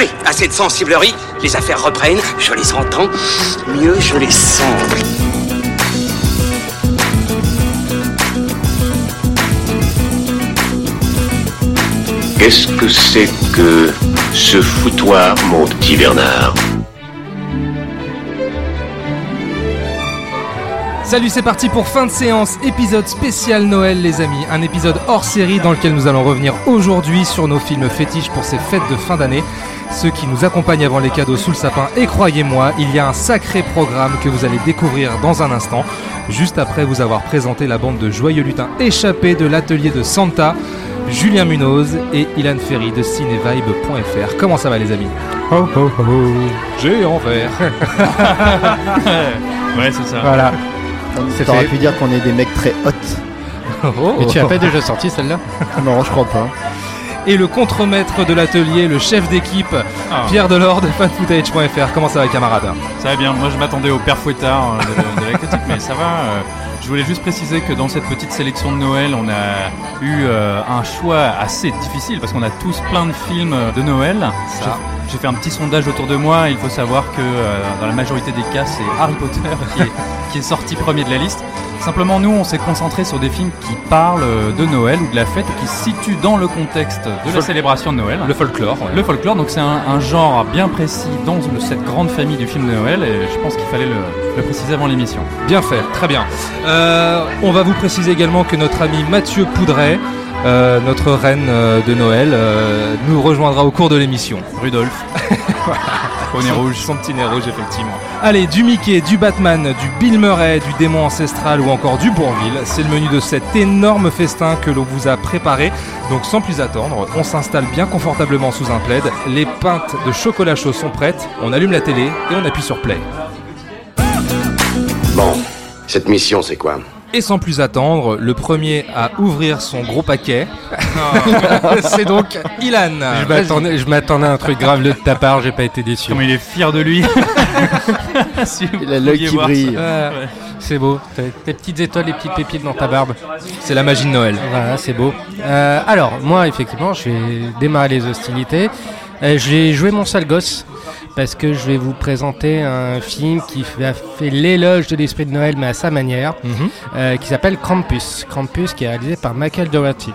Allez, assez de sensiblerie. Les affaires reprennent. Je les entends. Mieux, je les sens. Qu'est-ce que c'est que ce foutoir, mon petit Bernard Salut, c'est parti pour fin de séance, épisode spécial Noël les amis, un épisode hors série dans lequel nous allons revenir aujourd'hui sur nos films fétiches pour ces fêtes de fin d'année, ceux qui nous accompagnent avant les cadeaux sous le sapin et croyez-moi, il y a un sacré programme que vous allez découvrir dans un instant, juste après vous avoir présenté la bande de joyeux lutins échappés de l'atelier de Santa, Julien Munoz et Ilan Ferry de cinevibe.fr. Comment ça va les amis? Ho ho ho J'ai en vert. Ouais, c'est ça. Voilà. C'est T'aurais pu dire qu'on est des mecs très hot. Oh. Et tu as pas déjà sorti celle-là? Non, je crois pas. Et le contremaître de l'atelier, le chef d'équipe, Ah. Pierre Delors de fanfootage.fr. Comment ça va camarade? Ça va bien. Moi, je m'attendais au père fouettard euh, de, de la critique, mais ça va. euh, Je voulais juste préciser que dans cette petite sélection de Noël, on a eu euh, un choix assez difficile parce qu'on a tous plein de films de Noël. J'ai- J'ai fait un petit sondage autour de moi. Il faut savoir que euh, dans la majorité des cas, c'est Harry Potter qui est, qui est sorti premier de la liste. Simplement, nous, on s'est concentré sur des films qui parlent euh, de Noël ou de la fête qui se situent dans le contexte de la célébration de Noël. Le folklore. ouais. Le folklore, donc c'est un, un genre bien précis dans le- cette grande famille du film de Noël et je pense qu'il fallait le, le préciser avant l'émission. Bien fait, très bien. Euh, on va vous préciser également que notre ami Mathieu Poudret, euh, notre reine euh, de Noël, euh, nous rejoindra au cours de l'émission. Rudolf, au nez Son- rouge. Son petit nez rouge, effectivement. Allez, du Mickey, du Batman, du Bill Murray, du démon ancestral ou encore du Bourville, c'est le menu de cet énorme festin que l'on vous a préparé. Donc sans plus attendre, on s'installe bien confortablement sous un plaid, les pintes de chocolat chaud sont prêtes, on allume la télé et on appuie sur play. Bon, cette mission, c'est quoi? Et sans plus attendre, le premier à ouvrir son gros paquet, c'est donc Ilan. Je m'attendais, je m'attendais à un truc grave de ta part, j'ai pas été déçu. Comme il est fier de lui. Si Il a l'œil qui voir brille. Ah, Ouais. C'est beau, tes petites étoiles, les petites pépites dans ta barbe. C'est la magie de Noël. Voilà, c'est beau. Euh, alors, moi, effectivement, je vais démarrer les hostilités. Euh, J'ai joué mon sale gosse parce que je vais vous présenter un film qui fait, a fait l'éloge de l'esprit de Noël, mais à sa manière, Mhm. euh, qui s'appelle Krampus. Krampus, qui est réalisé par Michael Dougherty.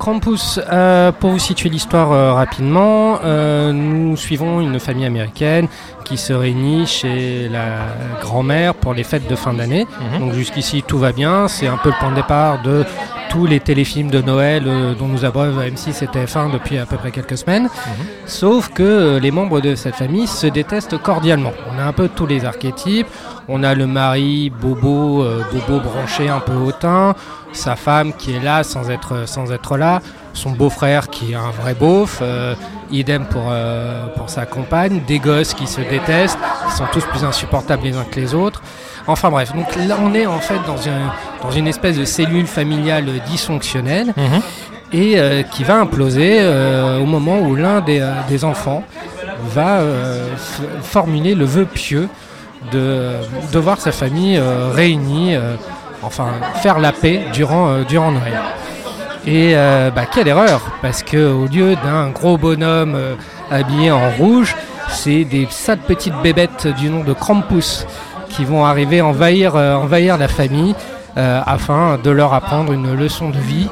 Krampus, euh, pour vous situer l'histoire euh, rapidement, euh, nous suivons une famille américaine qui se réunit chez la grand-mère pour les fêtes de fin d'année. Mhm. Donc jusqu'ici tout va bien, c'est un peu le point de départ de tous les téléfilms de Noël euh, dont nous abreuve M6 et TF1 depuis à peu près quelques semaines. Sauf que euh, les membres de cette famille se détestent cordialement. On a un peu tous les archétypes. On a le mari bobo, euh, bobo branché un peu hautain, sa femme qui est là sans être, sans être là, son beau-frère qui est un vrai beauf, euh, idem pour, euh, pour sa compagne, des gosses qui se détestent, qui sont tous plus insupportables les uns que les autres. Enfin bref, donc là on est en fait dans, un- dans une espèce de cellule familiale dysfonctionnelle Mhm. et euh, qui va imploser au moment où l'un des, des enfants va formuler le vœu pieux de, voir sa famille euh, réunie, euh, enfin faire la paix durant, euh, durant Noël. Et bah, quelle erreur Parce que au lieu d'un gros bonhomme habillé en rouge, c'est des sales petites bébêtes du nom de Krampus qui vont arriver envahir, envahir la famille afin de leur apprendre une leçon de vie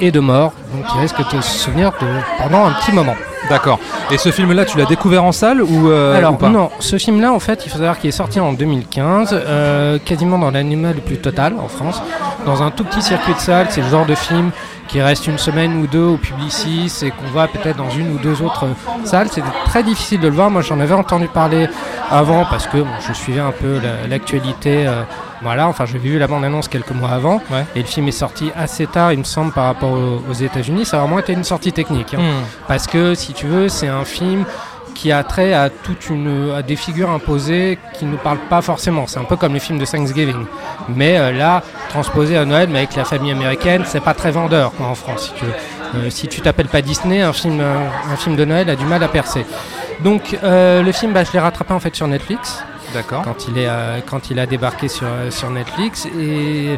et de mort, donc il risque de se souvenir de, pendant un petit moment. D'accord. Et ce film-là, tu l'as découvert en salle ou, euh, Alors ou pas? non, ce film-là, en fait, il faut savoir qu'il est sorti en 2015, euh, quasiment dans l'animal le plus total en France, dans un tout petit circuit de salle. C'est le genre de film qui reste une semaine ou deux au Publicis et qu'on voit peut-être dans une ou deux autres euh, salles. C'était très difficile de le voir. Moi, j'en avais entendu parler avant parce que bon, je suivais un peu la- l'actualité. euh, voilà, enfin, j'ai vu la bande-annonce quelques mois avant Ouais. et le film est sorti assez tard, il me semble, par rapport aux, aux États-Unis. Ça a vraiment été une sortie technique. hein. Hmm. Parce que, si tu veux, c'est un film qui a trait à toute une à des figures imposées qui ne parlent pas forcément. C'est un peu comme les films de Thanksgiving. Mais euh, là, transposé à Noël, mais avec la famille américaine, c'est pas très vendeur quoi, en France, si tu veux. Euh, si tu t'appelles pas Disney, un film, un, un film de Noël a du mal à percer. Donc euh, le film, bah, je l'ai rattrapé en fait sur Netflix D'accord. quand il est euh, quand il a débarqué sur euh, sur Netflix et,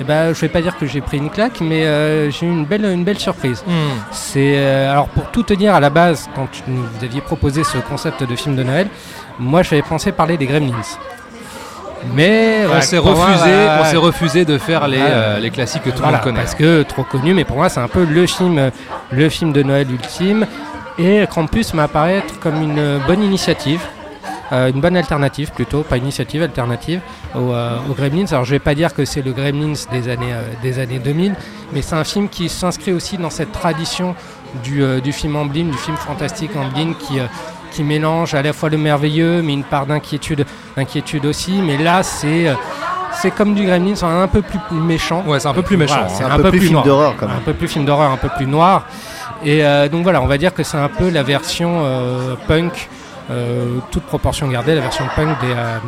et ben je vais pas dire que j'ai pris une claque, mais euh, j'ai eu une belle une belle surprise. Hmm. C'est alors pour tout te dire à la base, quand tu nous aviez proposé ce concept de film de Noël, moi j'avais pensé parler des Gremlins. Mais On s'est moi, refusé, on s'est refusé de faire les, euh, les classiques que tout le voilà, monde connaît. parce que trop connu, mais pour moi c'est un peu le film, le film de Noël ultime. Et Krampus m'apparaît être comme une bonne initiative, euh, une bonne alternative plutôt, pas initiative, alternative au, euh, aux Gremlins. Alors je vais pas dire que c'est le Gremlins des années, euh, des années 2000, mais c'est un film qui s'inscrit aussi dans cette tradition du, euh, du film Amblin, du film fantastique Amblin qui, euh, qui mélange à la fois le merveilleux, mais une part d'inquiétude, d'inquiétude aussi. Mais là, c'est euh, c'est comme du Gremlins, un peu plus méchant. Ouais, c'est un peu plus méchant. Voilà, hein. C'est un, peu plus film d'horreur quand Un même. peu plus film d'horreur, un peu plus noir. Et euh, donc voilà, on va dire que c'est un peu la version euh, punk, toute proportion gardée, la version punk des, euh,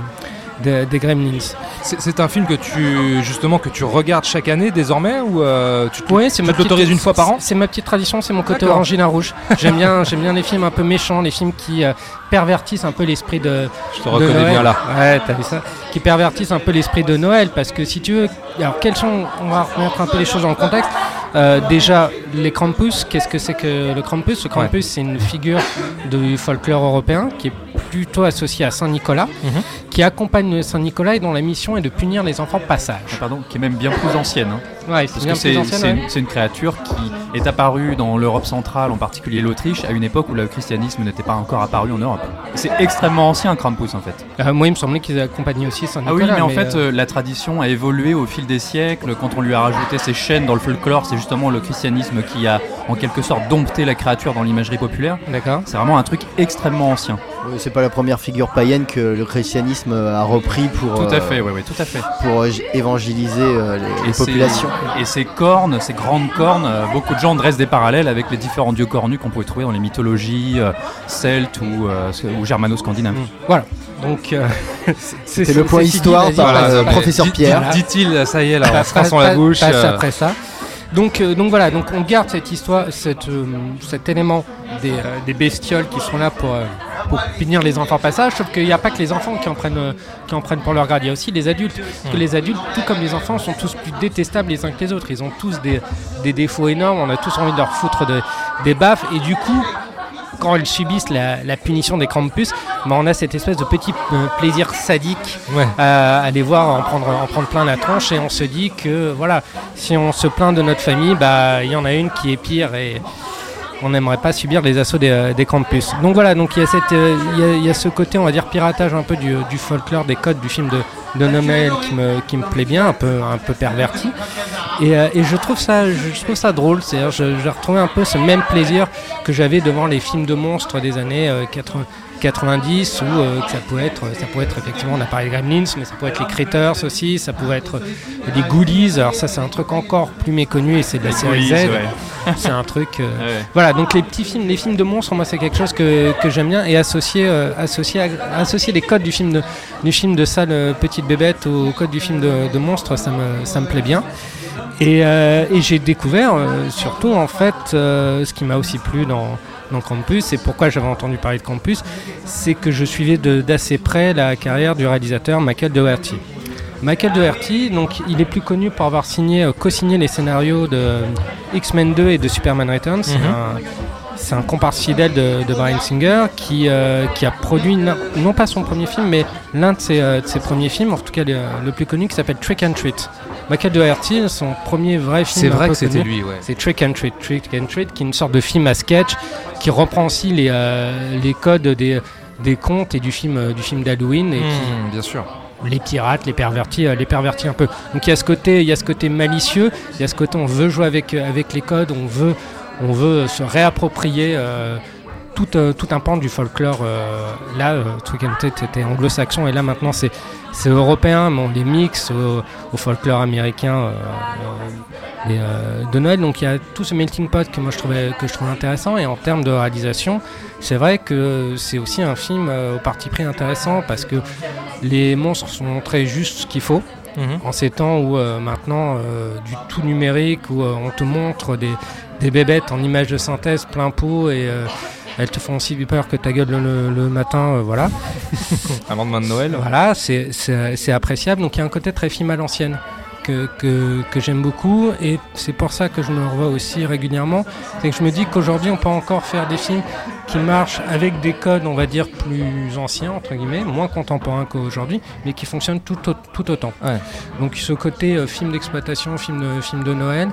des, des Gremlins. C'est un film que tu justement que tu regardes chaque année désormais ou euh, tu te, Ouais, c'est tu ma te l'autorises une fois par an? C'est ma petite tradition, c'est mon côté orangina rouge. J'aime bien, j'aime bien les films un peu méchants, les films qui euh, pervertissent un peu l'esprit de, Je te de reconnais Noël. bien là. Ouais, t'as vu ça? Qui pervertissent un peu l'esprit de Noël parce que si tu veux, alors quels sont, on va remettre un peu les choses dans le contexte. Euh, déjà, les Krampus, qu'est-ce que c'est que le Krampus? Le Krampus, c'est une figure du folklore européen qui est plutôt associée à Saint Nicolas, Mhm. qui accompagne Saint Nicolas et dont la mission est de punir les enfants passage. Ah, Pardon, qui est même bien plus ancienne. hein. Ouais, Parce que plus c'est ancienne, c'est ouais. une, une créature qui est apparue dans l'Europe centrale, en particulier l'Autriche, à une époque où le christianisme n'était pas encore apparu en Europe. C'est extrêmement ancien, Krampus, en fait. Euh, moi, il me semblait qu'ils accompagnaient aussi Saint Ah oui, mais en fait, euh, la tradition a évolué au fil des siècles. Quand on lui a rajouté ces chaînes dans le folklore, c'est justement le christianisme qui a, en quelque sorte, dompté la créature dans l'imagerie populaire. D'accord. C'est vraiment un truc extrêmement ancien. Oui, C'est pas la première figure païenne que le christianisme a repris pour, Tout euh, à fait, oui, oui, tout à fait. pour euh, évangéliser euh, les, populations. et ces cornes, ces grandes cornes, euh, beaucoup de gens dressent des parallèles avec les différents dieux cornus qu'on pouvait trouver dans les mythologies euh, celtes ou, euh, ou germano-scandinaves. Voilà. Donc, euh, c'est le point histoire par euh, Allez, professeur Pierre. dit- Dit-il, ça y est, là, on se la bouche. passe euh, après ça. Donc, euh, donc voilà, donc on garde cette histoire, cette, euh, cet élément des, euh, des bestioles qui sont là pour, euh, pour punir les enfants passage, sauf qu'il n'y a pas que les enfants qui en prennent, euh, qui en prennent pour leur grade, il y a aussi les adultes. Parce que les adultes, tout comme les enfants, sont tous plus détestables les uns que les autres. Ils ont tous des, des défauts énormes, on a tous envie de leur foutre de- des baffes, et du coup, quand ils subissent la, la punition des Krampus, bah, on a cette espèce de petit euh, plaisir sadique Ouais. à aller voir en prendre, en prendre plein la tronche et on se dit que voilà, si on se plaint de notre famille, bah il y en a une qui est pire et on n'aimerait pas subir les assauts des, euh, des campus. Donc voilà, donc il y, a euh, y a- ce côté, on va dire, piratage un peu du, folklore, des codes du film de, de Noël qui me, qui me plaît bien, un peu, un peu perverti. Et, euh, et je, trouve ça, je trouve ça drôle, c'est-à-dire je- j'ai retrouvé un peu ce même plaisir que j'avais devant les films de monstres des années euh, 80 90 où euh, que ça pouvait être ça pouvait être effectivement on a parlé de Gremlins mais ça pouvait être les Critters aussi ça pouvait être euh, les Goodies alors ça c'est un truc encore plus méconnu et c'est de la série Z ouais. c'est un truc euh, Ouais. voilà donc les petits films les films de monstres moi c'est quelque chose que, que j'aime bien et associer euh, associer les codes du film de du film de sale euh, petite bébête au code du film de, de monstre ça me ça me plaît bien et, et j'ai découvert surtout en fait ce qui m'a aussi plu dans, dans Campus et pourquoi j'avais entendu parler de Campus, c'est que je suivais de- d'assez près la carrière du réalisateur Michael Doherty. Michael Doherty, donc il est plus connu pour avoir signé, euh, co-signé les scénarios de euh, X-Men 2 et de Superman Returns. C'est Mhm. un- C'est un comparse fidèle de, de Bryan Singer qui, euh, qui a produit, non, pas son premier film, mais l'un de ses, euh, de ses premiers films, en tout cas le, le plus connu, qui s'appelle Trick and Treat. Michael Doherty, son premier vrai film. C'est vrai que c'était lui, ouais. C'est Trick and Treat, Trick and Treat, qui est une sorte de film à sketch qui reprend aussi les, euh, les codes des, des contes et du film, euh, du film d'Halloween et qui, Hmm, bien sûr. les pirates, les pervertis, euh, les pervertis un peu. Donc il y a ce côté, il y a ce côté malicieux, il y a ce côté on veut jouer avec avec les codes, on veut on veut se réapproprier euh, tout, euh, tout un pan du folklore. euh, là, euh, Trick and c'était anglo-saxon et là maintenant c'est c'est européen, mais on les mixe au, au folklore américain et, de Noël. Donc il y a tout ce melting pot que moi je trouvais que je trouvais intéressant et en termes de réalisation, c'est vrai que c'est aussi un film au parti pris intéressant parce que les monstres sont montrés juste ce qu'il faut. Mhm. En ces temps où euh, maintenant euh, du tout numérique, où euh, on te montre des, des bébêtes en images de synthèse plein pot et elles te font aussi peur que ta gueule le, matin, euh, voilà. Un lendemain de Noël. Voilà, c'est- appréciable. Donc il y a un côté très film à l'ancienne que, que, que j'aime beaucoup et c'est pour ça que je me revois aussi régulièrement. C'est que je me dis qu'aujourd'hui on peut encore faire des films qui marchent avec des codes, on va dire, plus anciens, entre guillemets, moins contemporains qu'aujourd'hui, mais qui fonctionnent tout, au- tout autant. Ouais. Donc ce côté euh, film d'exploitation, film de, film de Noël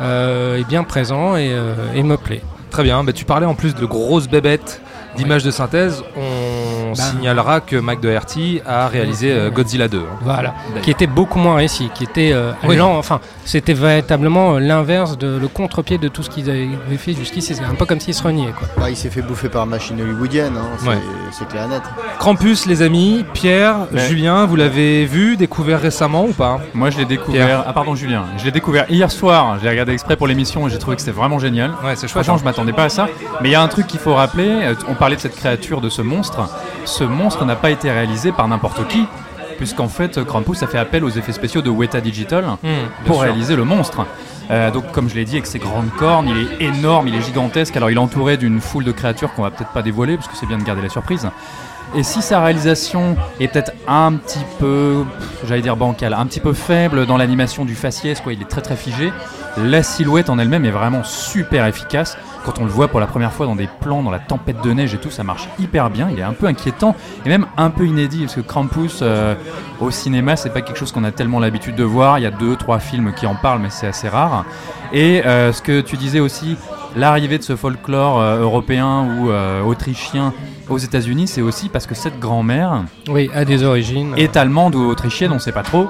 euh, est bien présent et, euh, et me plaît. Très bien. Bah, tu parlais en plus de grosses bébêtes d'images de synthèse. On Bah. signalera que Mac Doherty a réalisé euh, Godzilla 2. hein. Voilà, qui était beaucoup moins réussi, qui était euh, Oui. lent, enfin, c'était véritablement euh, l'inverse de le contre-pied de tout ce qu'ils avaient fait jusqu'ici. C'est un peu comme s'ils se reniaient, quoi. Bah, il s'est fait bouffer par machine hollywoodienne, hein, c'est Ouais. c'est clair et net. Krampus, les amis. Pierre, Ouais. Julien, vous l'avez vu, découvert récemment ou pas? Moi, je l'ai découvert. Ah, pardon, Julien. Je l'ai découvert hier soir. Je l'ai regardé exprès pour l'émission et j'ai trouvé que c'était vraiment génial. Ouais, c'est chouette. Franchement, hein. je m'attendais pas à ça. Mais il y a un truc qu'il faut rappeler. On parlait de cette créature, de ce monstre. Ce monstre n'a pas été réalisé par n'importe qui. Puisqu'en fait, Krampus a fait appel aux effets spéciaux de Weta Digital Hmm, pour sûr. réaliser le monstre. Euh, donc, comme je l'ai dit, avec ses grandes cornes, il est énorme, il est gigantesque. Alors, il est entouré d'une foule de créatures qu'on va peut-être pas dévoiler, parce que c'est bien de garder la surprise. Et si sa réalisation est peut-être un petit peu, j'allais dire bancale, un petit peu faible dans l'animation du faciès, quoi, il est très très figé, la silhouette en elle-même est vraiment super efficace. Quand on le voit pour la première fois dans des plans, dans la tempête de neige et tout, ça marche hyper bien. Il est un peu inquiétant et même un peu inédit parce que Krampus euh, au cinéma, c'est pas quelque chose qu'on a tellement l'habitude de voir. Il y a deux, trois films qui en parlent, mais c'est assez rare. Et euh, ce que tu disais aussi, l'arrivée de ce folklore euh, européen ou euh, autrichien aux États-Unis, c'est aussi parce que cette grand-mère Oui, à des origines. est allemande ou autrichienne, on sait pas trop,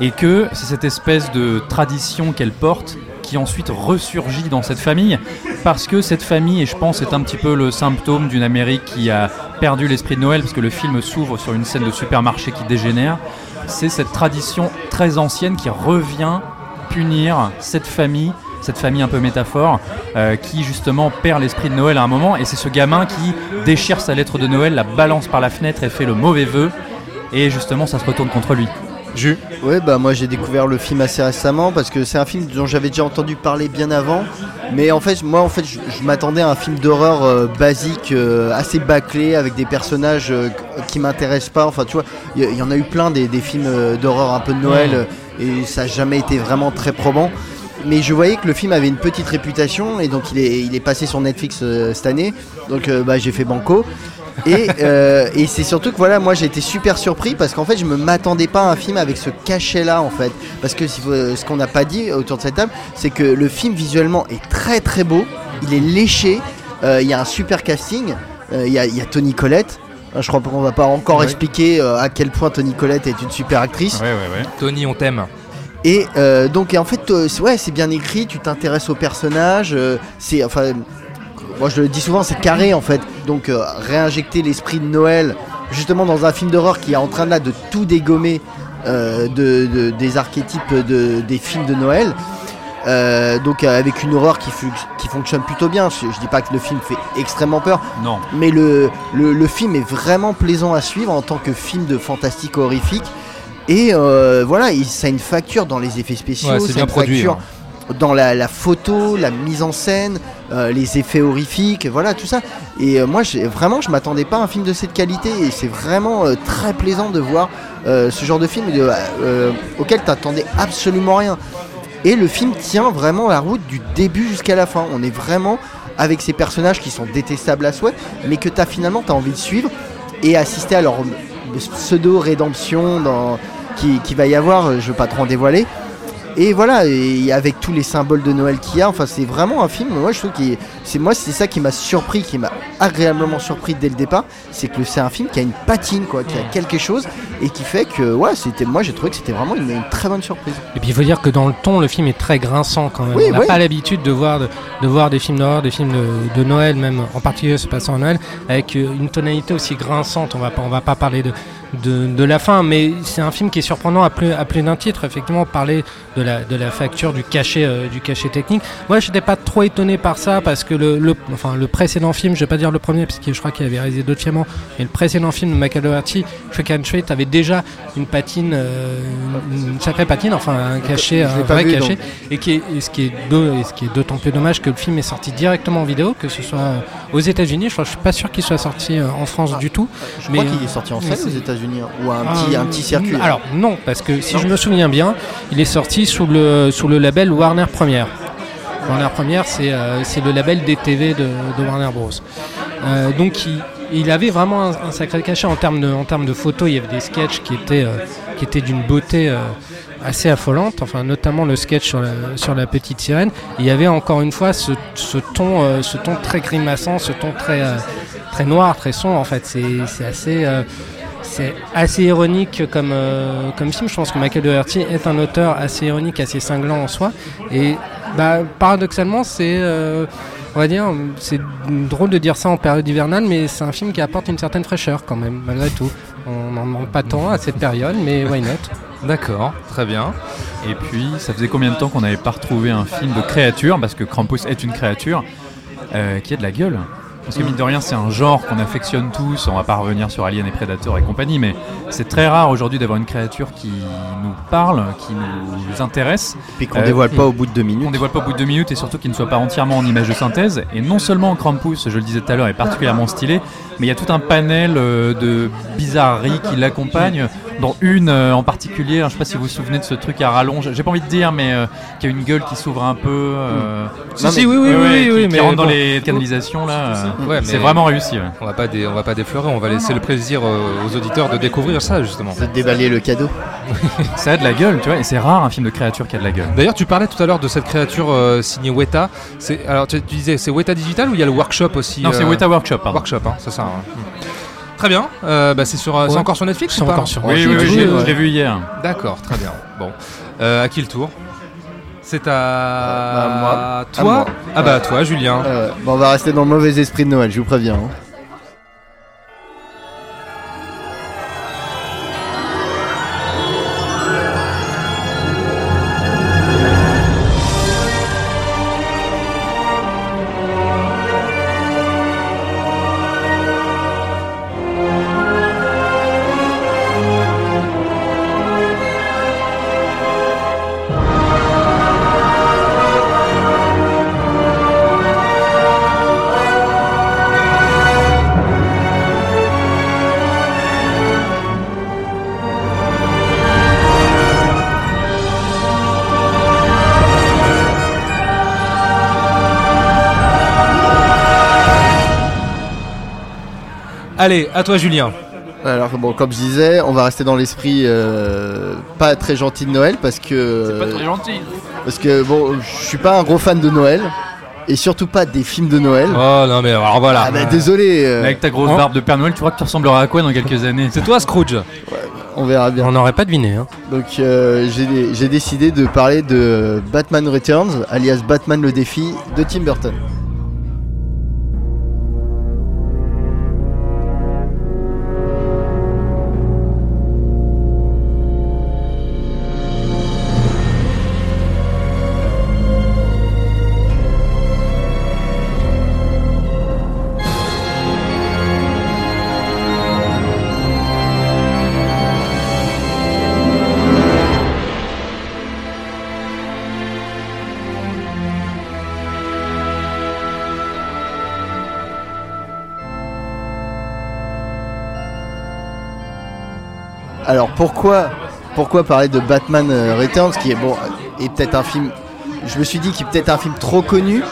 et que c'est cette espèce de tradition qu'elle porte qui ensuite ressurgit dans cette famille, parce que cette famille, et je pense c'est un petit peu le symptôme d'une Amérique qui a perdu l'esprit de Noël, parce que le film s'ouvre sur une scène de supermarché qui dégénère, c'est cette tradition très ancienne qui revient punir cette famille cette famille un peu métaphore euh, qui justement perd l'esprit de Noël à un moment. Et c'est ce gamin qui déchire sa lettre de Noël, la balance par la fenêtre et fait le mauvais vœu. Et justement ça se retourne contre lui. Jus. Ouais, bah moi j'ai découvert le film assez récemment parce que c'est un film dont j'avais déjà entendu parler bien avant. Mais en fait, moi en fait, je, je m'attendais à un film d'horreur euh, basique, euh, assez bâclé, avec des personnages euh, qui m'intéressent pas. Enfin, tu vois, il y, en a eu plein des, des films euh, d'horreur un peu de Noël et ça n'a jamais été vraiment très probant. Mais je voyais que le film avait une petite réputation et donc il est, il est passé sur Netflix euh, cette année. Donc euh, bah, j'ai fait banco. Et, euh, et c'est surtout que voilà, moi j'ai été super surpris parce qu'en fait je me m'attendais pas à un film avec ce cachet là en fait. Parce que vous- ce qu'on n'a pas dit autour de cette table, c'est que le film visuellement est très très beau, il est léché, euh, il y a un super casting, euh, il y, a, il y a Tony Collette. Euh, Je crois qu'on va pas encore Ouais. expliquer euh, à quel point Tony Collette est une super actrice. Ouais, ouais, ouais. Tony, on t'aime. Et euh, donc et en fait, euh, c'est- ouais, c'est bien écrit, tu t'intéresses au personnage, euh, c'est enfin, moi je le dis souvent, c'est carré en fait. Donc euh, réinjecter l'esprit de Noël, justement dans un film d'horreur qui est en train là de tout dégommer euh, de, de- des archétypes de, des films de Noël. Euh, donc euh, avec une horreur qui, fonctionne plutôt bien. Je, je dis pas que le film fait extrêmement peur, Non. mais le, le, le film est vraiment plaisant à suivre en tant que film de fantastique horrifique. Et euh, voilà, il- ça a une facture dans les effets spéciaux, Ouais, ça c'est a bien une produit. facture hein. Dans la, photo, la mise en scène, euh, les effets horrifiques, voilà tout ça. Et euh, moi, vraiment, je m'attendais pas à un film de cette qualité et c'est vraiment euh, très plaisant de voir ce genre de film de- auquel t'attendais absolument rien. Et le film tient vraiment la route du début jusqu'à la fin. On est vraiment avec ces personnages qui sont détestables à souhait, mais que t'as finalement t'as envie de suivre et assister à leur pseudo rédemption qui, va y avoir. Je veux pas trop en dévoiler. Et voilà, et avec tous les symboles de Noël qu'il y a, enfin c'est vraiment un film. Moi je trouve que c'est moi c'est ça qui m'a surpris, qui m'a agréablement surpris dès le départ, c'est que c'est un film qui a une patine quoi, qui a quelque chose et qui fait que ouais c'était moi j'ai trouvé que c'était vraiment une, une très bonne surprise. Et puis il faut dire que dans le ton, le film est très grinçant quand même. Oui, on n'a oui. pas l'habitude de voir, de, de voir des films d'horreur, des films de, de Noël, même en particulier se passant à Noël, avec une tonalité aussi grinçante. On va pas, on va pas parler de, de, de la fin, mais c'est un film qui est surprenant à plus, à plus d'un titre. Effectivement, parler de la, de la facture, du cachet, euh, du cachet technique. Moi, je n'étais pas trop étonné par ça parce que le, le, enfin, le précédent film, je vais pas dire le premier, parce que je crois qu'il avait réalisé d'autres films, mais le précédent film de Michael Dougherty, Trick and Treat, avait déjà une patine, euh, une, une sacrée patine, enfin un cachet, un vrai vu, cachet, et, qui est, et ce qui est d'au- et ce qui est d'autant plus dommage que le film est sorti directement en vidéo, que ce soit euh, aux États-Unis. Je crois, je suis pas sûr qu'il soit sorti en France du tout. Je crois Mais, qu'il est sorti en salle aux États-Unis hein, ou un petit un petit circuit. hein. Alors non, parce que si je me souviens bien, il est sorti sous le label Warner Premiere. Warner Premiere, c'est euh, c'est le label DTV de, de Warner Bros. Euh, donc il, avait vraiment un, sacré cachet en termes de de photos. Il y avait des sketchs qui étaient euh, d'une beauté assez affolante. Enfin, notamment le sketch sur la, petite sirène. Il y avait encore une fois ce, ton très grimaçant, ce ton très très noir, très sombre. En fait, c'est assez c'est assez ironique comme, euh, comme film. Je pense que Michael Dougherty est un auteur assez ironique, assez cinglant en soi. Et bah, paradoxalement, c'est, euh, on va dire, c'est drôle de dire ça en période hivernale, mais c'est un film qui apporte une certaine fraîcheur quand même, malgré tout. On n'en demande pas tant à cette période, mais why not? D'accord, très bien. Et puis, ça faisait combien de temps qu'on n'avait pas retrouvé un film de créature, parce que Krampus est une créature, euh, qui a de la gueule Parce que mine de rien, c'est un genre qu'on affectionne tous, on va pas revenir sur Alien et Predator et compagnie, mais c'est très rare aujourd'hui d'avoir une créature qui nous parle, qui nous intéresse, Puis qu'on euh, dévoile pas au bout de deux qu'on minutes. dévoile pas au bout de deux minutes et surtout qu'il ne soit pas entièrement en image de synthèse. Et non seulement Krampus, je le disais tout à l'heure, est particulièrement stylé, mais il y a tout un panel euh, de bizarreries qui l'accompagnent, dont une euh, en particulier, hein, je sais pas si vous vous souvenez de ce truc à rallonge, j'ai pas envie de dire, mais euh, qui a une gueule qui s'ouvre un peu. euh, Si, Non, si, mais- oui, oui, oui, ouais, oui, qui, oui, qui mais rentre dans bon, les canalisations là. Ouais, c'est vraiment réussi. ouais. On va pas dé- on va pas déflorer, on va laisser le plaisir euh, aux auditeurs de découvrir ça justement. De déballer le cadeau. Ça a de la gueule, tu vois, et c'est rare un film de créature qui a de la gueule. D'ailleurs, tu parlais tout à l'heure de cette créature euh, signée Weta. C'est alors tu, tu disais c'est Weta Digital ou il y a le workshop aussi Non, c'est euh, Weta Workshop. pardon. Workshop, hein, c'est ça. hein. Hmm. Très bien. Euh, bah, c'est sur, euh, c'est Ouais. encore sur Netflix C'est ou pas encore sur Oui, oui, Netflix. oui, je l'ai- ouais. je l'ai vu hier. D'accord, très bien. Bon, Euh, à qui le tour? C'est à moi. toi. À moi. Ah bah à toi, Julien. Euh, bon, on va rester dans le mauvais esprit de Noël, je vous préviens. hein. Allez, à toi, Julien. Alors bon, comme je disais, on va rester dans l'esprit euh, pas très gentil de Noël parce que gentil. parce que bon, je suis pas un gros fan de Noël et surtout pas des films de Noël. Oh non mais alors voilà. Ah bah désolé, euh, Avec ta grosse barbe de Père Noël, tu crois que tu ressembleras à quoi dans quelques années? C'est toi, Scrooge. on verra bien. On n'aurait pas deviné. Hein. Donc euh, j'ai j'ai décidé de parler de Batman Returns, alias Batman le défi de Tim Burton. Pourquoi, pourquoi parler de Batman euh, Returns qui est bon est peut-être un film. Je me suis dit qu'il est peut-être un film trop connu,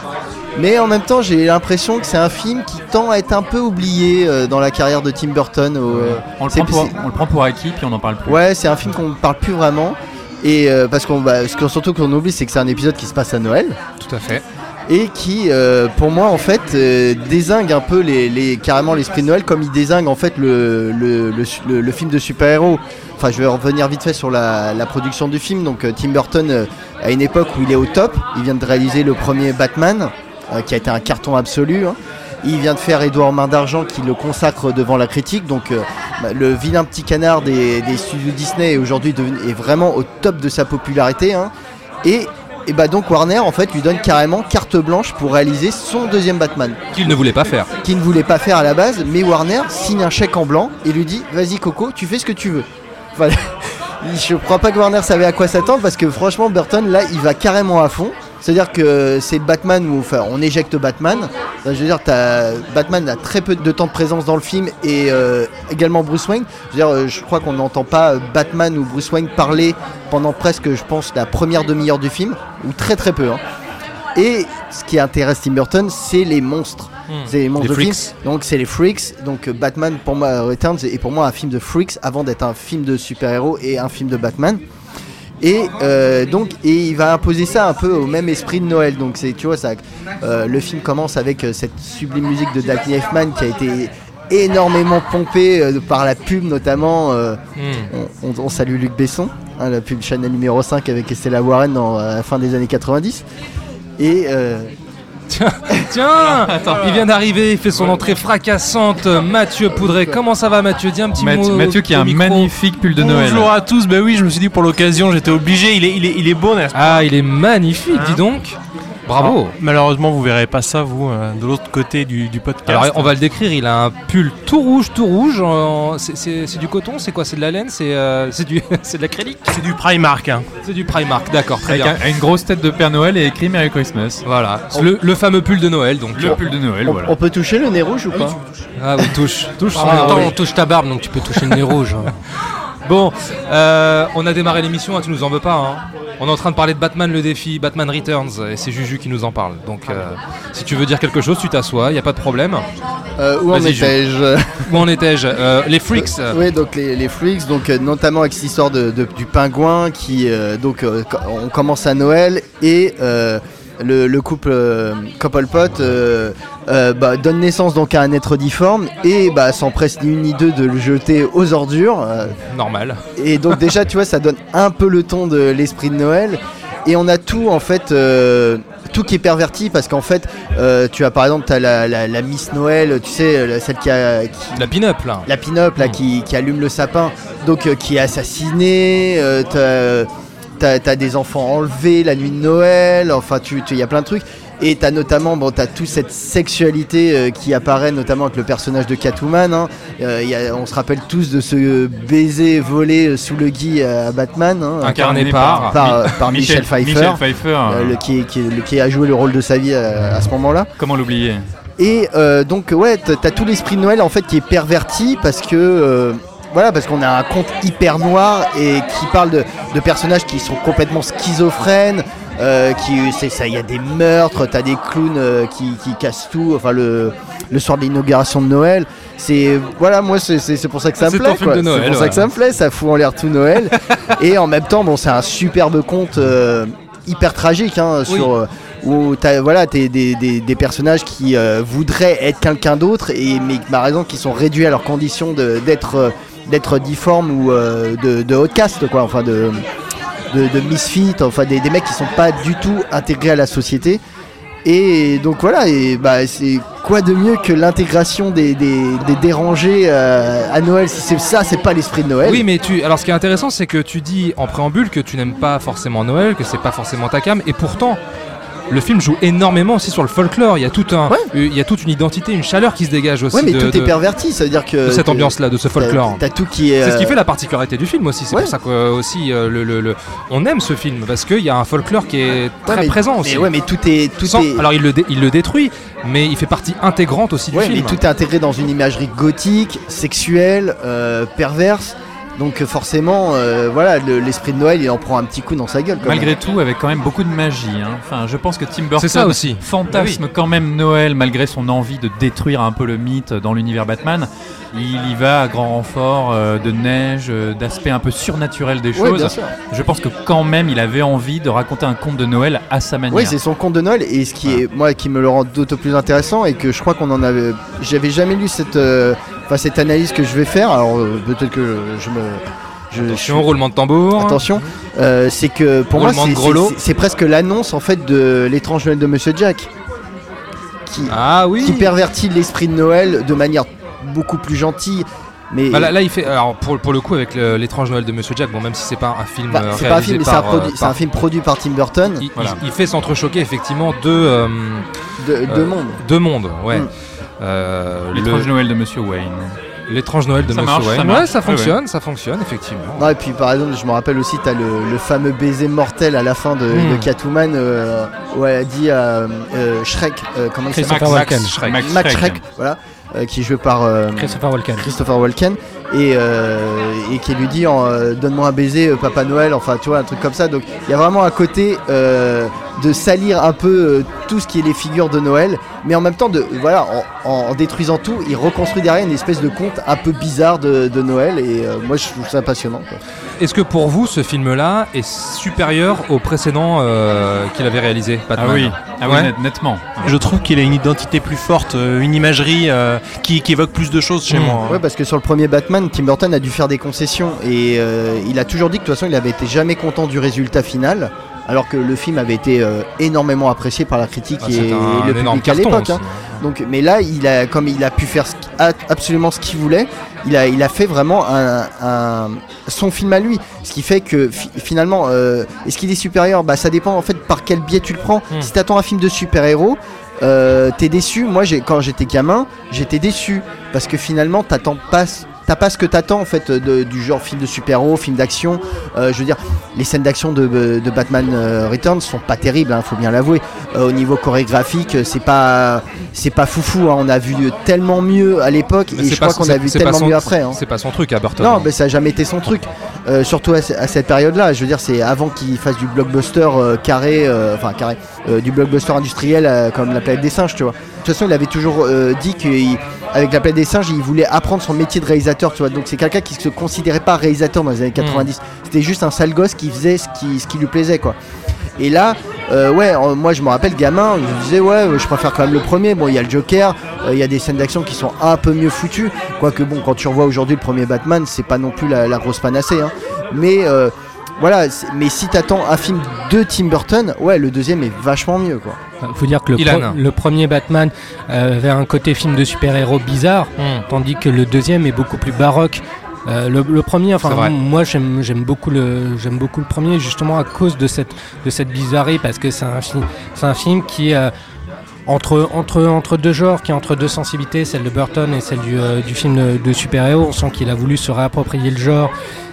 mais en même temps j'ai l'impression que c'est un film qui tend à être un peu oublié euh, dans la carrière de Tim Burton. au, euh, on, le pour, on le prend pour acquis, puis on n'en parle plus. Ouais, c'est un film qu'on ne parle plus vraiment. Et euh, parce qu'on bah, ce que surtout qu'on oublie, c'est que c'est un épisode qui se passe à Noël Tout à fait. et qui, euh, pour moi, en fait, euh, désingue un peu les, les- carrément l'esprit de Noël, comme il désingue en fait le, le- le film de super-héros. Enfin, je vais revenir vite fait sur la, la production du film. Donc, euh, Tim Burton, euh, à une époque où il est au top, il vient de réaliser le premier Batman, euh, qui a été un carton absolu. hein. Il vient de faire Édouard Main d'Argent, qui le consacre devant la critique. Donc, euh, bah, le vilain petit canard des, des studios Disney est aujourd'hui est vraiment au top de sa popularité. hein. Et, et bah donc Warner en fait lui donne carrément carte blanche pour réaliser son deuxième Batman Qu'il ne voulait pas faire. qu'il ne voulait pas faire à la base mais Warner signe un chèque en blanc et lui dit vas-y Coco tu fais ce que tu veux je crois pas que Warner savait à quoi s'attendre parce que franchement Burton là il va carrément à fond c'est à dire que c'est Batman où enfin, on éjecte Batman je veux dire Batman a très peu de temps de présence dans le film et euh, également Bruce Wayne je veux dire euh, je crois qu'on n'entend pas euh, Batman ou Bruce Wayne parler pendant presque je pense la première demi-heure du film ou très très peu hein. Et ce qui intéresse Tim Burton, c'est les monstres. C'est les monstres de films. Donc c'est les freaks. Donc euh, Batman pour moi Returns est pour moi un film de freaks avant d'être un film de super-héros et un film de Batman. Et euh, donc et il va imposer ça un peu au même esprit de Noël. Donc c'est tu vois ça. euh, le film commence avec euh, cette sublime musique de Danny Elfman qui a été énormément pompée euh, par la pub notamment. euh, on, on- on salue Luc Besson, hein, la pub Chanel numéro 5 avec Estella Warren dans, à la fin des années 90. Et euh, Tiens, tiens Il vient d'arriver, il fait son entrée fracassante. Mathieu Poudret, comment ça va Mathieu? Dis un petit Mathieu, mot. Mathieu qui a un micro. magnifique pull de Noël. Bonjour à tous, ben oui, je me suis dit pour l'occasion, j'étais obligé, il est, il est, il est beau, n'est-ce pas? Ah, il est magnifique, Hein dis donc. Bravo. Alors, malheureusement, vous verrez pas ça, vous, euh, de l'autre côté du, du podcast. Alors on va le décrire, il a un pull tout rouge, tout rouge. c'est- du coton, c'est quoi C'est de la laine C'est euh, c'est du, c'est de l'acrylique C'est du Primark. Hein. C'est du Primark, d'accord, très Avec bien. un- une grosse tête de Père Noël et écrit Merry Christmas. Voilà, le, le fameux pull de Noël donc. Le pull de Noël, on, voilà. on peut toucher le nez rouge ou pas Ah oui, touche, touche. son En même nez temps, rouge. on touche ta barbe, donc tu peux toucher le nez rouge. Bon, euh, on a démarré l'émission, hein, tu nous en veux pas. Hein. On est en train de parler de Batman le défi, Batman Returns, et c'est Juju qui nous en parle. Donc euh, si tu veux dire quelque chose, tu t'assois, il y a pas de problème. Euh, Où en étais-je Où en étais-je Euh, Les Freaks. Oui, donc les, les freaks, donc notamment avec cette histoire de, de- du pingouin qui, donc, on commence à Noël et le, le couple euh, Couplepot euh, euh, bah, donne naissance donc à un être difforme et bah, s'empresse ni une ni deux de le jeter aux ordures. euh, Normal. et donc déjà, tu vois, ça donne un peu le ton de l'esprit de Noël. Et on a tout en fait, tout qui est perverti parce qu'en fait, euh, tu as par exemple, as la, la, la Miss Noël, tu sais, celle qui a, qui- La pin-up là. la pin-up là Mm. qui, qui allume le sapin, donc euh, qui est assassinée. euh, t'as- des enfants enlevés la nuit de Noël. Enfin, tu, il y a plein de trucs. Et t'as notamment, bon, t'as toute cette sexualité euh, qui apparaît notamment avec le personnage de Catwoman. hein. Euh, il y a- on se rappelle tous de ce baiser volé euh, sous le gui à Batman, hein, Incarné par. par, par Michel, Pfeiffer, Michel Pfeiffer, euh, le- qui, qui- le- qui a joué le rôle de sa vie euh, à ce moment-là. comment l'oublier? Et euh, donc ouais, t'as t'as tout l'esprit de Noël en fait qui est perverti parce que euh, voilà parce qu'on a un conte hyper noir et qui parle de, de personnages qui sont complètement schizophrènes. euh, qui c'est ça, il y a des meurtres, t'as des clowns euh, qui, qui cassent tout. Enfin le, le soir de l'inauguration de Noël, c'est voilà moi c'est pour ça que ça me plaît. C'est pour ça que ça me plaît, ça fout en l'air tout Noël. et en même temps bon c'est un superbe conte euh, hyper tragique hein, Oui. sur où t'as voilà t'es des, des, des personnages qui voudraient être quelqu'un d'autre et mais par exemple qui sont réduits à leur condition de- d'être d'être difformes ou euh, de, de outcast quoi enfin de de, misfits enfin des, des mecs qui sont pas du tout intégrés à la société et donc voilà et bah c'est quoi de mieux que l'intégration des, des, des dérangés euh, à Noël si c'est ça c'est pas l'esprit de Noël? Oui, mais tu. Alors, ce qui est intéressant, c'est que tu dis en préambule que tu n'aimes pas forcément Noël, que c'est pas forcément ta cam, et pourtant. Le film joue énormément aussi sur le folklore. Il y a tout un, Ouais. il y a toute une identité, une chaleur qui se dégage aussi ouais mais de, tout de- est perverti ça veut dire que de cette ambiance-là, de ce folklore. t'as tout qui est C'est ce qui euh, fait la particularité du film aussi. C'est ouais. pour ça que euh, aussi euh, le, le- le- on aime ce film parce qu'il y a un folklore qui est très mais- présent aussi. Mais ouais, mais tout est tout Sans- est Alors il le, dé- il le détruit, mais il fait partie intégrante aussi du film. mais tout est intégré dans une imagerie gothique, sexuelle, euh, perverse. Donc euh, forcément, euh, voilà, le- l'esprit de Noël, il en prend un petit coup dans sa gueule. quand Malgré même. tout, avec quand même beaucoup de magie. hein. Enfin, je pense que Tim Burton C'est ça aussi. fantasme quand même Noël, malgré son envie de détruire un peu le mythe dans l'univers Batman. Il y va à grand renfort euh, de neige, euh, d'aspect un peu surnaturel des choses. bien sûr. je pense que quand même, il avait envie de raconter un conte de Noël à sa manière. Oui, c'est son conte de Noël et ce qui est moi qui me le rend d'autant plus intéressant et que je crois qu'on en avait j'avais jamais lu cette euh, enfin cette analyse que je vais faire alors euh, peut-être que je me je, Attention, roulement de tambour. Attention, euh, c'est que pour moi Roulement c'est- presque l'annonce en fait de l'étrange Noël de Monsieur Jack qui, Ah oui. qui pervertit l'esprit de Noël de manière beaucoup plus gentille mais Bah là, là, il fait. Alors pour, pour le coup avec l'étrange Noël de Monsieur Jack, bon même si c'est pas un film bah, euh, c'est pas un film c'est un, euh, film produit par Tim Burton Il, Voilà. il- il fait s'entrechoquer effectivement deux, euh, de, de euh, monde. deux mondes, ouais. Mm. Euh, L'étrange le- Noël de Monsieur Wayne. l'étrange Noël de Ça Monsieur marche, ça Wayne. marche. Ouais, ça Ouais, fonctionne, ça fonctionne effectivement. Non, et puis par exemple, je me rappelle aussi, t'as le, le fameux baiser mortel à la fin de, de Catwoman euh, où elle a dit à euh, Shrek, euh, comment il s'appelle Christopher Walken. Shrek. Max Max Schreck. Shrek, voilà, euh, qui est joué par euh, Christopher Walken. Christopher Walken et, euh, et qui lui dit en, euh, donne-moi un baiser euh, Papa Noël enfin tu vois un truc comme ça donc il y a vraiment un côté euh, de salir un peu euh, tout ce qui est les figures de Noël mais en même temps de voilà en, détruisant tout il reconstruit derrière une espèce de conte un peu bizarre de, de Noël et euh, moi je trouve ça passionnant. Est-ce que pour vous ce film-là est supérieur au précédent euh, qu'il avait réalisé Ah Batman oui, ah oui Ouais. net- nettement. Je trouve qu'il a une identité plus forte, une imagerie euh, qui, qui évoque plus de choses chez Mm. moi. hein. Ouais, parce que sur le premier Batman, Tim Burton a dû faire des concessions et euh, il a toujours dit que de toute façon, il avait été jamais content du résultat final, alors que le film avait été euh, énormément apprécié par la critique Ah, et, un, le énorme public à l'époque. aussi. hein. Donc, mais là, il a, comme il a pu faire ce absolument ce qu'il voulait, il a, il a fait vraiment un, un- son film à lui. Ce qui fait que fi- finalement, euh, est-ce qu'il est supérieur? Bah, ça dépend en fait par quel biais tu le prends. Hmm. Si t'attends un film de super-héros, euh, t'es déçu. Moi, j'ai, quand j'étais gamin, j'étais déçu parce que finalement, t'attends pas. T'as pas ce que t'attends en fait de- du genre film de super-héros, film d'action. Euh, je veux dire, les scènes d'action de, de Batman euh, Returns sont pas terribles, hein, faut bien l'avouer. Euh, au niveau chorégraphique, c'est pas c'est pas foufou. hein. On a vu tellement mieux à l'époque et je crois qu'on a vu tellement son- mieux après. hein. C'est pas son truc à Burton. Non, hein. mais ça a jamais été son truc. Euh, surtout à, à cette période-là. Je veux dire, c'est avant qu'il fasse du blockbuster carré, enfin carré, du blockbuster industriel comme La planète des singes, tu vois. De toute façon, il avait toujours euh, dit qu'avec La planète des singes, il voulait apprendre son métier de réalisateur, tu vois. Donc c'est quelqu'un qui se considérait pas réalisateur dans les années 90. C'était juste un sale gosse qui faisait ce qui, ce qui lui plaisait, quoi. Et là, euh, ouais, euh, moi je me rappelle gamin, je me disais ouais, je préfère quand même le premier. Bon, il y a le Joker, euh, il y a des scènes d'action qui sont un peu mieux foutues. Quoique bon, quand tu revois aujourd'hui le premier Batman, c'est pas non plus la, la grosse panacée. hein. Mais euh, voilà, mais si t'attends un film de Tim Burton, ouais, le deuxième est vachement mieux quoi. Il faut dire que le, pro- le premier Batman euh, avait un côté film de super-héros bizarre, Mm. tandis que le deuxième est beaucoup plus baroque. Euh, le, le premier, enfin moi j'aime j'aime beaucoup le j'aime beaucoup le premier justement à cause de cette de cette bizarrerie parce que c'est un film c'est un film qui est euh, entre, entre, entre deux genres, qui est entre deux sensibilités, celle de Burton et celle du, euh, du film de, super-héros. On sent qu'il a voulu se réapproprier le genre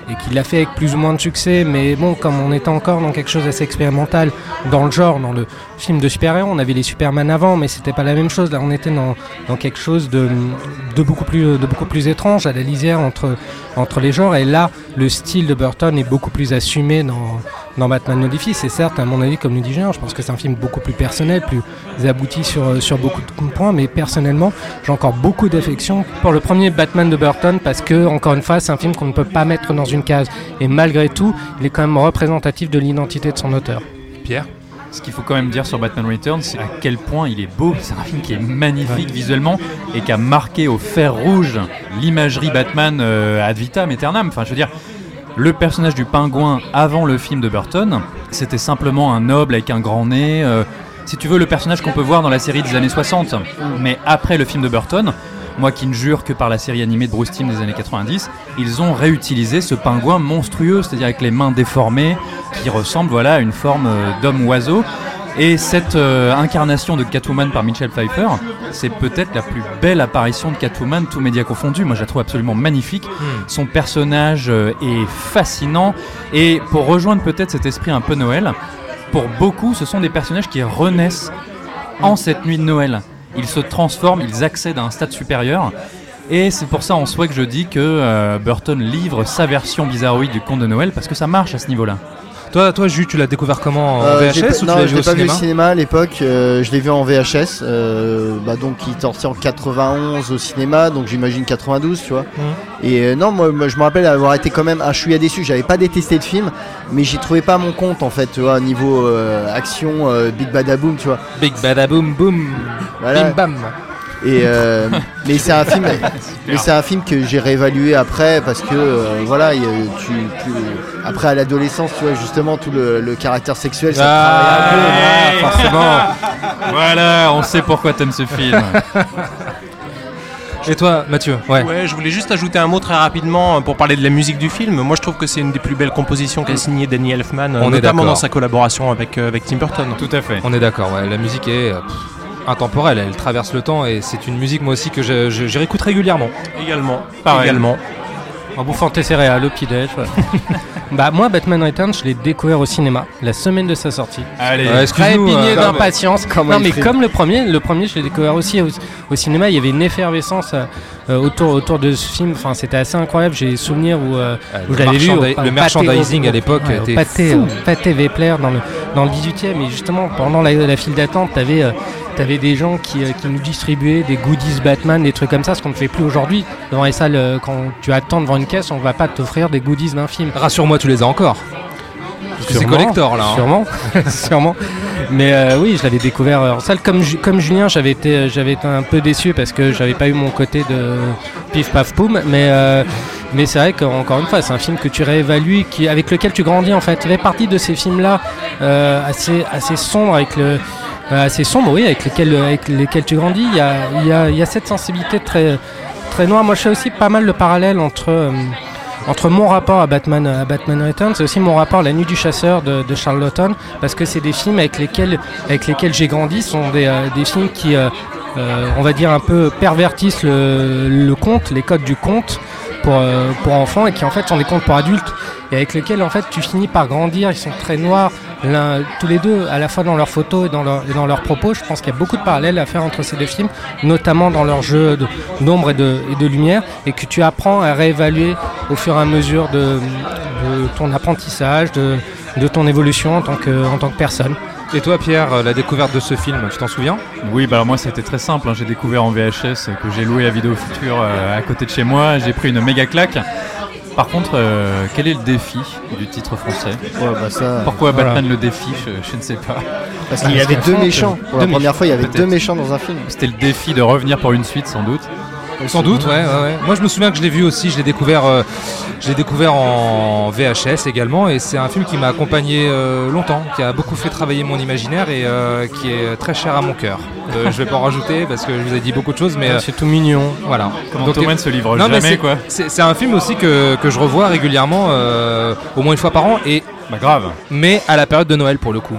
et qu'il l'a fait avec plus ou moins de succès. Mais bon, comme on était encore dans quelque chose d'assez expérimental dans le genre, dans le film de super-héros, on avait les Superman avant, mais c'était pas la même chose. Là, on était dans, dans quelque chose de, de, beaucoup plus, de beaucoup plus étrange, à la lisière entre, entre les genres. Et là, le style de Burton est beaucoup plus assumé dans, dans Batman Notifié. C'est certes, à mon avis, comme le dit Julien, je pense que c'est un film beaucoup plus personnel, plus abouti sur, sur beaucoup de points. Mais personnellement, j'ai encore beaucoup d'affection pour le premier Batman de Burton parce que, encore une fois, c'est un film qu'on ne peut pas mettre dans une case. Et malgré tout, il est quand même représentatif de l'identité de son auteur. Pierre? Ce qu'il faut quand même dire sur Batman Returns, c'est à quel point il est beau. C'est un film qui est magnifique visuellement et qui a marqué au fer rouge l'imagerie Batman euh, ad vitam aeternam. Enfin, je veux dire, le personnage du pingouin avant le film de Burton, c'était simplement un noble avec un grand nez. euh, si tu veux, le personnage qu'on peut voir dans la série des années 60. Mais après le film de Burton, moi qui ne jure que par la série animée de Bruce Timm des années 90, ils ont réutilisé ce pingouin monstrueux, c'est-à-dire avec les mains déformées, qui ressemble voilà, à une forme euh, d'homme-oiseau. Et cette euh, incarnation de Catwoman par Michelle Pfeiffer, c'est peut-être la plus belle apparition de Catwoman, tout média confondu. Moi, je la trouve absolument magnifique. Son personnage euh, est fascinant. Et pour rejoindre peut-être cet esprit un peu Noël, pour beaucoup, ce sont des personnages qui renaissent en cette nuit de Noël. Ils se transforment, ils accèdent à un stade supérieur. Et c'est pour ça en soi que je dis que euh, Burton livre sa version bizarroïde du conte de Noël parce que ça marche à ce niveau-là. Toi, toi, Jus, tu l'as découvert comment en Euh, VHS tu non, l'as je l'ai pas vu au cinéma à l'époque. euh, je l'ai vu en VHS. euh, bah donc il est sorti en 91 au cinéma, donc j'imagine 92, tu vois. Mhm. Et euh, non, moi, moi, je me rappelle avoir été quand même. Ah, je suis déçu. J'avais pas détesté le film, mais j'y trouvais pas mon compte en fait, tu vois, niveau action, Big Badaboom, tu vois. Big badaboom boom, Voilà. bim bam. Et euh, mais c'est un film, mais c'est un film que j'ai réévalué après parce que euh, voilà, il y a- tu, tu- après à l'adolescence, tu vois justement tout le, le caractère sexuel, ça travaille un peu. Ah, forcément. Voilà, on sait pourquoi t'aimes ce film. Et toi, Mathieu Ouais. Ouais, je voulais juste ajouter un mot très rapidement euh, pour parler de la musique du film. Moi, je trouve que c'est une des plus belles compositions qu'a signé Danny Elfman, On notamment dans sa collaboration avec, euh, avec Tim Burton. Tout à fait. On est d'accord, ouais. La musique est euh, pff, intemporelle, elle traverse le temps et c'est une musique, moi aussi, que je, je- je réécoute régulièrement. Également. Pareil. Également. En bouffant tes céréales au petit-déj. ouais. bah, moi, Batman Returns, je l'ai découvert au cinéma la semaine de sa sortie. Allez, Ouais, Très euh, d'impatience. Non, mais fait comme le premier, le premier, je l'ai découvert aussi au, au cinéma. Il y avait une effervescence euh, euh, autour, autour de ce film. Enfin, c'était assez incroyable. J'ai des souvenirs où, euh, où je l'avais vu. au- le merchandising au- à l'époque était pâté, fou. au pâté Vepler dans le, dans le 18e. Et justement, pendant la, la file d'attente, t'avais euh, t'avais des gens qui, euh, qui nous distribuaient des goodies Batman, des trucs comme ça, ce qu'on ne fait plus aujourd'hui. Dans les salles, euh, quand tu attends devant une caisse, on va pas t'offrir des goodies d'un film. Rassure-moi, tu les as encore. Parce que c'est collector là. hein. Sûrement, sûrement. Mais euh, oui, je l'avais découvert en salle. Comme, Ju- comme Julien, j'avais été, j'avais été un peu déçu parce que j'avais pas eu mon côté de pif paf poum. Mais, euh, mais c'est vrai qu'encore une fois, c'est un film que tu réévalues, qui, avec lequel tu grandis en fait. Il fait partie de ces films-là euh, assez, assez sombres, avec le, euh, assez sombres, oui, avec lesquels, avec lesquels tu grandis. Il y a, il y a, il y a cette sensibilité très, très noire. Moi, je fais aussi pas mal le parallèle entre. Entre mon rapport à Batman, à Batman Returns et aussi mon rapport à La Nuit du Chasseur de, de Charles Lawton, parce que c'est des films avec lesquels, avec lesquels j'ai grandi, ce sont des, euh, des films qui, euh, euh, on va dire, un peu pervertissent le, le conte, les codes du conte pour, euh, pour enfants et qui en fait sont des contes pour adultes et avec lesquels en fait tu finis par grandir. Ils sont très noirs, tous les deux, à la fois dans leurs photos et dans, leurs propos. Je pense qu'il y a beaucoup de parallèles à faire entre ces deux films, notamment dans leur jeu d'ombre et de, lumière, et que tu apprends à réévaluer au fur et à mesure de, ton apprentissage, de, ton évolution en tant que personne. Et toi, Pierre, la découverte de ce film, tu t'en souviens Oui, bah alors moi c'était très simple. hein. J'ai découvert en VHS que j'ai loué à Vidéo Future euh, à côté de chez moi. J'ai pris une méga claque. Par contre, euh, quel est le défi du titre français Ouais, bah ça. Pourquoi Voilà. Batman le défi je, je ne sais pas. Parce qu'il y avait deux méchants. Pour la Deux première fois, il y avait deux méchants dans un film. C'était le défi de revenir pour une suite sans doute. Sans doute, ouais, ouais, ouais. Moi, je me souviens que je l'ai vu aussi. Je l'ai découvert, euh, je l'ai découvert en VHS également, et c'est un film qui m'a accompagné euh, longtemps, qui a beaucoup fait travailler mon imaginaire et euh, qui est très cher à mon cœur. Euh, je vais pas en rajouter parce que je vous ai dit beaucoup de choses, mais euh, c'est tout mignon. voilà. Comment Donc, Thomas ne se livre non, mais jamais c'est- quoi. C'est c'est un film aussi que, que je revois régulièrement, euh, au moins une fois par an, et Bah grave. mais à la période de Noël pour le coup.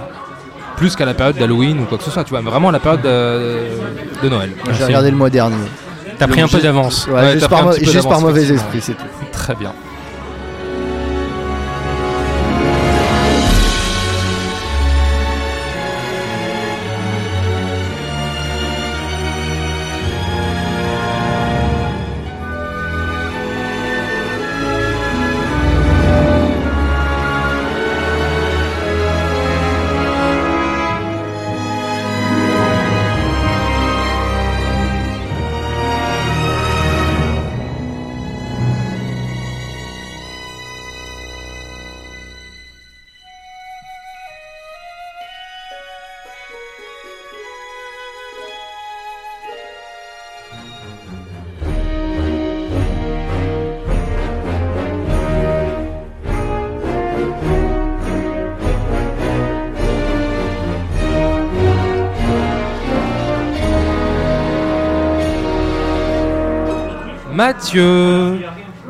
Plus qu'à la période d'Halloween ou quoi que ce soit, tu vois, mais vraiment à la période de, de Noël. J'ai regardé le mois dernier. T'as pris un peu d'avance. Ouais, Ouais, juste par, mo- juste par mauvais esprit, c'est tout. Très bien. Mathieu,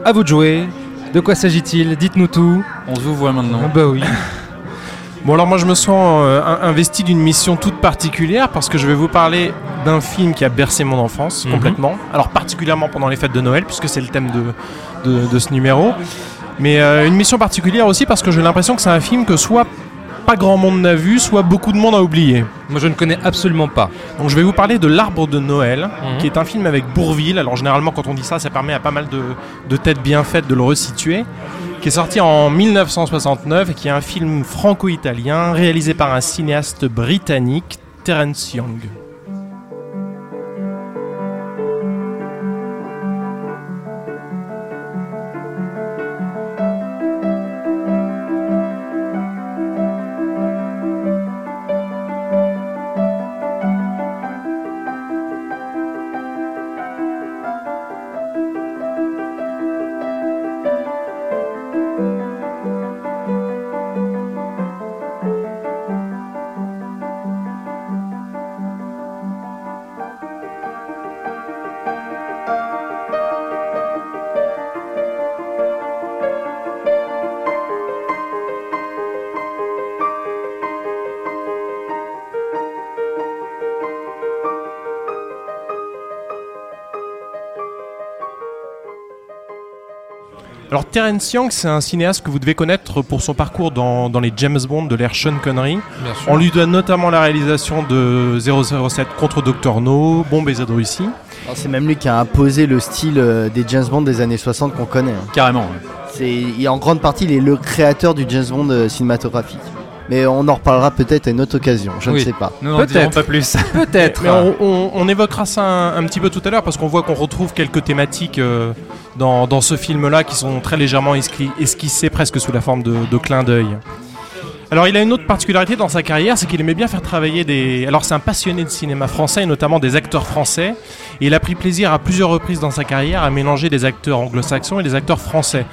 à vous de jouer. De quoi s'agit-il? Dites-nous tout. On se vous voit maintenant. Ah bah oui. Bon alors moi je me sens euh, in- investi d'une mission toute particulière parce que je vais vous parler d'un film qui a bercé mon enfance Mhm. complètement. Alors particulièrement pendant les fêtes de Noël puisque c'est le thème de, de, de ce numéro. Mais euh, une mission particulière aussi parce que j'ai l'impression que c'est un film que soit pas grand monde n'a vu, soit beaucoup de monde a oublié. Moi, je ne connais absolument pas. Donc je vais vous parler de L'Arbre de Noël, Mhm. qui est un film avec Bourville. Alors généralement quand on dit ça, ça permet à pas mal de, de têtes bien faites de le resituer. Qui est sorti en 1969 et qui est un film franco-italien réalisé par un cinéaste britannique, Terence Young. Terence Young, c'est un cinéaste que vous devez connaître pour son parcours dans, dans les James Bond de l'ère Sean Connery. Bien sûr. On lui doit notamment la réalisation de 007 contre Dr No, Bombe et Russie. Alors, C'est même lui qui a imposé le style euh, des James Bond des années 60 qu'on connaît. hein. Carrément. ouais. C'est, en grande partie, il est le créateur du James Bond euh, cinématographique. Mais on en reparlera peut-être à une autre occasion, je Oui. ne sais pas. Nous Peut-être. pas plus. Peut-être. Mais on, on- on évoquera ça un, un petit peu tout à l'heure parce qu'on voit qu'on retrouve quelques thématiques euh, dans, dans ce film-là qui sont très légèrement esqui- esquissées presque sous la forme de, de clins d'œil. Alors il a une autre particularité dans sa carrière, c'est qu'il aimait bien faire travailler des... Alors c'est un passionné de cinéma français et notamment des acteurs français. Et il a pris plaisir à plusieurs reprises dans sa carrière à mélanger des acteurs anglo-saxons et des acteurs français.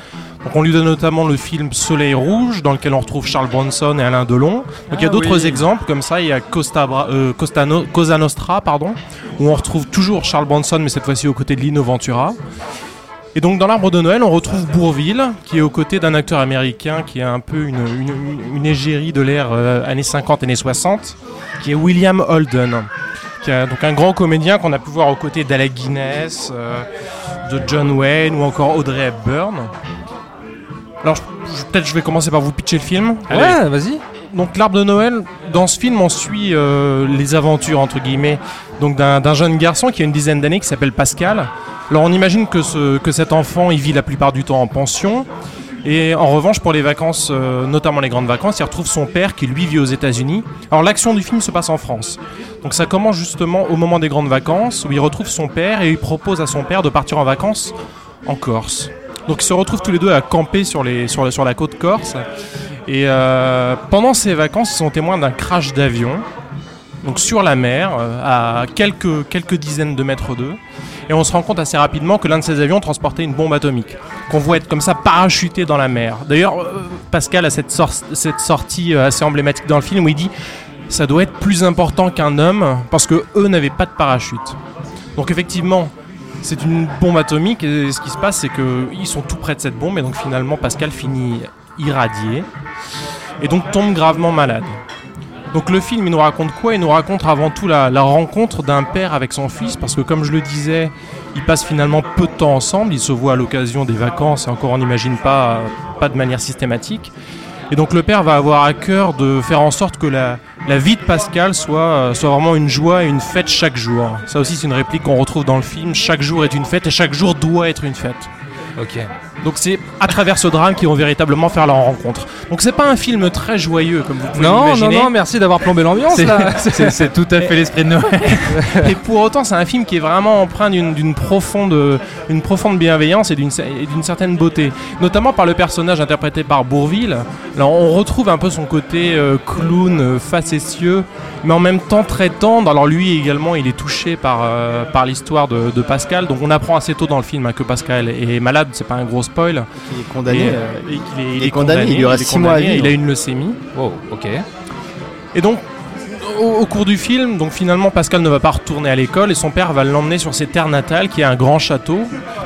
Donc on lui donne notamment le film Soleil Rouge, dans lequel on retrouve Charles Bronson et Alain Delon. Donc il y a Ah d'autres oui. exemples comme ça. Il y a Costa, euh, Costa No- Cosa Nostra, pardon, où on retrouve toujours Charles Bronson, mais cette fois-ci aux côtés de Lino Ventura. Et donc dans l'arbre de Noël, on retrouve Bourville, qui est aux côtés d'un acteur américain qui est un peu une, une, une égérie de l'ère euh, années 50, années 60, qui est William Holden. Qui est donc un grand comédien qu'on a pu voir aux côtés d'Alec Guinness, euh, de John Wayne ou encore Audrey Hepburn. Alors peut-être je vais commencer par vous pitcher le film. Ouais, vas-y. Donc l'arbre de Noël, dans ce film, on suit euh, les aventures entre guillemets donc d'un d'un jeune garçon qui a une dizaine d'années qui s'appelle Pascal. Alors on imagine que, ce, que cet enfant, il vit la plupart du temps en pension. Et en revanche, pour les vacances, euh, notamment les grandes vacances, il retrouve son père qui lui vit aux États-Unis. Alors l'action du film se passe en France. Donc ça commence justement au moment des grandes vacances où il retrouve son père et il propose à son père de partir en vacances en Corse. Donc ils se retrouvent tous les deux à camper sur, les, sur, la- sur la côte corse. Et euh, pendant ces vacances, ils sont témoins d'un crash d'avion, donc sur la mer, euh, à quelques, quelques dizaines de mètres d'eux. Et on se rend compte assez rapidement que l'un de ces avions transportait une bombe atomique, qu'on voit être comme ça parachuté dans la mer. D'ailleurs, euh, Pascal a cette, cette sortie assez emblématique dans le film où il dit ça doit être plus important qu'un homme parce que eux n'avaient pas de parachute. Donc effectivement, c'est une bombe atomique et ce qui se passe c'est qu'ils sont tout près de cette bombe et donc finalement Pascal finit irradié et donc tombe gravement malade. Donc le film il nous raconte quoi? Il nous raconte avant tout la, rencontre d'un père avec son fils parce que comme je le disais, ils passent finalement peu de temps ensemble, ils se voient à l'occasion des vacances et encore on n'imagine pas, pas de manière systématique. Et donc le père va avoir à cœur de faire en sorte que la, vie de Pascal soit, euh, soit vraiment une joie et une fête chaque jour. Ça aussi c'est une réplique qu'on retrouve dans le film, chaque jour est une fête et chaque jour doit être une fête. Ok. Donc c'est à travers ce drame qu'ils vont véritablement faire leur rencontre. Donc c'est pas un film très joyeux comme vous pouvez Non, non, l'imaginer. non, merci d'avoir plombé l'ambiance C'est là. c'est- c'est tout à fait l'esprit de Noël. Et pour autant, c'est un film qui est vraiment empreint d'une d'une profonde, une profonde bienveillance et d'une et d'une certaine beauté. Notamment par le personnage interprété par Bourville. Là, on retrouve un peu son côté euh, clown, euh, facétieux, mais en même temps très tendre. Alors lui également, il est touché par, euh, par l'histoire de, de Pascal. Donc on apprend assez tôt dans le film hein, que Pascal est malade, c'est pas un gros spoil. Il est condamné. Et, euh, et qu'il est, il est condamné, il lui reste mois à vivre. Il a une leucémie. Oh, ok. Et donc, au, au cours du film, donc finalement Pascal ne va pas retourner à l'école et son père va l'emmener sur ses terres natales, qui est un grand château,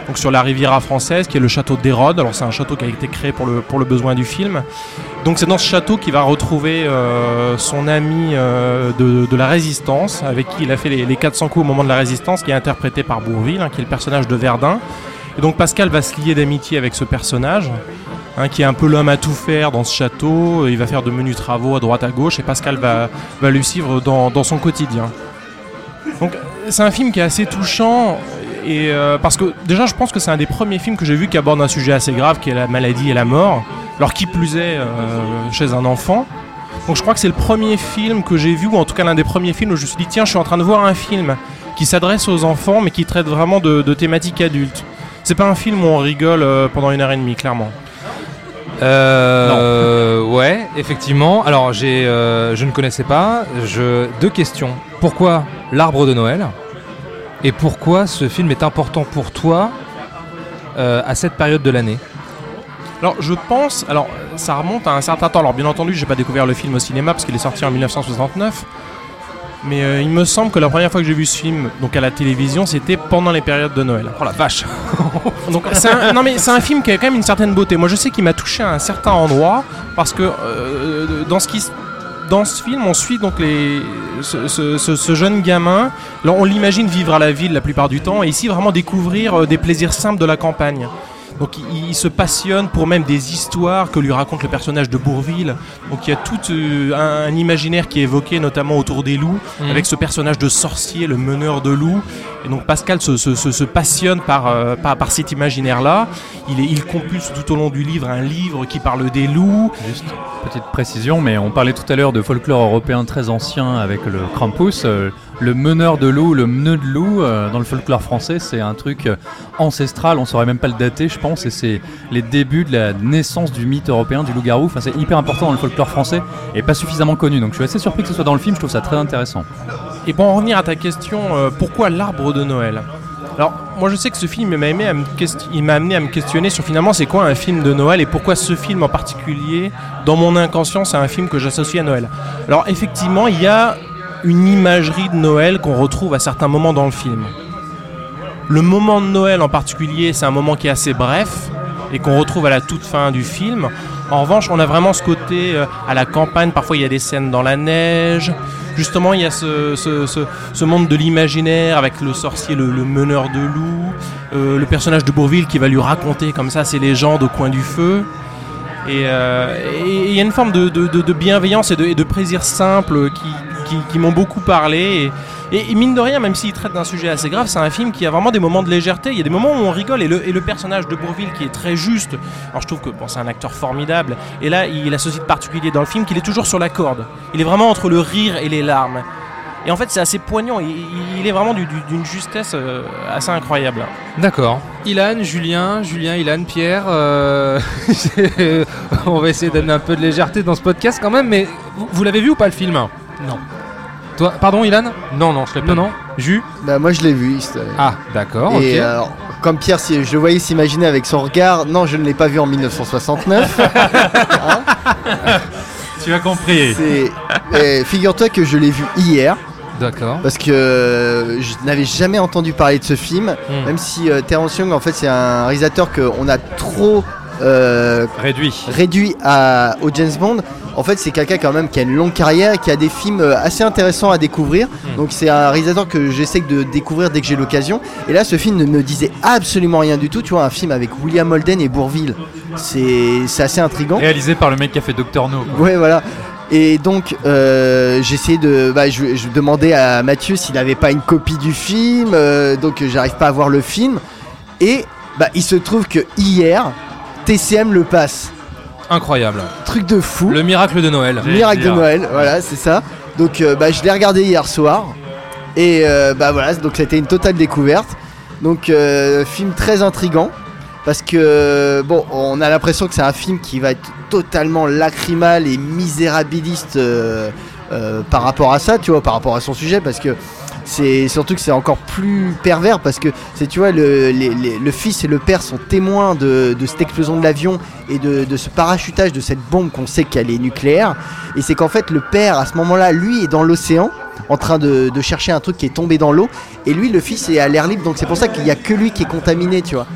donc sur la Riviera française, qui est le château d'Hérode. Alors c'est un château qui a été créé pour le, pour le besoin du film. Donc c'est dans ce château qu'il va retrouver euh, son ami euh, de, de la Résistance, avec qui il a fait les, les 400 coups au moment de la Résistance, qui est interprété par Bourville, hein, qui est le personnage de Verdun. Et donc Pascal va se lier d'amitié avec ce personnage. hein, qui est un peu l'homme à tout faire dans ce château. Il va faire de menus travaux à droite à gauche et Pascal va, va lui suivre dans, dans son quotidien. Donc c'est un film qui est assez touchant et euh, parce que déjà je pense que c'est un des premiers films que j'ai vu qui aborde un sujet assez grave qui est la maladie et la mort. Alors qui plus est euh, chez un enfant. Donc je crois que c'est le premier film que j'ai vu ou en tout cas l'un des premiers films où je me suis dit tiens je suis en train de voir un film qui s'adresse aux enfants mais qui traite vraiment de, de thématiques adultes. C'est pas un film où on rigole euh, pendant une heure et demie clairement. Euh, ouais, effectivement. Alors, j'ai, euh, je ne connaissais pas. Je, deux questions. Pourquoi l'arbre de Noël Et pourquoi ce film est important pour toi euh, à cette période de l'année? Alors je pense, alors ça remonte à un certain temps. Alors bien entendu, j'ai pas découvert le film au cinéma parce qu'il est sorti en 1969. Mais euh, il me semble que la première fois que j'ai vu ce film, donc à la télévision, c'était pendant les périodes de Noël. Oh la vache Donc c'est un, non mais c'est un film qui a quand même une certaine beauté. Moi je sais qu'il m'a touché à un certain endroit parce que euh, dans ce qui se- dans ce film, on suit donc les, ce, ce- ce- ce jeune gamin. On l'imagine vivre à la ville la plupart du temps, et ici vraiment découvrir euh, des plaisirs simples de la campagne. Donc il, il se passionne pour même des histoires que lui raconte le personnage de Bourville. Donc il y a tout euh, un, un imaginaire qui est évoqué notamment autour des loups, Mhm. avec ce personnage de sorcier, le meneur de loups. Donc Pascal se, passionne par, euh, par, par cet imaginaire-là. Il, il compulse tout au long du livre un livre qui parle des loups. Petite précision, mais on parlait tout à l'heure de folklore européen très ancien avec le Krampus. Euh, le meneur de loup, le meneu de loup, euh, dans le folklore français, c'est un truc ancestral. On saurait même pas le dater, je pense, et c'est les débuts de la naissance du mythe européen du loup-garou. Enfin, c'est hyper important dans le folklore français et pas suffisamment connu. Donc, je suis assez surpris que ce soit dans le film. Je trouve ça très intéressant. Et pour en revenir à ta question, euh, pourquoi l'arbre de Noël? Alors, moi je sais que ce film m'a amené à me questionner sur finalement c'est quoi un film de Noël et pourquoi ce film en particulier, dans mon inconscient, c'est un film que j'associe à Noël? Alors, effectivement, il y a une imagerie de Noël qu'on retrouve à certains moments dans le film. Le moment de Noël en particulier, c'est un moment qui est assez bref et qu'on retrouve à la toute fin du film. En revanche, on a vraiment ce côté euh, à la campagne, parfois il y a des scènes dans la neige. Justement, il y a ce, monde de l'imaginaire avec le sorcier, le, meneur de loups, euh, le personnage de Bourville qui va lui raconter comme ça ses légendes au coin du feu. Et euh, il y a une forme de, bienveillance et de plaisir simple qui, qui- qui m'ont beaucoup parlé. Et, et- et mine de rien, même s'il traite d'un sujet assez grave, c'est un film qui a vraiment des moments de légèreté. Il y a des moments où on rigole. Et le, et le personnage de Bourville qui est très juste. Alors je trouve que bon, c'est un acteur formidable. Et là, il a ceci de particulier dans le film qu'il est toujours sur la corde. Il est vraiment entre le rire et les larmes. Et en fait, c'est assez poignant. Il, il est vraiment du- du- d'une justesse euh, assez incroyable. D'accord. Ilan, Julien, Julien, Ilan, Pierre, euh, on va essayer d'amener un peu de légèreté dans ce podcast quand même, mais vous, vous l'avez vu ou pas le film? Non. Toi, pardon Ilan Non, non, je l'ai pas. Non, non. Jus Bah, moi je l'ai vu. Ah, d'accord, Et ok. alors, comme Pierre, si je le voyais s'imaginer avec son regard, non, je ne l'ai pas vu en 1969. Tu as compris. C'est- eh, Figure-toi que je l'ai vu hier, D'accord. parce que euh, je n'avais jamais entendu parler de ce film, Hmm. même si euh, Terence Young, en fait, c'est un réalisateur qu'on a trop euh, Réduit. réduit à, au James Bond. En fait, c'est quelqu'un quand même qui a une longue carrière et qui a des films euh, assez intéressants à découvrir. Hmm. Donc c'est un réalisateur que j'essaie de découvrir dès que j'ai l'occasion. Et là, ce film ne me disait absolument rien du tout. Tu vois, un film avec William Holden et Bourville. C'est assez intrigant. Réalisé par le mec qui a fait Doctor No. quoi. Ouais, voilà. Et donc, euh, essayé de. Bah, je, je demandais à Mathieu s'il n'avait pas une copie du film. euh, donc, j'arrive pas à voir le film. Et bah, il se trouve que hier, TCM le passe. Incroyable. Truc de fou. Le miracle de Noël. Miracle de. Noël, voilà, c'est ça. Donc, euh, bah, je l'ai regardé hier soir. Et euh, bah voilà, donc c'était une totale découverte. Donc, euh, film très intrigant. Parce que, bon, on a l'impression que c'est un film qui va être totalement lacrymal et misérabiliste euh, euh, par rapport à ça, tu vois, par rapport à son sujet. Parce que c'est surtout que c'est encore plus pervers. Parce que, c'est, tu vois, le, les- le fils et le père sont témoins de, de cette explosion de l'avion et de, de ce parachutage de cette bombe qu'on sait qu'elle est nucléaire. Et c'est qu'en fait, le père, à ce moment-là, lui, est dans l'océan. En train de, chercher un truc qui est tombé dans l'eau. Et lui, le fils, est à l'air libre, donc c'est pour ça qu'il y a que lui qui est contaminé, tu vois.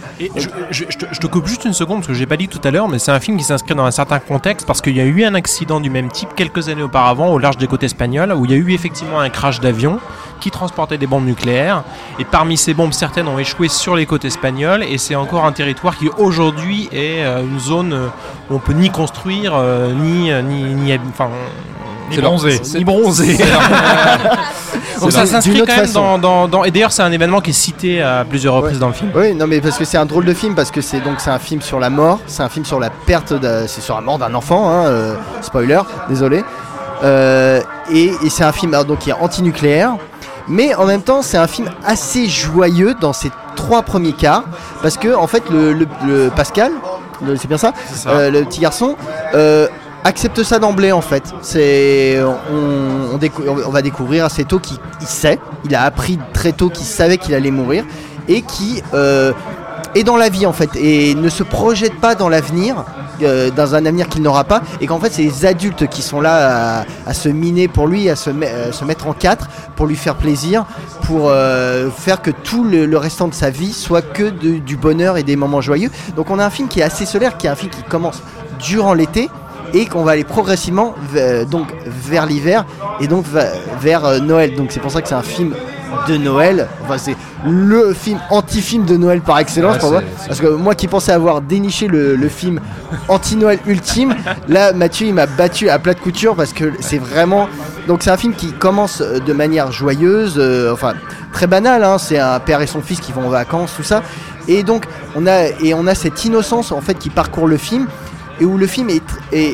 Je, te, je te coupe juste une seconde parce que j'ai pas dit tout à l'heure, mais c'est un film qui s'inscrit dans un certain contexte parce qu'il y a eu un accident du même type quelques années auparavant au large des côtes espagnoles où il y a eu effectivement un crash d'avion qui transportait des bombes nucléaires et parmi ces bombes certaines ont échoué sur les côtes espagnoles et c'est encore un territoire qui aujourd'hui est euh, une zone euh, où on peut ni construire euh, ni ni ni enfin Ni leur- Ni bronzer. Donc ça s'inscrit quand même façon. dans, dans- dans- Et d'ailleurs, c'est un événement qui est cité à plusieurs reprises Ouais. dans le film. Oui, non, mais parce que c'est un drôle de film, parce que c'est donc c'est un film sur la mort, c'est un film sur la perte, c'est sur la mort d'un enfant, hein, euh, spoiler, désolé. Euh, et et c'est un film alors, donc qui est anti-nucléaire, mais en même temps c'est un film assez joyeux dans ses trois premiers quarts, parce que en fait le, le- le Pascal, c'est bien ça. Euh, le petit garçon. Accepte ça d'emblée en fait. C'est on, va découvrir assez tôt qu'il il sait, il a appris très tôt qu'il savait qu'il allait mourir et qui euh, est dans la vie en fait et ne se projette pas dans l'avenir. euh, dans un avenir qu'il n'aura pas et qu'en fait c'est les adultes qui sont là à, se miner pour lui à se, euh, se mettre en quatre pour lui faire plaisir pour faire que tout le, restant de sa vie soit que du bonheur et des moments joyeux donc on a un film qui est assez solaire qui est un film qui commence durant l'été et qu'on va aller progressivement ve- donc vers l'hiver et donc vers euh, Noël. Donc c'est pour ça que c'est un film de Noël. Enfin c'est le film anti-film de Noël par excellence Ouais, pour moi. Parce que moi qui pensais avoir déniché le, le film anti-Noël ultime, là Mathieu il m'a battu à plat de couture parce que c'est vraiment. Donc c'est un film qui commence euh, de manière joyeuse, euh, enfin très banal. hein. c'est un père et son fils qui vont en vacances, tout ça. Et donc on a et on a cette innocence en fait qui parcourt le film et où le film est,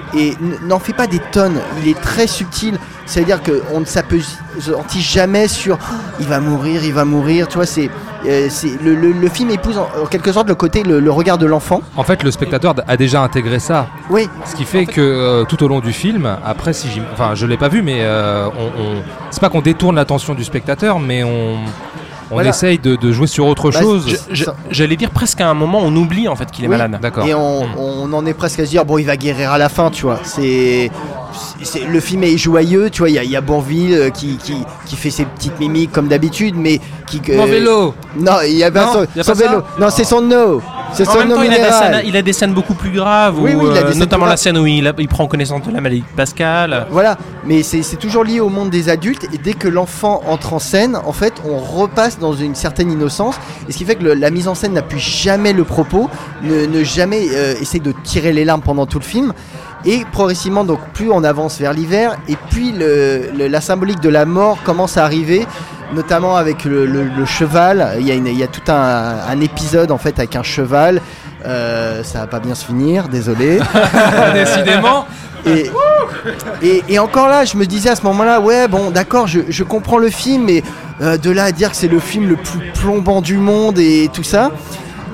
n'en fait pas des tonnes. Il est très subtil. C'est-à-dire qu'on ne s'appesantit jamais sur Oh, il va mourir, il va mourir. Tu vois, c'est euh, le, le- le film épouse en, en quelque sorte le côté le, le regard de l'enfant. En fait, le spectateur a déjà intégré ça. Oui, Ce qui fait que euh, tout au long du film, après, si enfin, je l'ai pas vu, mais euh, on, on- c'est pas qu'on détourne l'attention du spectateur, mais on, on Voilà. essaye de, de jouer sur autre Bah, chose. J'allais dire presque à un moment, on oublie en fait qu'il est Oui. malade. D'accord. Et on, Hmm. on en est presque à se dire bon il va guérir à la fin tu vois c'est le film est joyeux tu vois il y a, il y a Bourville euh, qui, qui, qui fait ses petites mimiques comme d'habitude mais qui Mon vélo non il y a pas Non, son, y a son pas ça vélo non c'est son no c'est son même temps, il a, des scènes, il a des scènes beaucoup plus graves, Oui, où, oui, il a euh, des notamment la scène où il, a- il prend connaissance de la maladie de Pascal. Voilà, mais c'est c'est toujours lié au monde des adultes et dès que l'enfant entre en scène, en fait, on repasse dans une certaine innocence et ce qui fait que le- la mise en scène n'appuie jamais le propos, ne, ne jamais euh, essaye de tirer les larmes pendant tout le film. Et progressivement, donc plus on avance vers l'hiver, et puis le- le- la symbolique de la mort commence à arriver, notamment avec le, le- le cheval. Il y, a une- il y a tout un, un épisode en fait avec un cheval. Euh, ça va pas bien se finir, désolé. Décidément Et, et, et encore là, je me disais à ce moment-là, ouais, bon, d'accord, je, je comprends le film, mais euh, de là à dire que c'est le film le plus plombant du monde et tout ça.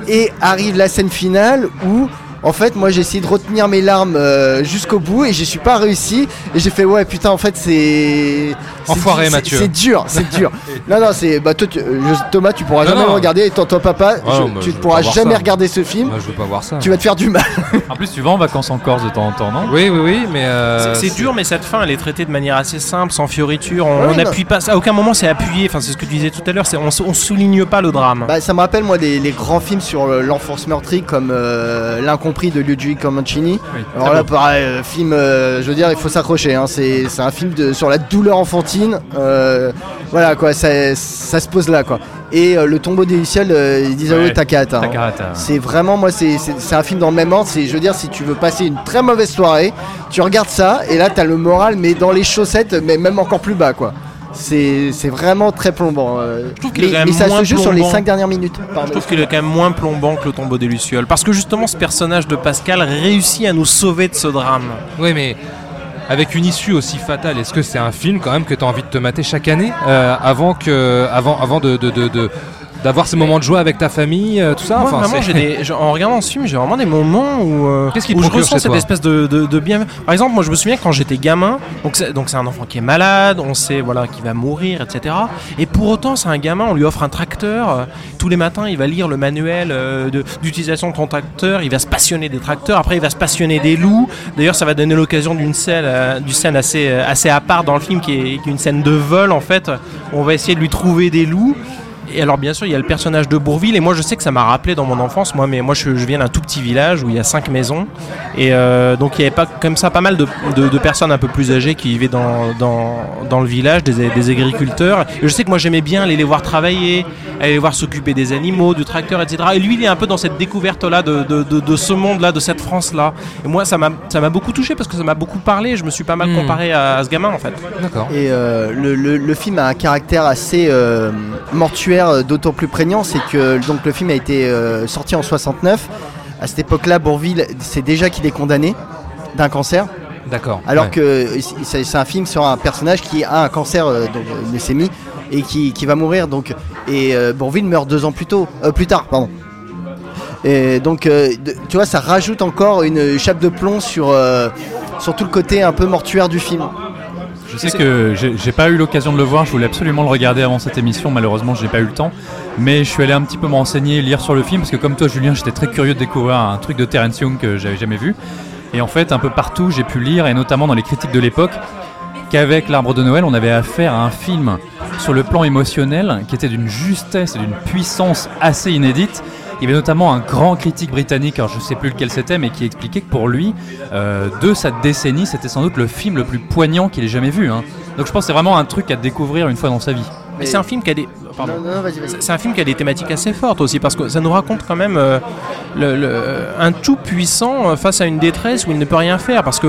Et arrive la scène finale où, en fait, moi j'ai essayé de retenir mes larmes euh, jusqu'au bout et je suis pas réussi. Et j'ai fait, ouais, putain, en fait, c'est. Enfoiré, dur, c'est- Mathieu. C'est dur, c'est dur. non, non, c'est. Bah, toi, tu- euh, je- Thomas, tu pourras Non, jamais non. le regarder. Et toi, toi, papa, Ah je- mais tu ne pourras jamais ça. regarder ce film. Moi, je veux pas voir ça. Tu vas te faire du mal. En plus, tu vas en vacances en Corse de temps en temps, non? Oui, oui, oui, mais. euh, C'est dur, mais cette fin, elle est traitée de manière assez simple, sans fioriture. On Ouais, n'appuie pas. À aucun moment, c'est appuyé. Enfin, c'est ce que tu disais tout à l'heure. c'est- On, on souligne pas le drame. Bah, ça me rappelle moi les, les grands films sur l'enfance meurtrie comme euh, L'incompris de Luigi Comencini. Oui, Alors là pareil, euh, film, euh, je veux dire, il faut s'accrocher. Hein, c'est un film de, sur la douleur enfantine. euh, voilà quoi, ça, ça se pose là quoi. Et euh, le tombeau des lucioles euh, d'Isao Ouais, Takahata. hein. C'est vraiment moi, c'est un film dans le même ordre. Je veux dire, si tu veux passer une très mauvaise soirée, tu regardes ça et là t'as le moral, mais dans les chaussettes, mais même encore plus bas quoi. C'est c'est vraiment très plombant. euh. trouve qu'il est mais, même mais ça moins se joue sur les plombant. 5 dernières minutes. Je trouve qu'il est quand même moins plombant que le tombeau des Lucioles. Parce que justement, ce personnage de Pascal réussit à nous sauver de ce drame. Oui, mais avec une issue aussi fatale, est-ce que c'est un film quand même que tu as envie de te mater chaque année euh, avant que, avant, avant de, de- de- de- d'avoir ces moments de joie avec ta famille, euh, tout ça Moi, Enfin, vraiment, c'est- j'ai des- j'ai- en regardant ce film, j'ai vraiment des moments où, euh, Qu'est-ce qui te où je procure ressens chez cette toi espèce de, de, de bien. Par exemple, moi, je me souviens quand j'étais gamin, donc c'est, donc c'est un enfant qui est malade, on sait voilà qu'il va mourir, etc. Et pour autant, c'est un gamin, on lui offre un tracteur. euh, tous les matins, il va lire le manuel euh, de- d'utilisation de ton tracteur. Il va se passionner des tracteurs. Après, il va se passionner des loups. D'ailleurs, ça va donner l'occasion d'une scène, euh, d'une scène assez, euh, assez à part dans le film, qui est, qui est une scène de vol, en fait. On va essayer de lui trouver des loups. Et alors bien sûr il y a le personnage de Bourville et moi je sais que ça m'a rappelé dans mon enfance moi mais moi je, je viens d'un tout petit village où il y a cinq maisons et euh, donc il y avait pas comme ça pas mal de, de- de personnes un peu plus âgées qui vivaient dans, dans, dans le village des, des agriculteurs. Et je sais que moi j'aimais bien aller les voir travailler aller les voir s'occuper des animaux du tracteur etc et lui il est un peu dans cette découverte là de, de, de- de ce monde là de cette France là et moi ça m'a ça m'a beaucoup touché parce que ça m'a beaucoup parlé. Je me suis pas mal Hmm. comparé à, à ce gamin en fait. D'accord. Et euh, le, le- le film a un caractère assez euh, mortuaire, euh, d'autant plus prégnant, c'est que donc le film a été euh, sorti en 69. À cette époque-là, Bourville, c'est déjà qu'il est condamné d'un cancer, D'accord. alors Ouais. que c'est c'est un film sur un personnage qui a un cancer, euh, donc euh, une leucémie, et qui, qui va mourir. Donc, et euh, Bourville meurt deux ans plus tôt, euh, plus tard, pardon. Et donc, euh, de- tu vois, ça rajoute encore une chape de plomb sur, euh, sur tout le côté un peu mortuaire du film. Je sais que j'ai pas eu l'occasion de le voir, je voulais absolument le regarder avant cette émission, malheureusement j'ai pas eu le temps. Mais je suis allé un petit peu me lire sur le film, parce que comme toi Julien, j'étais très curieux de découvrir un truc de Terence Young que j'avais jamais vu. Et en fait, un peu partout, j'ai pu lire, et notamment dans les critiques de l'époque, qu'avec L'Arbre de Noël, on avait affaire à un film sur le plan émotionnel qui était d'une justesse et d'une puissance assez inédite. Il y avait notamment un grand critique britannique, alors je sais plus lequel c'était, mais qui expliquait que pour lui, euh, de sa décennie, c'était sans doute le film le plus poignant qu'il ait jamais vu. hein. Donc je pense que c'est vraiment un truc à découvrir une fois dans sa vie. Mais c'est un film qui a des pardon. Non, non, vas-y, vas-y. C'est- un film qui a des thématiques assez fortes aussi parce que ça nous raconte quand même euh, le- le- un tout puissant euh, face à une détresse où il ne peut rien faire parce que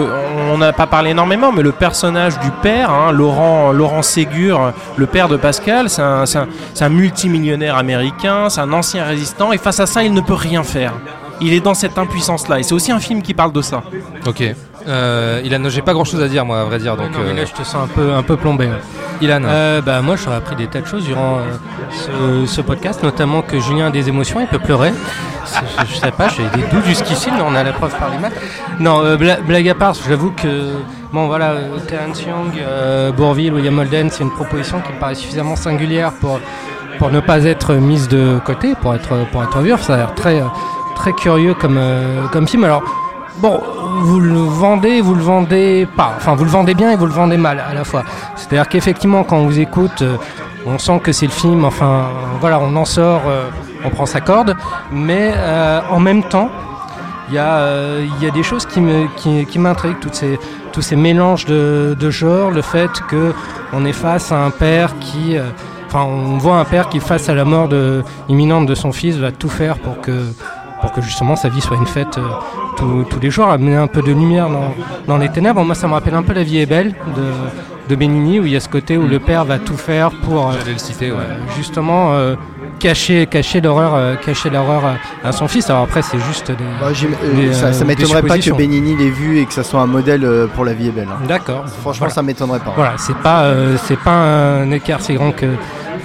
on n'a pas parlé énormément mais le personnage du père, hein, Laurent, Laurent Ségur, le père de Pascal, c'est un, c'est un- c'est un multimillionnaire américain, c'est un ancien résistant et face à ça il ne peut rien faire. Il est dans cette impuissance là et c'est aussi un film qui parle de ça. Ok. Euh, Ilan, j'ai pas grand chose à dire moi à vrai dire donc. Non, mais euh, là, je te sens un peu, un peu plombé. Ilan. Euh, bah, moi, j'aurais appris des tas de choses durant euh, ce, ce podcast, notamment que Julien a des émotions, il peut pleurer. Je, je sais pas, j'ai des doutes jusqu'ici, mais on a la preuve par les maths. Non, euh, bla- blague à part, j'avoue que, bon voilà, euh, Terence Young, euh, Bourville, William Holden, c'est une proposition qui me paraît suffisamment singulière pour, pour ne pas être mise de côté, pour être, pour être vue. Ça a l'air très, euh, très curieux comme, euh, comme film. Alors, Bon, vous le vendez, vous le vendez pas. Enfin, vous le vendez bien et vous le vendez mal à la fois. C'est-à-dire qu'effectivement, quand on vous écoute, euh, on sent que c'est le film. Enfin, voilà, on en sort, euh, on prend sa corde. Mais euh, en même temps, il y, a, des choses qui m'intriguent, tous ces mélanges de, genres, le fait que on est face à un père qui, enfin, on voit un père qui, face à la mort imminente de son fils, va tout faire pour que pour que justement sa vie soit une fête euh, tous- les jours, amener un peu de lumière dans, dans les ténèbres. Moi, ça me rappelle un peu La vie est belle de, de Benigni, où il y a ce côté où le père va tout faire pour euh, J'allais le citer, ouais. justement euh, cacher, cacher l'horreur, euh, cacher l'horreur à, à son fils. Alors après, c'est juste des. Bah, euh, des, ça, ça euh, m'étonnerait pas que. Benigni l'ait vu et que ça soit un modèle euh, pour La vie est belle. hein. D'accord. Franchement, Voilà. ça m'étonnerait pas. Voilà, c'est pas, euh, c'est pas un écart si grand que,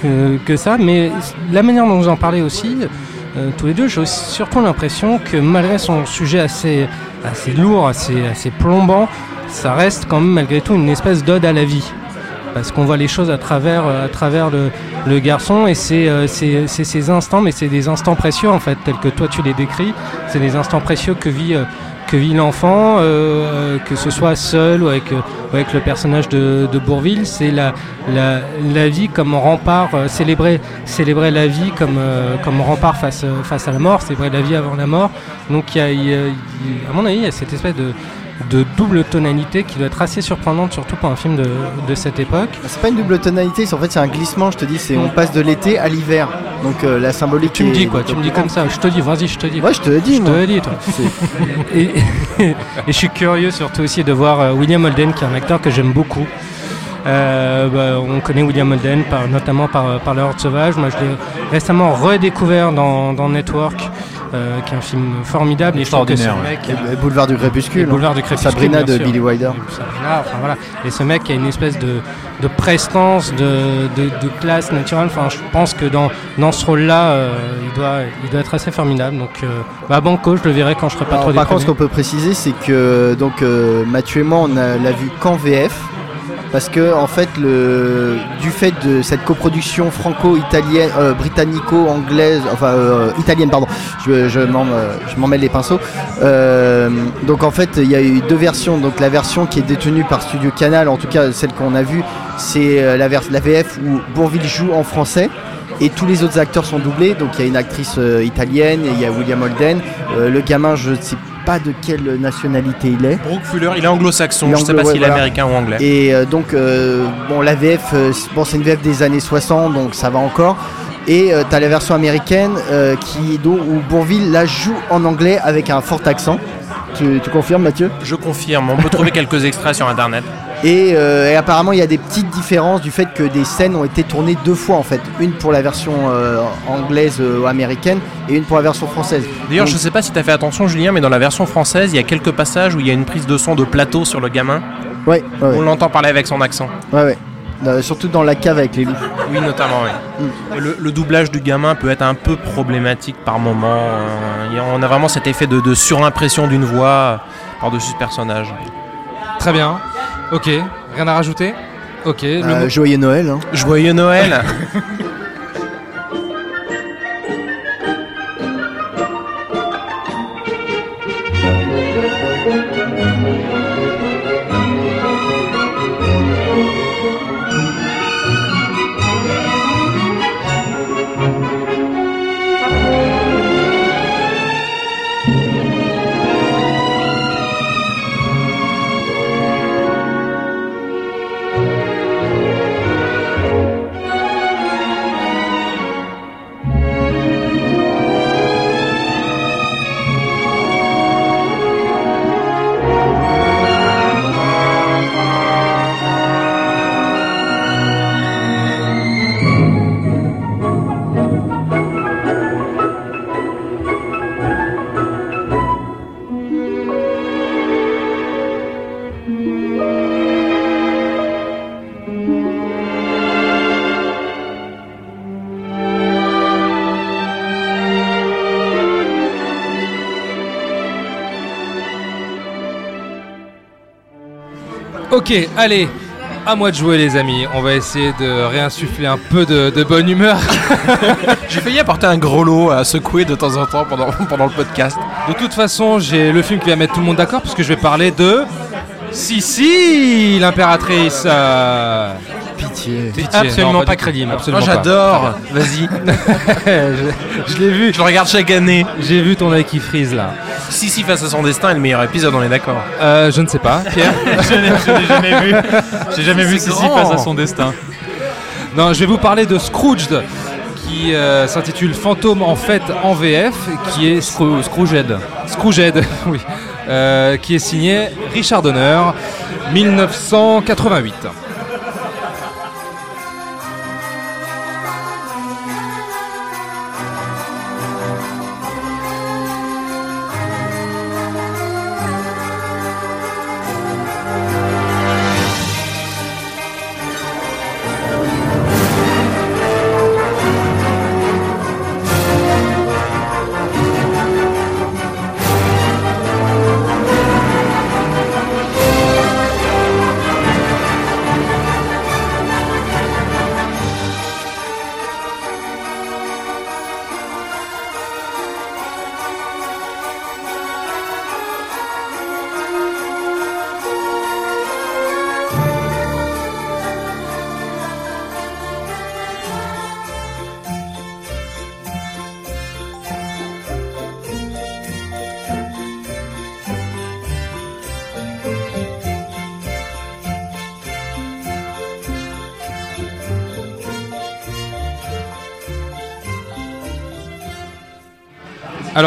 que, que ça, mais la manière dont vous en parlez aussi, euh, tous les deux, j'ai surtout l'impression que malgré son sujet assez, assez lourd, assez, assez plombant, ça reste quand même malgré tout une espèce d'ode à la vie. Parce qu'on voit les choses à travers, euh, à travers le, le garçon et c'est euh, ces instants, mais c'est des instants précieux en fait, tels que toi tu les décris. C'est des instants précieux que vit, euh, que vit l'enfant, euh, que ce soit seul ou avec, euh, le personnage de, Bourville. C'est la, la, vie comme rempart, euh, célébrer, célébrer la vie comme, rempart face, à la mort, célébrer la vie avant la mort. Donc y a, à mon avis, il y a cette espèce de de double tonalité qui doit être assez surprenante, surtout pour un film de, de cette époque. C'est pas une double tonalité, c'est en fait c'est un glissement, je te dis, c'est on passe de l'été à l'hiver. Donc euh, la symbolique. Tu me dis quoi Tu me dis comme ça Je te dis, vas-y, je te dis. Ouais, je te le dis. Je te le dis, toi. Et, et je suis curieux surtout aussi de voir euh, William Holden, qui est un acteur que j'aime beaucoup. Euh, bah, on connaît William Holden par- notamment par, par Le Horde Sauvage. Moi, je l'ai récemment redécouvert dans, dans Network, euh, qui est un film formidable. Et je trouve que ce mec, Boulevard du Crépuscule. le boulevard du Crépuscule, Sabrina de sûr. Billy Wilder. Sabrina, enfin voilà. Et ce mec a une espèce de, de prestance, de, de, de classe naturelle. Enfin, je pense que dans, dans ce rôle-là, euh, il, doit, il doit être assez formidable. Donc, euh, bah, Banco, je le verrai quand je serai pas Alors, trop par contre, ce qu'on peut préciser, c'est que donc euh, Mathieu et moi, on l'a vu qu'en VF. Parce que en fait, le, du fait de cette coproduction franco-italienne, euh, britannico-anglaise, enfin euh, italienne, pardon, je, euh, je m'en mêle les pinceaux. Euh, donc en fait, il y a eu deux versions. Donc la version qui est détenue par Studio Canal, en tout cas celle qu'on a vue, c'est euh, la, la VF où Bourville joue en français. Et tous les autres acteurs sont doublés, donc il y a une actrice euh, italienne, il y a William Holden. Euh, le gamin, je ne sais pas de quelle nationalité il est. Brooke Fuller, il est anglo-saxon, je sais anglo- pas ouais, s'il est voilà. américain ou anglais. Et euh, donc, bon, la VF, c'est- bon, c'est une VF des années 60, donc ça va encore. Et tu as la version américaine qui, dont, où Bourville la joue en anglais avec un fort accent. Tu, tu confirmes, Mathieu? Je confirme, on peut trouver quelques extraits sur internet. Et, euh, et apparemment, il y a des petites différences du fait que des scènes ont été tournées deux fois en fait. Une pour la version euh, anglaise euh, ou américaine et une pour la version française. D'ailleurs, Donc, je sais pas si t'as fait attention, Julien, mais dans la version française, il y a quelques passages où il y a une prise de son de plateau sur le gamin. Ouais, ouais, ouais. On l'entend parler avec son accent. ouais, ouais. Euh, surtout dans la cave avec les loups. Oui, notamment, oui. Mm. Le, le doublage du gamin peut être un peu problématique par moment. euh, a- on a vraiment cet effet de, de surimpression d'une voix euh, par-dessus ce personnage. Très bien. Ok. Rien à rajouter? Ok. Le Euh, joyeux Noël. hein. Joyeux Noël Ok, allez. À moi de jouer les amis, on va essayer de réinsuffler un peu de, de bonne humeur. J'ai failli apporter un gros lot à secouer de temps en temps pendant, pendant le podcast. De toute façon, j'ai le film qui va mettre tout le monde d'accord puisque je vais parler de Sissi, l'impératrice. euh, Pitié. Pitié. absolument Non, pas du tout. crédible. Absolument Moi pas. j'adore Vas-y, je je l'ai vu. je le regarde chaque année. J'ai vu ton œil qui frise là. Si, si, face à son destin est le meilleur épisode, on est d'accord. Euh, je ne sais pas, Pierre. Je n'ai jamais vu. J'ai jamais vu Sissi face à son destin. Non, je vais vous parler de Scrooged, qui euh, s'intitule Fantôme en fête en VF, qui est Scroo- Scrooged. Scrooged, oui, euh, qui est signé Richard Donner, 1988.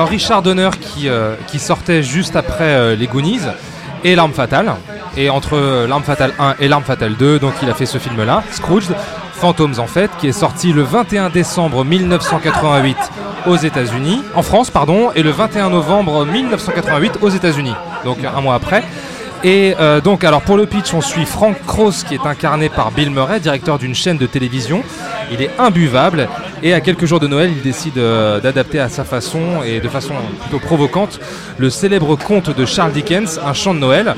Richard Donner qui, euh, qui sortait juste après euh, les Goonies et L'arme fatale. Et entre euh, L'arme fatale 1 et L'arme fatale 2, donc il a fait ce film-là, Scrooge, Phantoms en fait, qui est sorti le 21 décembre 1988 aux États-Unis, en France pardon, et le 21 novembre 1988 aux États-Unis, donc un mois après. Et donc, alors pour le pitch, on suit Frank Cross qui est incarné par Bill Murray, directeur d'une chaîne de télévision. Il est imbuvable et à quelques jours de Noël, il décide euh, d'adapter à sa façon et de façon plutôt provocante le célèbre conte de Charles Dickens, Un chant de Noël.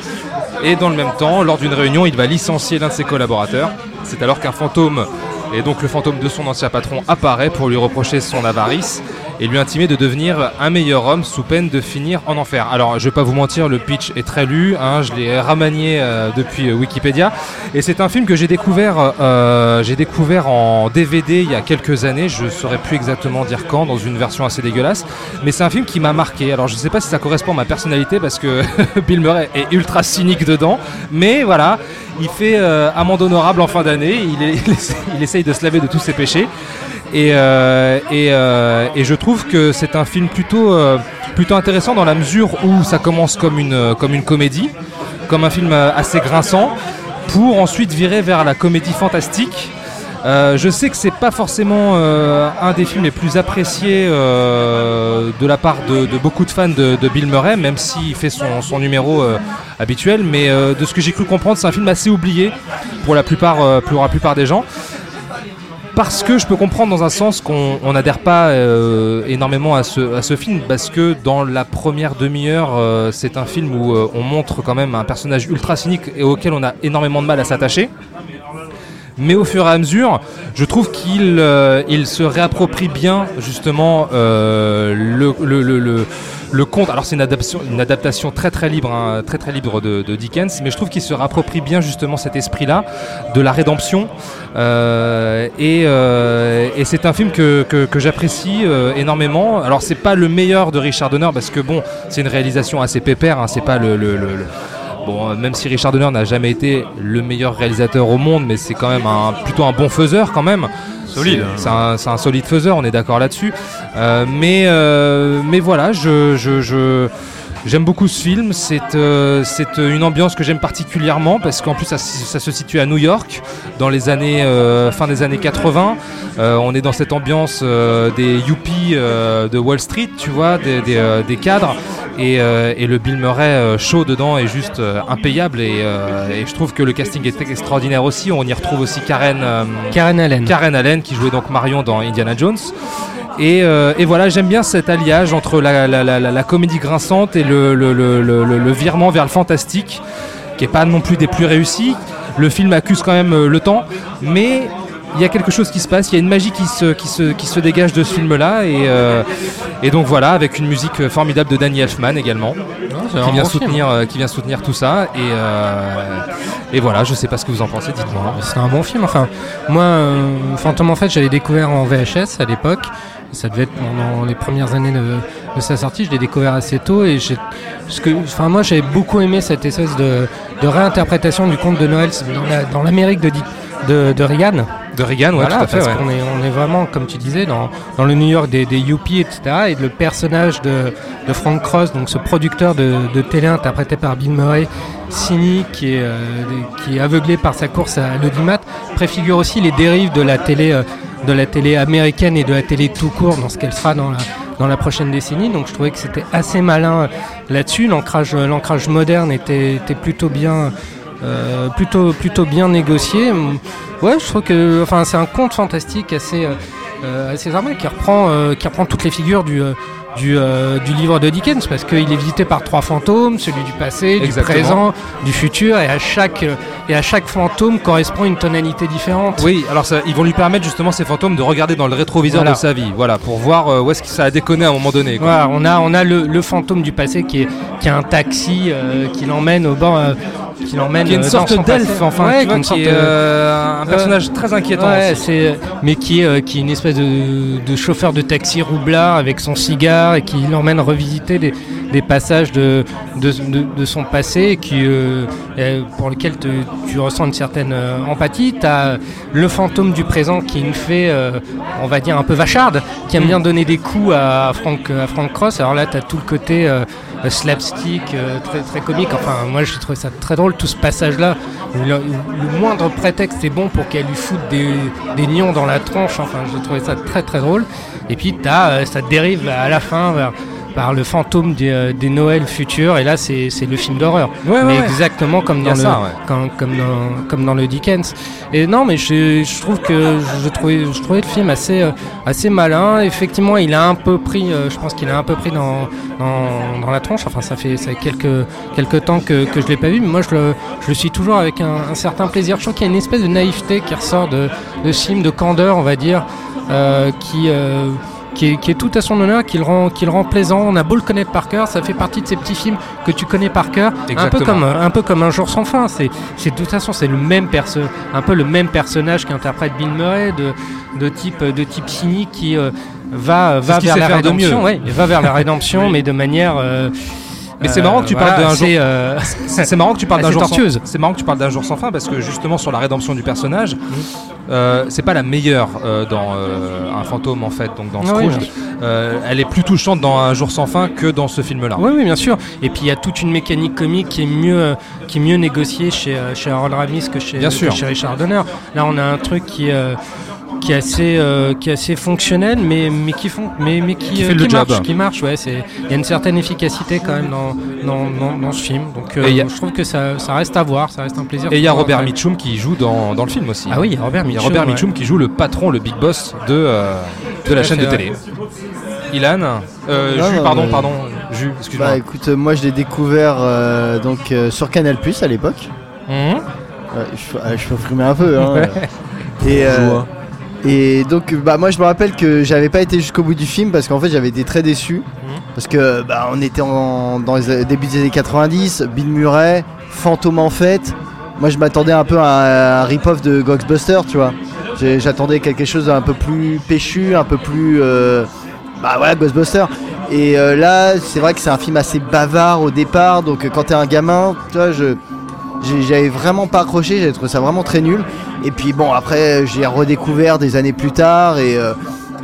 Et dans le même temps, lors d'une réunion, il va licencier l'un de ses collaborateurs. C'est alors qu'un fantôme, et donc le fantôme de son ancien patron, apparaît pour lui reprocher son avarice et lui intimer de devenir un meilleur homme sous peine de finir en enfer. Alors, je vais pas vous mentir, le pitch est très lu, hein, je l'ai ramanié euh, depuis euh, Wikipédia, et c'est un film que j'ai découvert, euh, j'ai découvert en DVD il y a quelques années. Je saurais plus exactement dire quand, dans une version assez dégueulasse, mais c'est un film qui m'a marqué. Alors, je sais pas si ça correspond à ma personnalité parce que Bill Murray est ultra cynique dedans, mais voilà. Il fait amende honorable en fin d'année, il essaye de se laver de tous ses péchés. Et, euh, euh, et je trouve que c'est un film plutôt, euh, plutôt intéressant dans la mesure où ça commence comme une, comédie, comme un film assez grinçant, pour ensuite virer vers la comédie fantastique. Je sais que c'est pas forcément un des films les plus appréciés de la part de, beaucoup de fans de, Bill Murray, même s'il fait son, son numéro habituel. Mais de ce que j'ai cru comprendre, c'est un film assez oublié pour la plupart, pour la plupart des gens parce que je peux comprendre dans un sens qu'on on n'adhère pas euh, énormément à ce, à ce film, parce que dans la première demi-heure, euh, c'est un film où euh, on montre quand même un personnage ultra cynique et auquel on a énormément de mal à s'attacher. Mais au fur et à mesure, je trouve qu'il euh, il se réapproprie bien justement euh, le, le, le, le- conte. Alors c'est une adaptation, une adaptation très très libre, hein, très très libre de, Dickens, mais je trouve qu'il se réapproprie bien justement cet esprit-là de la rédemption. Euh, et et c'est un film que, que, j'apprécie énormément. Alors c'est pas le meilleur de Richard Donner parce que bon, c'est une réalisation assez pépère. hein, c'est pas le- le- Bon, même si Richard Donner n'a jamais été le meilleur réalisateur au monde, mais c'est quand même un, plutôt un bon faiseur quand même. Solide, hein. C'est c'est un, solide faiseur, on est d'accord là-dessus. Euh, mais, euh, mais voilà, je, je, je- j'aime beaucoup ce film. C'est euh, c'est une ambiance que j'aime particulièrement parce qu'en plus ça, se- ça se situe à New York dans les années euh, fin des années 80. Euh, on est dans cette ambiance euh, des yuppies euh, de Wall Street, tu vois, des, des, euh, des cadres. Et, euh, et le Bill Murray euh, show dedans est juste euh, impayable et, euh, et je trouve que le casting est extraordinaire aussi. On y retrouve aussi Karen, euh, Karen Allen. Karen Allen qui jouait donc Marion dans Indiana Jones. Et, euh, et voilà, j'aime bien cet alliage entre la, la- la- la- la comédie grinçante et le, le- le- virement vers le fantastique, qui est pas non plus des plus réussis. Le film accuse quand même euh, le temps, mais il y a quelque chose qui se passe, il y a une magie qui se, qui se, qui se dégage de ce film-là. Et, euh, et donc voilà, avec une musique formidable de Danny Elfman également, qui vient, bon soutenir, euh, qui vient soutenir tout ça. Et, euh, et voilà, je sais pas ce que vous en pensez, dites-moi. C'est un bon film. Enfin, moi, Phantom en fait, j'avais découvert en VHS à l'époque. Ça devait être pendant les premières années de, de sa sortie. Je l'ai découvert assez tôt et j'ai, ce que, enfin, moi, j'avais beaucoup aimé cette espèce de, de réinterprétation du conte de Noël dans, la- dans l'Amérique de, de, de Reagan. De Reagan, ouais, Voilà, tout à fait. parce ouais. qu'on est, on est vraiment, comme tu disais, dans, dans le New York des, des yuppies, etc. Et le personnage de, de Frank Cross, donc ce producteur de, de télé interprété par Bill Murray, cynique, qui est, euh, qui est aveuglé par sa course à l'audimat, préfigure aussi les dérives de la télé, euh, de la télé américaine et de la télé tout court dans ce qu'elle sera dans la, dans la prochaine décennie. Donc je trouvais que c'était assez malin euh, là-dessus. L'ancrage, l'ancrage moderne était, était plutôt bien. euh, plutôt plutôt bien négocié. Ouais, je trouve que enfin c'est un conte fantastique assez euh, euh, assez normal qui reprend euh, qui reprend toutes les figures du euh, du, euh, du livre de Dickens parce qu'il est visité par trois fantômes, celui du passé, Exactement. du présent, du futur et à chaque et à chaque fantôme correspond une tonalité différente. Oui, alors ça, ils vont lui permettre justement ces fantômes de regarder dans le rétroviseur Voilà. de sa vie, voilà, pour voir euh, où est-ce que ça a déconné à un moment donné. quoi. Voilà, on a, on a le, le fantôme du passé qui, est, qui a un taxi euh, qui l'emmène au bord. euh, qui l'emmène Qui est une sorte d'elfe, enfin, Ouais, tu vois, une qui sorte est euh, un personnage très inquiétant. Ouais, aussi. c'est, mais qui est, qui est une espèce de, de chauffeur de taxi roublard avec son cigare et qui l'emmène revisiter des, des passages de, de, de- de son passé et qui, euh, pour lequel te- tu ressens une certaine euh, empathie. Tu as le fantôme du présent qui est une fée, euh, on va dire, un peu vacharde, qui aime bien donner des coups à Frank, à Frank Cross. Alors là, tu as tout le côté euh, slapstick, très, très comique. Enfin, moi, j'ai trouvé ça très drôle, tout ce passage-là. Le, moindre prétexte est bon pour qu'elle lui foute des, lions dans la tronche. Enfin, j'ai trouvé ça très très drôle. Et puis, as, euh, ça dérive à la fin vers, par le fantôme des, euh, des Noëls futurs. Et là, c'est le film d'horreur. Ouais, mais ouais, exactement comme dans, le, ça, comme, comme dans, comme dans le Dickens. Et non, mais je, je trouve que je trouvais, je trouvais le film assez, euh, assez malin. Effectivement, il a un peu pris, euh, je pense qu'il a un peu pris dans, dans, dans la tronche. Enfin, ça fait, ça fait quelques, quelques temps que, que je l'ai pas vu, mais moi, je le, je le suis toujours avec un, un certain plaisir. Je trouve qu'il y a une espèce de naïveté qui ressort de, de ce film, de candeur, on va dire, euh, qui. euh, qui est, qui est tout à son honneur, qui le, rend, qui le rend plaisant. On a beau le connaître par cœur, ça fait partie de ces petits films que tu connais par cœur, un peu comme un peu comme un jour sans fin. C'est, c'est de toute façon c'est le même perso, un peu le même personnage qu'interprète Bill Murray, de, de type de type cynique qui euh, va va vers la rédemption, ouais, va vers la rédemption, mais de manière. euh, Mais c'est euh, marrant que tu voilà, parles d'un jour- euh, C'est marrant que tu parles d'un jour tortueuse. C'est marrant que tu parles d'un jour sans fin parce que justement sur la rédemption du personnage, Mm. euh, c'est pas la meilleure euh, dans euh, un fantôme en fait, donc dans Scrooge. Euh, elle est plus touchante dans un jour sans fin que dans ce film-là. Oui, oui, bien sûr. Et puis il y a toute une mécanique comique qui est mieux, euh, qui est mieux négociée chez, euh, chez Harold Ramis que chez, Bien que sûr. chez Richard Donner. Là, on a un truc qui, euh, qui est assez, euh, qui est assez fonctionnel, mais, mais qui font, mais, mais qui, Qui euh, fait le qui job. marche, qui marche. Ouais, c'est, il y a une certaine efficacité quand même dans, dans, dans, dans ce film. Donc, euh, Et il y a- je trouve que ça, ça reste à voir, ça reste un plaisir. Et il y a Robert ouais. Mitchum qui joue dans, dans le film aussi. Ah oui, il y a Robert Il y a Mitchum. Robert ouais. Mitchum qui joue le patron, le big boss de, euh, de la à chaîne fait, de télé. Ilan, euh, Non, Jus, non, pardon, mais- pardon, Jus, excuse-moi. Bah écoute, euh, moi je l'ai découvert euh, donc euh, sur Canal Plus à l'époque. Mhm. Je, ah, je peux frimer un peu. Hein. et, euh, et donc bah moi je me rappelle que j'avais pas été jusqu'au bout du film parce qu'en fait j'avais été très déçu parce que bah, on était en, dans les débuts des années 90, Bill Murray, fantôme en fait. Moi je m'attendais un peu à un rip-off de Ghostbusters, tu vois. J'attendais quelque chose d'un peu plus péchu, un peu plus euh, bah voilà Ghostbusters. Et euh, là c'est vrai que c'est un film assez bavard au départ, donc euh, quand t'es un gamin, tu vois je J'avais vraiment pas accroché, j'avais trouvé ça vraiment très nul. Et puis bon, après, j'ai redécouvert des années plus tard. Et euh,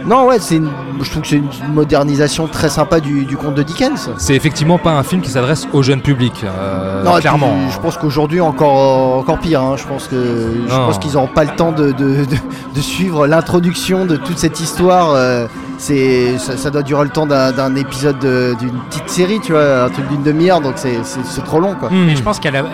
non, ouais, c'est une- je trouve que c'est une modernisation très sympa du, du conte de Dickens. C'est effectivement pas un film qui s'adresse au jeune public, euh, non, puis, clairement. je pense qu'aujourd'hui encore encore pire. hein. Je pense que je Non. pense qu'ils n'auront pas le temps de, de, de- de suivre l'introduction de toute cette histoire. euh, c'est ça, ça doit durer le temps d'un d'un épisode de- d'une petite série, tu vois, un truc d'une demi-heure. Donc c'est c'est- c'est trop long, quoi. Hmm. Mais je pense qu'à la- euh,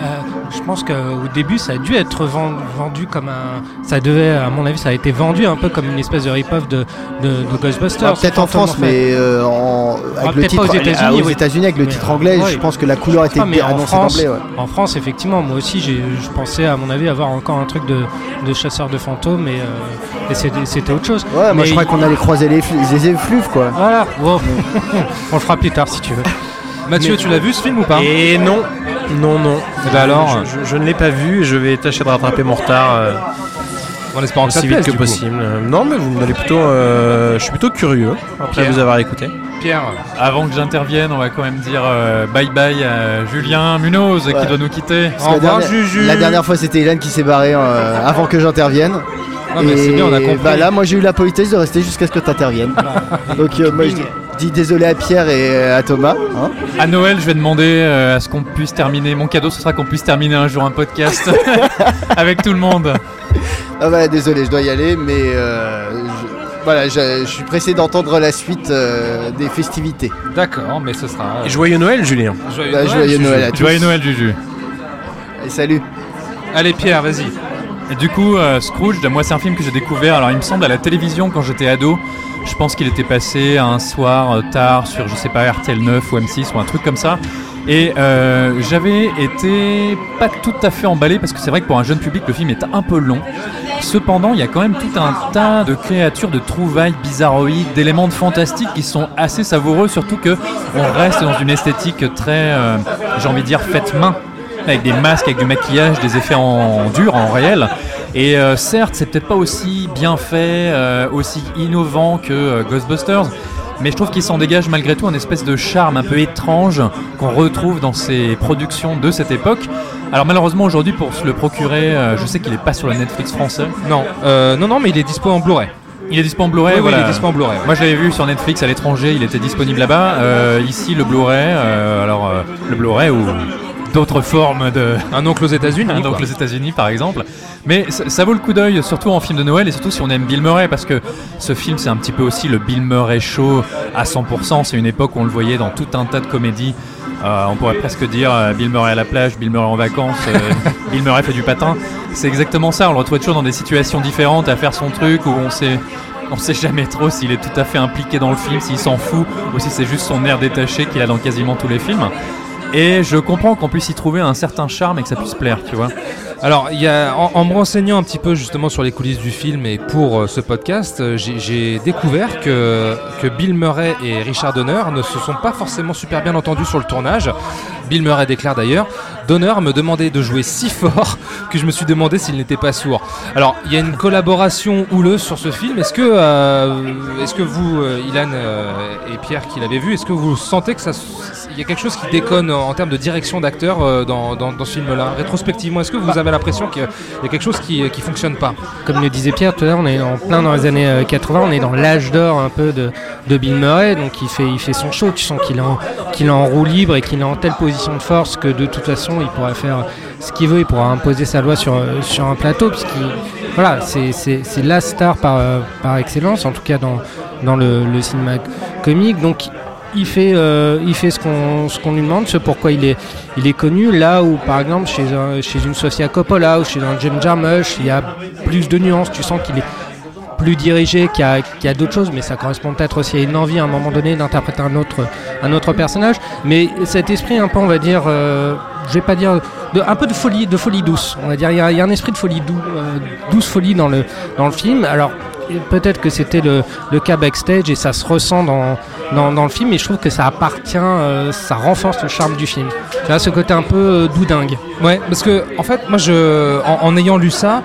je pense qu'au début ça a dû être ven- vendu comme un, ça devait, à mon avis, ça a été vendu un peu comme une espèce de rip-off de, de, de Ghostbusters. Ah, Peut-être en France, fait. mais euh, en, avec le titre pas aux États-Unis, ah, oui. Avec le Mais, titre anglais, ouais. je pense que la couleur était Ah, mais en France, ouais. En France, effectivement, moi aussi, j'ai- je pensais à mon avis avoir encore un truc de, de chasseur de fantômes et, euh, et c'était autre chose. Ouais, moi Mais je croyais qu'on allait croiser les, les effluves quoi. Voilà, bon. on le fera plus tard si tu veux. Mathieu, Mais- tu l'as vu ce film ou pas? Et non, non, non. Eh ben alors je, je- je ne l'ai pas vu et je vais tâcher de rattraper mon retard euh, En espérant que ça aussi te vite plaise, que du coup. possible. Euh, Non, mais vous m'allez plutôt. euh, je suis plutôt curieux après Pierre. vous avoir écouté. Pierre, Avant que j'intervienne, on va quand même dire euh, bye bye à Julien Munoz Ouais. qui doit nous quitter. Parce Au que revoir, la, dernière, Juju. la dernière fois c'était Hélène qui s'est barrée euh, avant que j'intervienne. Non, mais c'est bien, on a compris. Bah là moi j'ai eu la politesse de rester jusqu'à ce que tu interviennes. Donc euh, moi je dis- désolé à Pierre et à Thomas. hein. À Noël, je vais demander euh, à ce qu'on puisse terminer. Mon cadeau, ce sera qu'on puisse terminer un jour un podcast avec tout le monde. Ah bah désolé je dois y aller mais euh, je- voilà je, je suis pressé d'entendre la suite euh, des festivités. d'accord, mais ce sera. euh, Et joyeux Noël, Julien. joyeux Bah, Noël, joyeux Juju. Noël à tous. Joyeux Noël, Juju. Et salut. Allez, Pierre, vas-y. Et du coup, euh, Scrooge, moi, c'est un film que j'ai découvert. Alors, il me semble à la télévision quand j'étais ado. Je pense qu'il était passé un soir euh, tard sur, je sais pas, RTL 9 ou M6 ou un truc comme ça. Et euh, j'avais été pas tout à fait emballé parce que c'est vrai que pour un jeune public, le film est un peu long. Cependant, il y a quand même tout un tas de créatures, de trouvailles bizarroïdes, d'éléments de fantastique qui sont assez savoureux, surtout que on reste dans une esthétique très, j'ai envie de dire, faite main avec des masques, avec du maquillage, des effets en dur, en réel. Et euh, certes, c'est peut-être pas aussi bien fait, euh, aussi innovant que euh, Ghostbusters, mais je trouve qu'il s'en dégage malgré tout un espèce de charme un peu étrange qu'on retrouve dans ces productions de cette époque. Alors malheureusement aujourd'hui pour se le procurer, euh, je sais qu'il est pas sur le Netflix français. Non, non, non, mais il est dispo en Blu-ray. Il est dispo en Blu-ray. oui, oui, il est dispo en Blu-ray. ouais. Moi je l'avais vu sur Netflix à l'étranger, il était disponible là-bas. Euh, ici le Blu-ray, euh, alors euh, le Blu-ray ou d'autres formes de. Un oncle aux États-Unis. Un oncle aux États-Unis, par exemple. Mais ça, ça vaut le coup d'œil, surtout en film de Noël et surtout si on aime Bill Murray, parce que ce film, c'est un petit peu aussi le Bill Murray show à 100%. C'est une époque où on le voyait dans tout un tas de comédies. Euh, on pourrait presque dire euh, Bill Murray à la plage, Bill Murray en vacances, euh, Bill Murray fait du patin. C'est exactement ça. On le retrouve toujours dans des situations différentes à faire son truc où on sait. On sait jamais trop s'il est tout à fait impliqué dans le film, s'il s'en fout, ou si c'est juste son air détaché qu'il a dans quasiment tous les films. Et je comprends qu'on puisse y trouver un certain charme et que ça puisse plaire, tu vois. Alors, en, me renseignant un petit peu justement sur les coulisses du film et pour euh, ce podcast, euh, j'ai- j'ai découvert que, que Bill Murray et Richard Donner ne se sont pas forcément super bien entendus sur le tournage. Bill Murray déclare d'ailleurs Donner me demandait de jouer si fort que je me suis demandé s'il n'était pas sourd. Alors, il y a une collaboration houleuse sur ce film. Est-ce que, euh, est-ce que vous, euh, Ilan euh, et Pierre, qui l'avez vu, est-ce que vous sentez que ça, il y a quelque chose qui déconne en termes de direction d'acteur dans, ce film-là? Rétrospectivement, est-ce que vous avez l'impression qu'il y a quelque chose qui, qui fonctionne pas? Comme le disait Pierre tout à l'heure, on est en plein dans les années euh, 80, on est dans l'âge d'or un peu de, Bill Murray, donc il fait, il fait son show, tu sens qu'il est, en, qu'il est en roue libre et qu'il est en telle position de force que de toute façon il pourrait faire ce qu'il veut, il pourra imposer sa loi sur, euh, sur un plateau, puisqu'il voilà, c'est, la star par, euh, par excellence, en tout cas dans, dans le, cinéma comique, donc il fait, euh, il fait ce qu'on qu'on lui demande, ce pourquoi il est, il est connu. Là où, par exemple, chez, un- chez une Sofia Coppola ou chez un James Jarmusch, il y a plus de nuances. Tu sens qu'il est plus dirigé, qu'il y a, qu'il y a d'autres choses, mais ça correspond peut-être aussi à une envie à un moment donné d'interpréter un autre, un autre personnage. Mais cet esprit, un peu, on va dire, euh, je vais pas dire, un peu de folie, de folie douce. On va dire, il y a, un esprit de folie euh, douce folie dans le, dans le film. Alors. Peut-être que c'était le, le cas backstage et ça se ressent dans, dans, le film, mais je trouve que ça appartient, euh, ça renforce le charme du film. Tu vois, ce côté un peu euh, doudingue. Ouais, parce que en fait, moi, je, en ayant lu ça,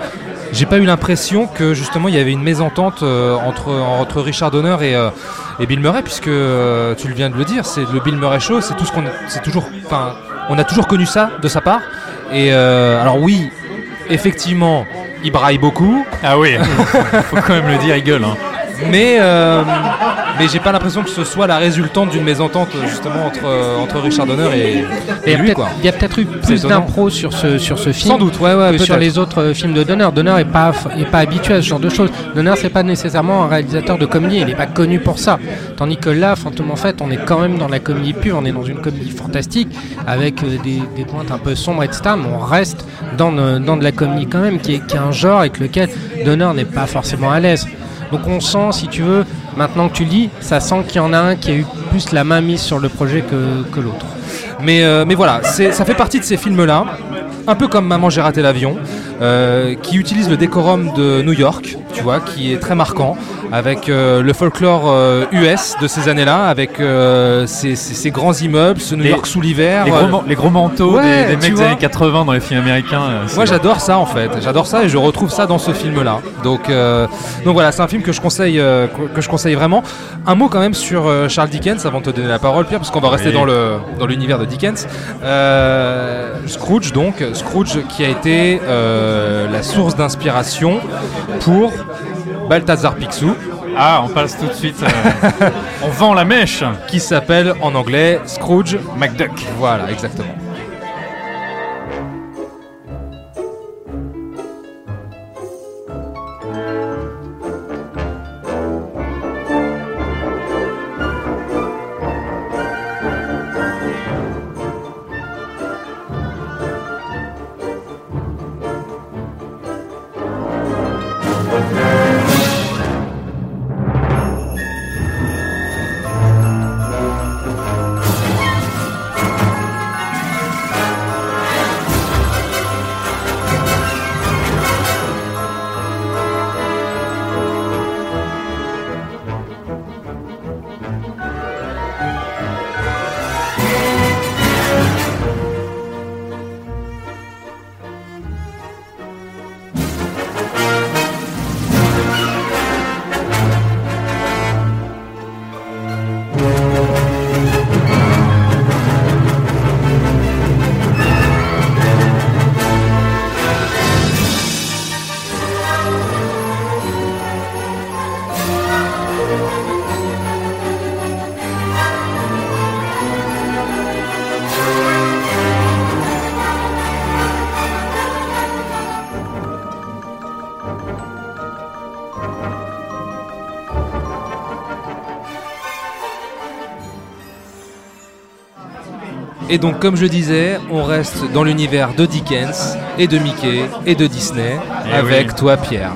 j'ai pas eu l'impression que justement il y avait une mésentente euh, entre, entre Richard Donner et, euh, et Bill Murray, puisque euh, tu le viens de le dire, c'est le Bill Murray Show, c'est tout ce qu'on, c'est toujours, enfin, on a toujours connu ça de sa part. Et alors oui, effectivement, il braille beaucoup, Ah oui, faut quand même le dire, il gueule. Hein. Mais euh, mais j'ai pas l'impression que ce soit la résultante d'une mésentente justement entre euh, entre Richard Donner et, Et et Il y a lui quoi. il y a peut-être eu plus d'impro sur ce, sur ce film. Sans doute, ouais, ouais, que sur les autres euh, films de Donner. Donner est pas, est pas habitué à ce genre de choses. Donner, c'est pas nécessairement un réalisateur de comédie, il n'est pas connu pour ça. Tandis que là, Fantôme en fait, on est quand même dans la comédie pure, on est dans une comédie fantastique, avec des, des pointes un peu sombres, etc. Mais on reste dans, de- dans de la comédie quand même, qui est, qui est un genre avec lequel Donner n'est pas forcément à l'aise. Donc on sent, si tu veux, maintenant que tu lis, ça sent qu'il y en a un qui a eu plus la main mise sur le projet que, l'autre. Mais, euh, voilà, ça fait partie de ces films-là, un peu comme Maman j'ai raté l'avion, euh, qui utilise le décorum de New York, tu vois, qui est très marquant, avec euh, le folklore euh, US de ces années-là, avec euh, ces, ces- ces grands immeubles, ce New Les- York sous l'hiver. Les euh, gros, man- les gros manteaux Ouais, des, mecs des années 80 dans les films américains. euh, Moi j'adore ça en fait, j'adore ça et je retrouve ça dans ce film-là. Donc, euh, donc voilà, c'est un film que je conseille, euh, que je conseille vraiment. Un mot quand même sur euh, Charles Dickens avant de te donner la parole, Pierre, parce qu'on va rester Oui. dans l'univers de Dickens. Euh, Scrooge donc, Scrooge qui a été euh, la source d'inspiration pour Balthazar Picsou, Ah, on passe tout de suite. euh, on vend la mèche. qui s'appelle en anglais Scrooge McDuck. Voilà, exactement. Et donc, comme je disais, on reste dans l'univers de Dickens et de Mickey et de Disney Eh avec oui. toi, Pierre.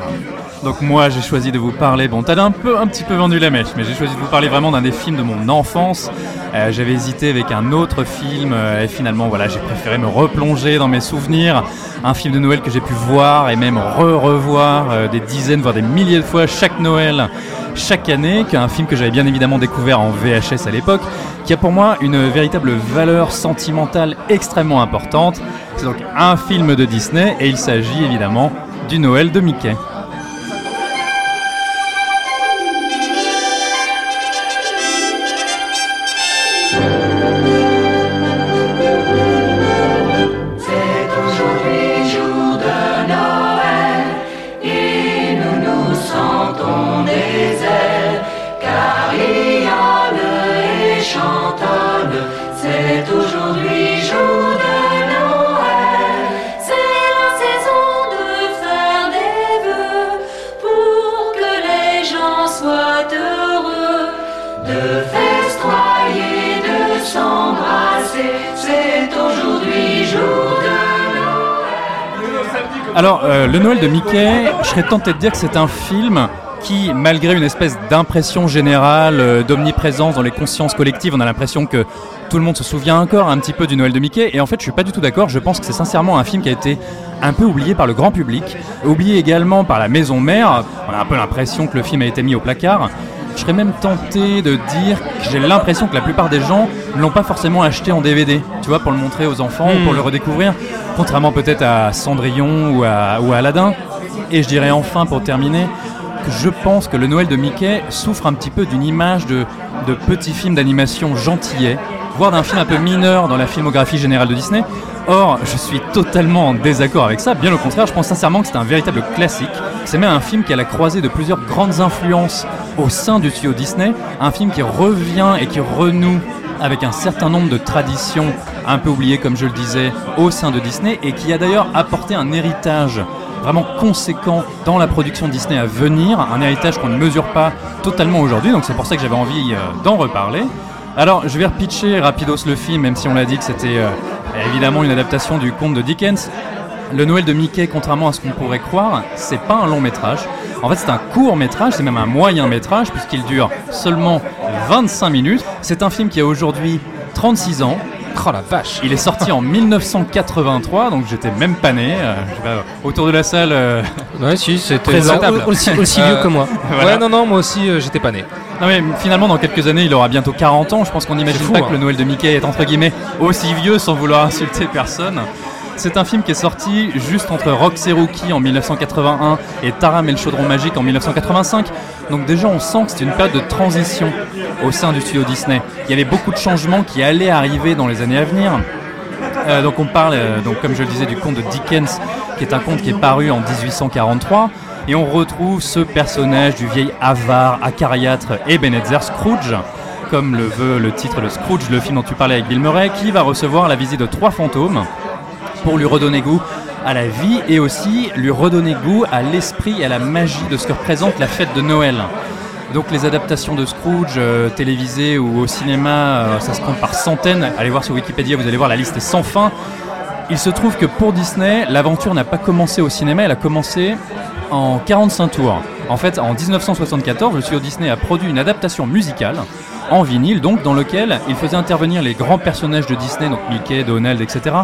Donc moi j'ai choisi de vous parler, bon t'as un peu un petit peu vendu la mèche, mais j'ai choisi de vous parler vraiment d'un des films de mon enfance. Euh, J'avais hésité avec un autre film euh, et finalement voilà j'ai préféré me replonger dans mes souvenirs. Un film de Noël que j'ai pu voir et même re-revoir euh, des dizaines voire des milliers de fois chaque Noël, chaque année, qu'un film que j'avais bien évidemment découvert en VHS à l'époque, qui a pour moi une véritable valeur sentimentale extrêmement importante. C'est donc un film de Disney et il s'agit évidemment du Noël de Mickey. Mickey, je serais tenté de dire que c'est un film qui, malgré une espèce d'impression générale, euh, d'omniprésence dans les consciences collectives, on a l'impression que tout le monde se souvient encore un petit peu du Noël de Mickey. Et en fait, je suis pas du tout d'accord. Je pense que c'est sincèrement un film qui a été un peu oublié par le grand public, oublié également par la maison mère. On a un peu l'impression que le film a été mis au placard. Je serais même tenté de dire que j'ai l'impression que la plupart des gens ne l'ont pas forcément acheté en DVD, tu vois, pour le montrer aux enfants, ou pour le redécouvrir, contrairement peut-être à Cendrillon ou à, ou à Aladdin. Et je dirais enfin, pour terminer, que je pense que le Noël de Mickey souffre un petit peu d'une image de, de petit film d'animation gentillet, voire d'un film un peu mineur dans la filmographie générale de Disney. Or, je suis totalement en désaccord avec ça. Bien au contraire, je pense sincèrement que c'est un véritable classique. C'est même un film qui a la croisée de plusieurs grandes influences au sein du studio Disney. Un film qui revient et qui renoue avec un certain nombre de traditions un peu oubliées, comme je le disais, au sein de Disney et qui a d'ailleurs apporté un héritage vraiment conséquent dans la production Disney à venir, un héritage qu'on ne mesure pas totalement aujourd'hui, donc c'est pour ça que j'avais envie euh, d'en reparler. Alors, je vais repitcher rapidos le film, même si on l'a dit que c'était euh, évidemment une adaptation du conte de Dickens. Le Noël de Mickey, contrairement à ce qu'on pourrait croire, c'est pas un long métrage. En fait, c'est un court métrage, c'est même un moyen métrage, puisqu'il dure seulement 25 minutes. C'est un film qui a aujourd'hui 36 ans. Oh la vache Il est sorti en 1983, donc j'étais même pas né. Euh, je pas, autour de la salle, euh, Ouais, si, c'était Présentable. aussi, aussi vieux Euh, que moi. voilà. Ouais, non, non, moi aussi, euh, j'étais pas né. Non mais finalement dans quelques années il aura bientôt 40 ans, je pense qu'on n'imagine pas hein. que le Noël de Mickey est entre guillemets aussi vieux sans vouloir insulter personne. C'est un film qui est sorti juste entre Rox et Rookie en 1981 et Taram et le chaudron magique en 1985. Donc déjà on sent que c'est une période de transition au sein du studio Disney. Il y avait beaucoup de changements qui allaient arriver dans les années à venir. Euh, donc on parle, euh, donc comme je le disais, du conte de Dickens, qui est un conte qui est paru en 1843. Et on retrouve ce personnage du vieil avare, acariâtre et Ebenezer Scrooge, comme le veut le titre de Scrooge, le film dont tu parlais avec Bill Murray, qui va recevoir la visite de trois fantômes pour lui redonner goût à la vie et aussi lui redonner goût à l'esprit et à la magie de ce que représente la fête de Noël. Donc les adaptations de Scrooge euh, télévisées ou au cinéma, euh, ça se compte par centaines. Allez voir sur Wikipédia, vous allez voir la liste est sans fin. Il se trouve que pour Disney, l'aventure n'a pas commencé au cinéma, elle a commencé en 45 tours. En fait, en 1974, le studio Disney a produit une adaptation musicale en vinyle, donc dans lequel il faisait intervenir les grands personnages de Disney, donc Mickey, Donald, etc.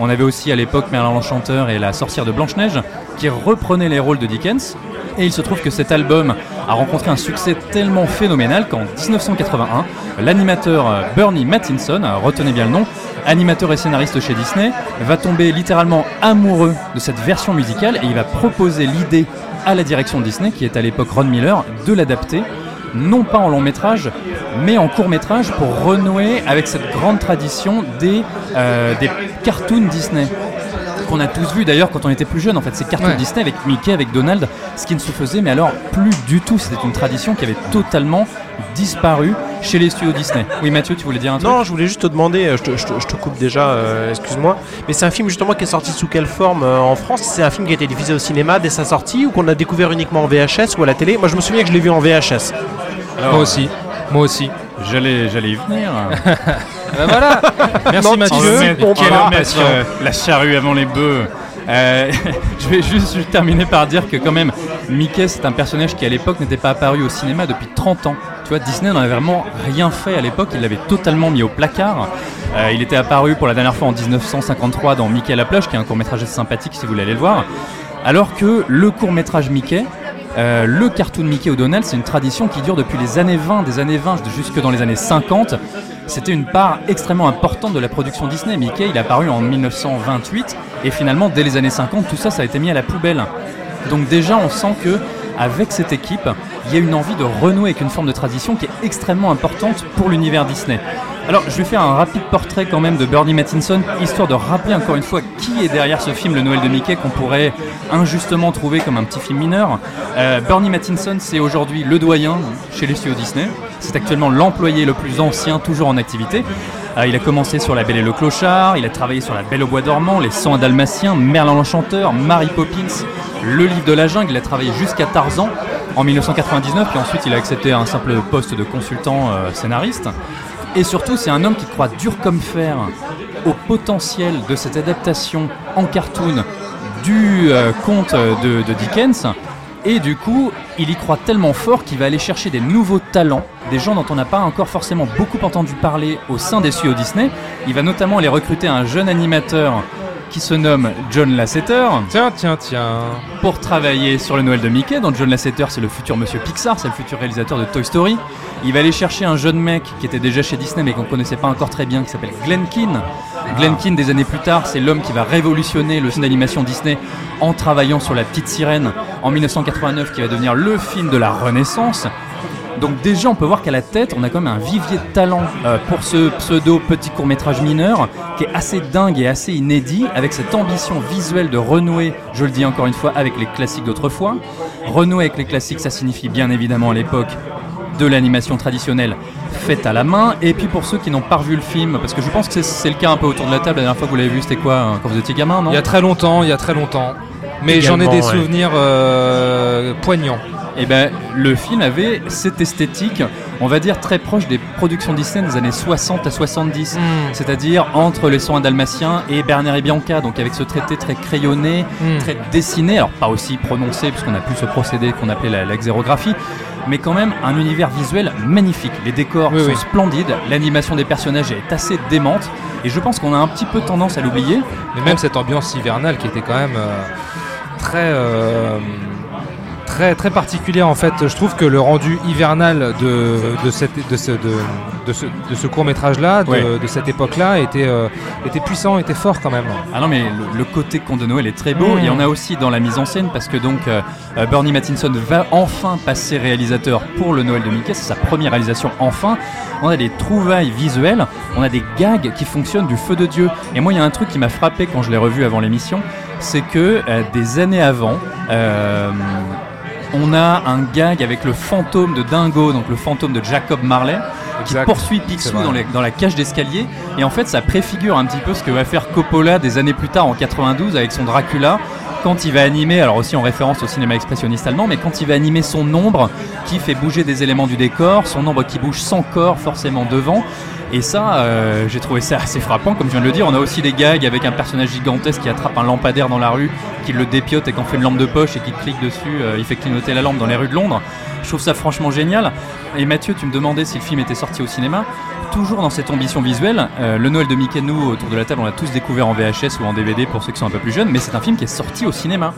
On avait aussi à l'époque Merlin l'Enchanteur et la sorcière de Blanche-Neige qui reprenaient les rôles de Dickens. Et il se trouve que cet album a rencontré un succès tellement phénoménal qu'en 1981, l'animateur euh, Bernie Mattinson, euh, retenez bien le nom, animateur et scénariste chez Disney, va tomber littéralement amoureux de cette version musicale et il va proposer l'idée à la direction de Disney, qui est à l'époque Ron Miller, de l'adapter, non pas en long métrage, mais en court métrage pour renouer avec cette grande tradition des, euh, des cartoons Disney qu'on a tous vu d'ailleurs quand on était plus jeune en fait ces cartoons Ouais. Disney avec Mickey avec Donald ce qui ne se faisait mais alors plus du tout. C'était une tradition qui avait totalement disparu chez les studios Disney oui Mathieu tu voulais dire un truc Non, je voulais juste te demander, euh, je te, je te- je te coupe déjà, euh, excuse-moi, mais c'est un film justement qui est sorti sous quelle forme euh, en France? C'est un film qui a été diffusé au cinéma dès sa sortie ou qu'on a découvert uniquement en VHS ou à la télé? Moi je me souviens que je l'ai vu en VHS. Alors, Moi aussi. Moi aussi. j'allais j'allais y venir Bah voilà. Merci Non, Mathieu. Quelle. Euh, la charrue avant les bœufs. Euh, je vais juste terminer par dire que quand même Mickey c'est un personnage qui à l'époque n'était pas apparu au cinéma depuis 30 ans. Tu vois Disney n'en avait vraiment rien fait à l'époque, il l'avait totalement mis au placard. Euh, il était apparu pour la dernière fois en 1953 dans Mickey à la plage qui est un court métrage sympathique si vous voulez aller le voir. Alors que le court métrage Mickey, euh, le cartoon Mickey Donald, c'est une tradition qui dure depuis les années 20, des années 20 jusque dans les années 50. C'était une part extrêmement importante de la production Disney. Mickey, il est apparu en 1928 et finalement, dès les années 50, tout ça, ça a été mis à la poubelle. Donc déjà, on sent que avec cette équipe, il y a une envie de renouer avec une forme de tradition qui est extrêmement importante pour l'univers Disney. Alors, je vais faire un rapide portrait quand même de Bernie Mattinson, histoire de rappeler encore une fois qui est derrière ce film, Le Noël de Mickey, qu'on pourrait injustement trouver comme un petit film mineur. Euh, Bernie Mattinson, c'est aujourd'hui le doyen chez les studios Disney. C'est actuellement l'employé le plus ancien, toujours en activité. Euh, il a commencé sur La Belle et le Clochard, il a travaillé sur La Belle au Bois dormant, Les 101 Dalmatiens, Merlin l'Enchanteur, Mary Poppins, Le Livre de la Jungle. Il a travaillé jusqu'à Tarzan en 1999, puis ensuite il a accepté un simple poste de consultant euh, scénariste. Et surtout, c'est un homme qui croit dur comme fer au potentiel de cette adaptation en cartoon du euh, conte de, de Dickens. Et du coup, il y croit tellement fort qu'il va aller chercher des nouveaux talents, des gens dont on n'a pas encore forcément beaucoup entendu parler au sein des studios Disney. Il va notamment aller recruter un jeune animateur qui se nomme John Lasseter Tiens, tiens, tiens. pour travailler sur le Noël de Mickey. Donc John Lasseter, c'est le futur monsieur Pixar, c'est le futur réalisateur de Toy Story. Il va aller chercher un jeune mec qui était déjà chez Disney mais qu'on connaissait pas encore très bien, qui s'appelle Glenn Keane. Glenn Keane, des années plus tard, c'est l'homme qui va révolutionner le film d'animation Disney en travaillant sur La Petite Sirène en 1989, qui va devenir le film de la Renaissance. Donc déjà, on peut voir qu'à la tête, on a quand même un vivier de talent euh, pour ce pseudo petit court métrage mineur qui est assez dingue et assez inédit, avec cette ambition visuelle de renouer, je le dis encore une fois, avec les classiques d'autrefois. Renouer avec les classiques, ça signifie bien évidemment à l'époque de l'animation traditionnelle faite à la main. Et puis pour ceux qui n'ont pas revu le film, parce que je pense que c'est- le cas un peu autour de la table, la dernière fois que vous l'avez vu, c'était quoi hein, Quand vous étiez gamin, non? Il y a très longtemps, il y a très longtemps. Mais j'en ai des ouais. souvenirs euh, poignants. Et ben le film avait cette esthétique, on va dire très proche des productions Disney des années 60 à 70. C'est-à-dire entre les soins dalmatiens et Bernard et Bianca, donc avec ce traité très crayonné, Mm. très dessiné, alors pas aussi prononcé puisqu'on a plus ce procédé qu'on appelait la, la xérographie, mais quand même un univers visuel magnifique. Les décors Oui, sont oui. splendides, l'animation des personnages est assez démente, et je pense qu'on a un petit peu tendance à l'oublier. Mais même cette ambiance hivernale qui était quand même euh, très, euh, très, très particulière en fait. Je trouve que le rendu hivernal de, de, cette, de ce, de, de ce, de ce court métrage là, de, Ouais. de cette époque là, était, euh, était puissant, était fort quand même. Ah non mais le, le côté conte de Noël est très beau. Il y en a aussi dans la mise en scène parce que donc euh, euh, Bernie Mattinson va enfin passer réalisateur pour le Noël de Mickey. C'est sa première réalisation enfin. On a des trouvailles visuelles, on a des gags qui fonctionnent du feu de Dieu. Et moi il y a un truc qui m'a frappé quand je l'ai revu avant l'émission, c'est que euh, des années avant, euh, on a un gag avec le fantôme de Dingo, donc le fantôme de Jacob Marley, qui Exact. poursuit Picsou dans, les- dans la cage d'escalier. Et en fait, ça préfigure un petit peu ce que va faire Coppola des années plus tard, en 92, avec son Dracula, quand il va animer, alors aussi en référence au cinéma expressionniste allemand, mais quand il va animer son ombre qui fait bouger des éléments du décor, son ombre qui bouge sans corps forcément devant. Et ça, euh, j'ai trouvé ça assez frappant, comme je viens de le dire. On a aussi des gags avec un personnage gigantesque qui attrape un lampadaire dans la rue, qui le dépiote et qu'en fait une lampe de poche et qui clique dessus, euh, il fait clignoter la lampe dans les rues de Londres. Je trouve ça franchement génial. Et Mathieu, tu me demandais si le film était sorti au cinéma. Toujours dans cette ambition visuelle, euh, le Noël de Mickey, nous, autour de la table, on l'a tous découvert en VHS ou en DVD pour ceux qui sont un peu plus jeunes, mais c'est un film qui est sorti au cinéma.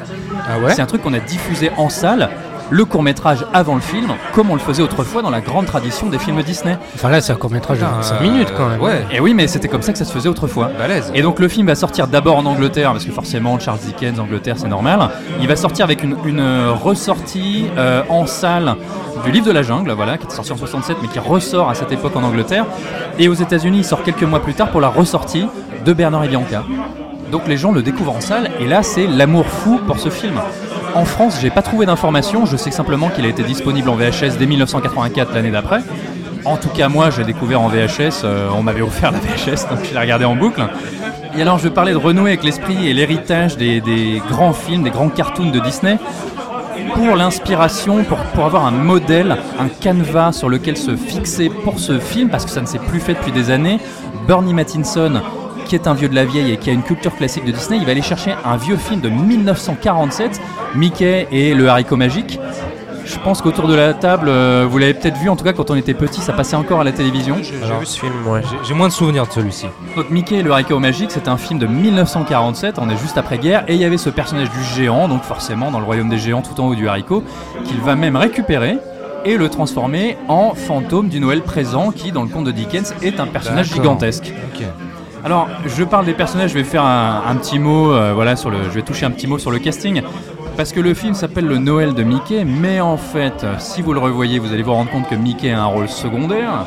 Ah ouais? C'est un truc qu'on a diffusé en salle, le court métrage avant le film, comme on le faisait autrefois dans la grande tradition des films Disney. Enfin là, c'est un court métrage de Putain, 25 euh, minutes quand même. Ouais, Et oui, mais c'était comme ça que ça se faisait autrefois. balèze. Et donc le film va sortir d'abord en Angleterre, parce que forcément Charles Dickens, Angleterre, c'est normal. Il va sortir avec une, une, ressortie euh, en salle du livre de la jungle, voilà, qui est sorti en 67, mais qui ressort à cette époque en Angleterre. Et aux États-Unis, il sort quelques mois plus tard pour la ressortie de Bernard et Bianca. Donc les gens le découvrent en salle, et là c'est l'amour fou pour ce film. En France, j'ai pas trouvé d'informations, je sais simplement qu'il a été disponible en VHS dès 1984, l'année d'après. En tout cas, moi, j'ai découvert en VHS, euh, on m'avait offert la VHS, donc je l'ai regardé en boucle. Et alors, je vais parler de renouer avec l'esprit et l'héritage des, des grands films, des grands cartoons de Disney, pour l'inspiration, pour, pour avoir un modèle, un canevas sur lequel se fixer pour ce film, parce que ça ne s'est plus fait depuis des années. Bernie Mattinson, qui est un vieux de la vieille et qui a une culture classique de Disney, il va aller chercher un vieux film de 1947, Mickey et le haricot magique. Je pense qu'autour de la table, euh, vous l'avez peut-être vu, en tout cas quand on était petit, ça passait encore à la télévision. J'ai vu ce film, ouais. J'ai- moins de souvenirs de celui-ci. Donc Mickey et le haricot magique, c'est un film de 1947, on est juste après-guerre, et il y avait ce personnage du géant, donc forcément dans le royaume des géants tout en haut du haricot, qu'il va même récupérer et le transformer en fantôme du Noël présent, qui dans le conte de Dickens est un personnage gigantesque. Ok. Alors, je parle des personnages, je vais faire un, un petit mot, euh, voilà, sur le, je vais toucher un petit mot sur le casting. Parce que le film s'appelle Le Noël de Mickey, mais en fait, si vous le revoyez, vous allez vous rendre compte que Mickey a un rôle secondaire.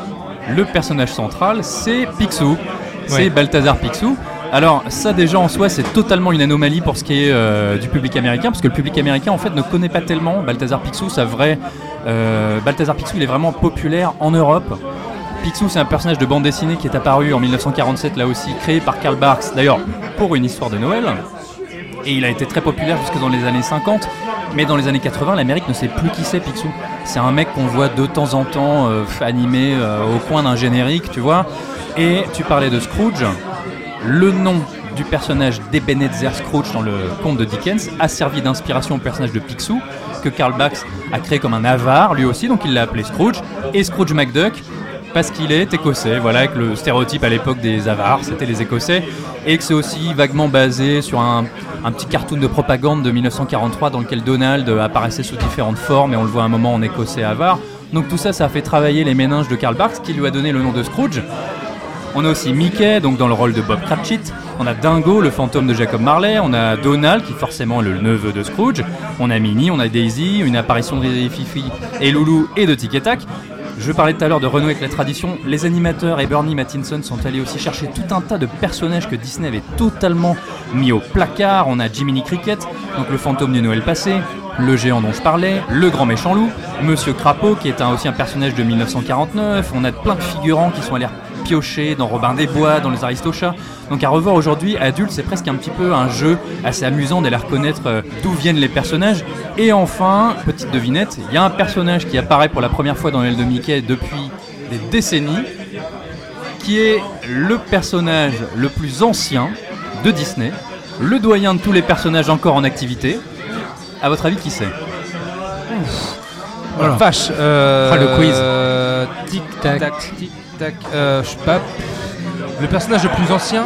Le personnage central, c'est Picsou. C'est Ouais. Balthazar Picsou. Alors, ça déjà en soi, c'est totalement une anomalie pour ce qui est euh, du public américain, parce que le public américain, en fait, ne connaît pas tellement Balthazar Picsou, sa vraie. euh, Balthazar Picsou, il est vraiment populaire en Europe. Picsou, c'est un personnage de bande dessinée qui est apparu en 1947, là aussi, créé par Karl Barks, d'ailleurs, pour une histoire de Noël. Et il a été très populaire jusque dans les années 50. Mais dans les années 80, l'Amérique ne sait plus qui c'est Picsou. C'est un mec qu'on voit de temps en temps euh, animé euh, au coin d'un générique, tu vois. Et tu parlais de Scrooge. Le nom du personnage d'Ebenezer Scrooge dans le conte de Dickens a servi d'inspiration au personnage de Picsou, que Karl Barks a créé comme un avare lui aussi, donc il l'a appelé Scrooge. Et Scrooge McDuck, parce qu'il est écossais, voilà, avec le stéréotype à l'époque des avares, c'était les écossais, et que c'est aussi vaguement basé sur un, un petit cartoon de propagande de 1943 dans lequel Donald apparaissait sous différentes formes et on le voit un moment en écossais avare. Donc tout ça, ça a fait travailler les méninges de Karl Barks qui lui a donné le nom de Scrooge. On a aussi Mickey, donc dans le rôle de Bob Cratchit. On a Dingo, le fantôme de Jacob Marley. On a Donald, qui forcément est le neveu de Scrooge. On a Minnie, on a Daisy, une apparition de Fifi et Loulou et de Tic et Tac. Je parlais tout à l'heure de renouer avec la tradition. Les animateurs et Bernie Mattinson sont allés aussi chercher tout un tas de personnages que Disney avait totalement mis au placard. On a Jiminy Cricket, donc le fantôme du Noël passé, le géant dont je parlais, le grand méchant loup, Monsieur Crapaud qui est aussi un personnage de 1949. On a plein de figurants qui sont allés piocher dans Robin des Bois, dans les Aristochats. Donc à revoir aujourd'hui, adulte, c'est presque un petit peu un jeu assez amusant d'aller reconnaître euh, d'où viennent les personnages. Et enfin, petite devinette, il y a un personnage qui apparaît pour la première fois dans l'aile de Mickey depuis des décennies, qui est le personnage le plus ancien de Disney, le doyen de tous les personnages encore en activité. À votre avis, qui c'est? Voilà. Vache. Euh, Ah, le quiz. euh, tic tac, tic Euh. Le personnage le plus ancien.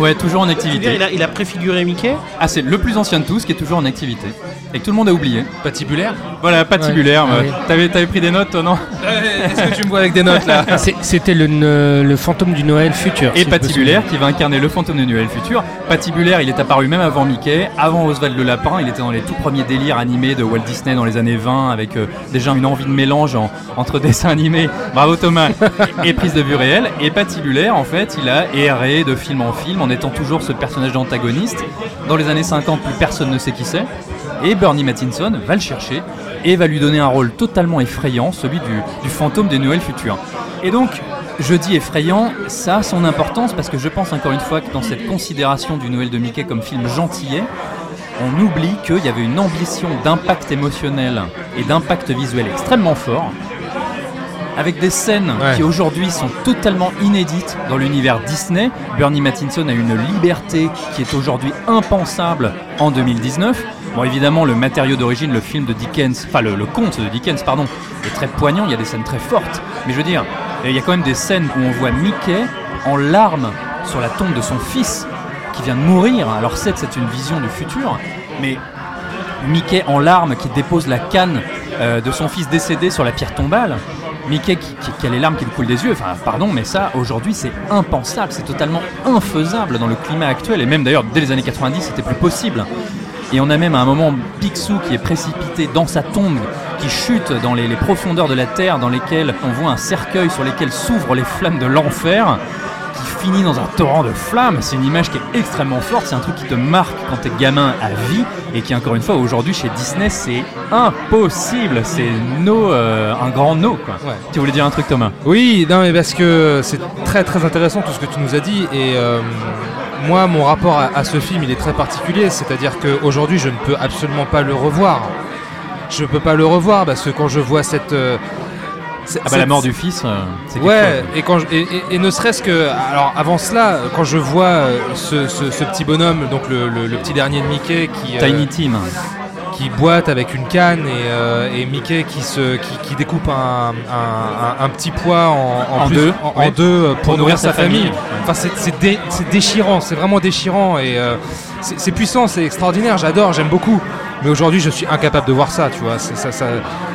Ouais, toujours en activité. il a, il a préfiguré Mickey Ah, c'est le plus ancien de tous qui est toujours en activité. Et que tout le monde a oublié. Patibulaire. Voilà, patibulaire. Ouais. ouais. Oui. T'avais, t'avais pris des notes, toi, non Est-ce que tu me vois avec des notes là C'est- C'était le, ne- le fantôme du Noël futur. Et si Patibulaire qui va incarner le fantôme de Noël futur. Patibulaire, il est apparu même avant Mickey, avant Oswald le Lapin. Il était dans les tout premiers délires animés de Walt Disney dans les années 20 avec euh, déjà une envie de mélange en- entre dessin animé, bravo Thomas, et prise de vue réelle. Et Patibulaire, en fait, il a erré de film en film en étant toujours ce personnage d'antagoniste. Dans les années 50, plus personne ne sait qui c'est. Et Bernie Mattinson va le chercher et va lui donner un rôle totalement effrayant, celui du, du fantôme des Noëls futurs. Et donc, je dis effrayant, ça a son importance parce que je pense encore une fois que dans cette considération du Noël de Mickey comme film gentillet, on oublie qu'il y avait une ambition d'impact émotionnel et d'impact visuel extrêmement fort, avec des scènes Ouais. qui aujourd'hui sont totalement inédites dans l'univers Disney. Bernie Mattinson a une liberté qui est aujourd'hui impensable en 2019. Bon, évidemment, le matériau d'origine, le film de Dickens, enfin le, le conte de Dickens, pardon, est très poignant. Il y a des scènes très fortes, mais je veux dire, il y a quand même des scènes où on voit Mickey en larmes sur la tombe de son fils qui vient de mourir. Alors certes, c'est une vision du futur, mais Mickey en larmes qui dépose la canne euh, de son fils décédé sur la pierre tombale. Mickey qui, a les larmes qui lui coulent des yeux. Enfin, pardon, mais ça, aujourd'hui, c'est impensable. C'est totalement infaisable dans le climat actuel. Et même d'ailleurs, dès les années 90, c'était plus possible. Et on a même à un moment Picsou qui est précipité dans sa tombe, qui chute dans les, les profondeurs de la terre, dans lesquelles on voit un cercueil sur lesquels s'ouvrent les flammes de l'enfer, qui finit dans un torrent de flammes. C'est une image qui est extrêmement forte, c'est un truc qui te marque quand t'es gamin à vie, et qui encore une fois aujourd'hui chez Disney c'est impossible, c'est no, euh, un grand no quoi. Ouais. Tu voulais dire un truc Thomas? Oui, non, mais parce que c'est très très intéressant tout ce que tu nous as dit. Et euh, moi, mon rapport à, à ce film, il est très particulier. C'est-à-dire qu'aujourd'hui, je ne peux absolument pas le revoir. Je ne peux pas le revoir parce que quand je vois cette. euh, Ah bah la mort du fils, euh, c'est Ouais, chose. et, quand je- et, et- et ne serait-ce que. Alors avant cela, quand je vois euh, ce, ce- ce petit bonhomme, donc le, le- le petit dernier de Mickey qui. euh, Tiny Tim. qui boite avec une canne et, euh, et Mickey qui, se, qui, qui découpe un, un- un- un petit pois en, En plus- deux, en, ouais. deux pour, nourrir sa famille. famille. Enfin, c'est, c'est dé- déchirant, c'est vraiment déchirant et euh, c'est puissant, c'est extraordinaire, j'adore, j'aime beaucoup. Mais aujourd'hui, je suis incapable de voir ça, tu vois. C'est, ça, ça-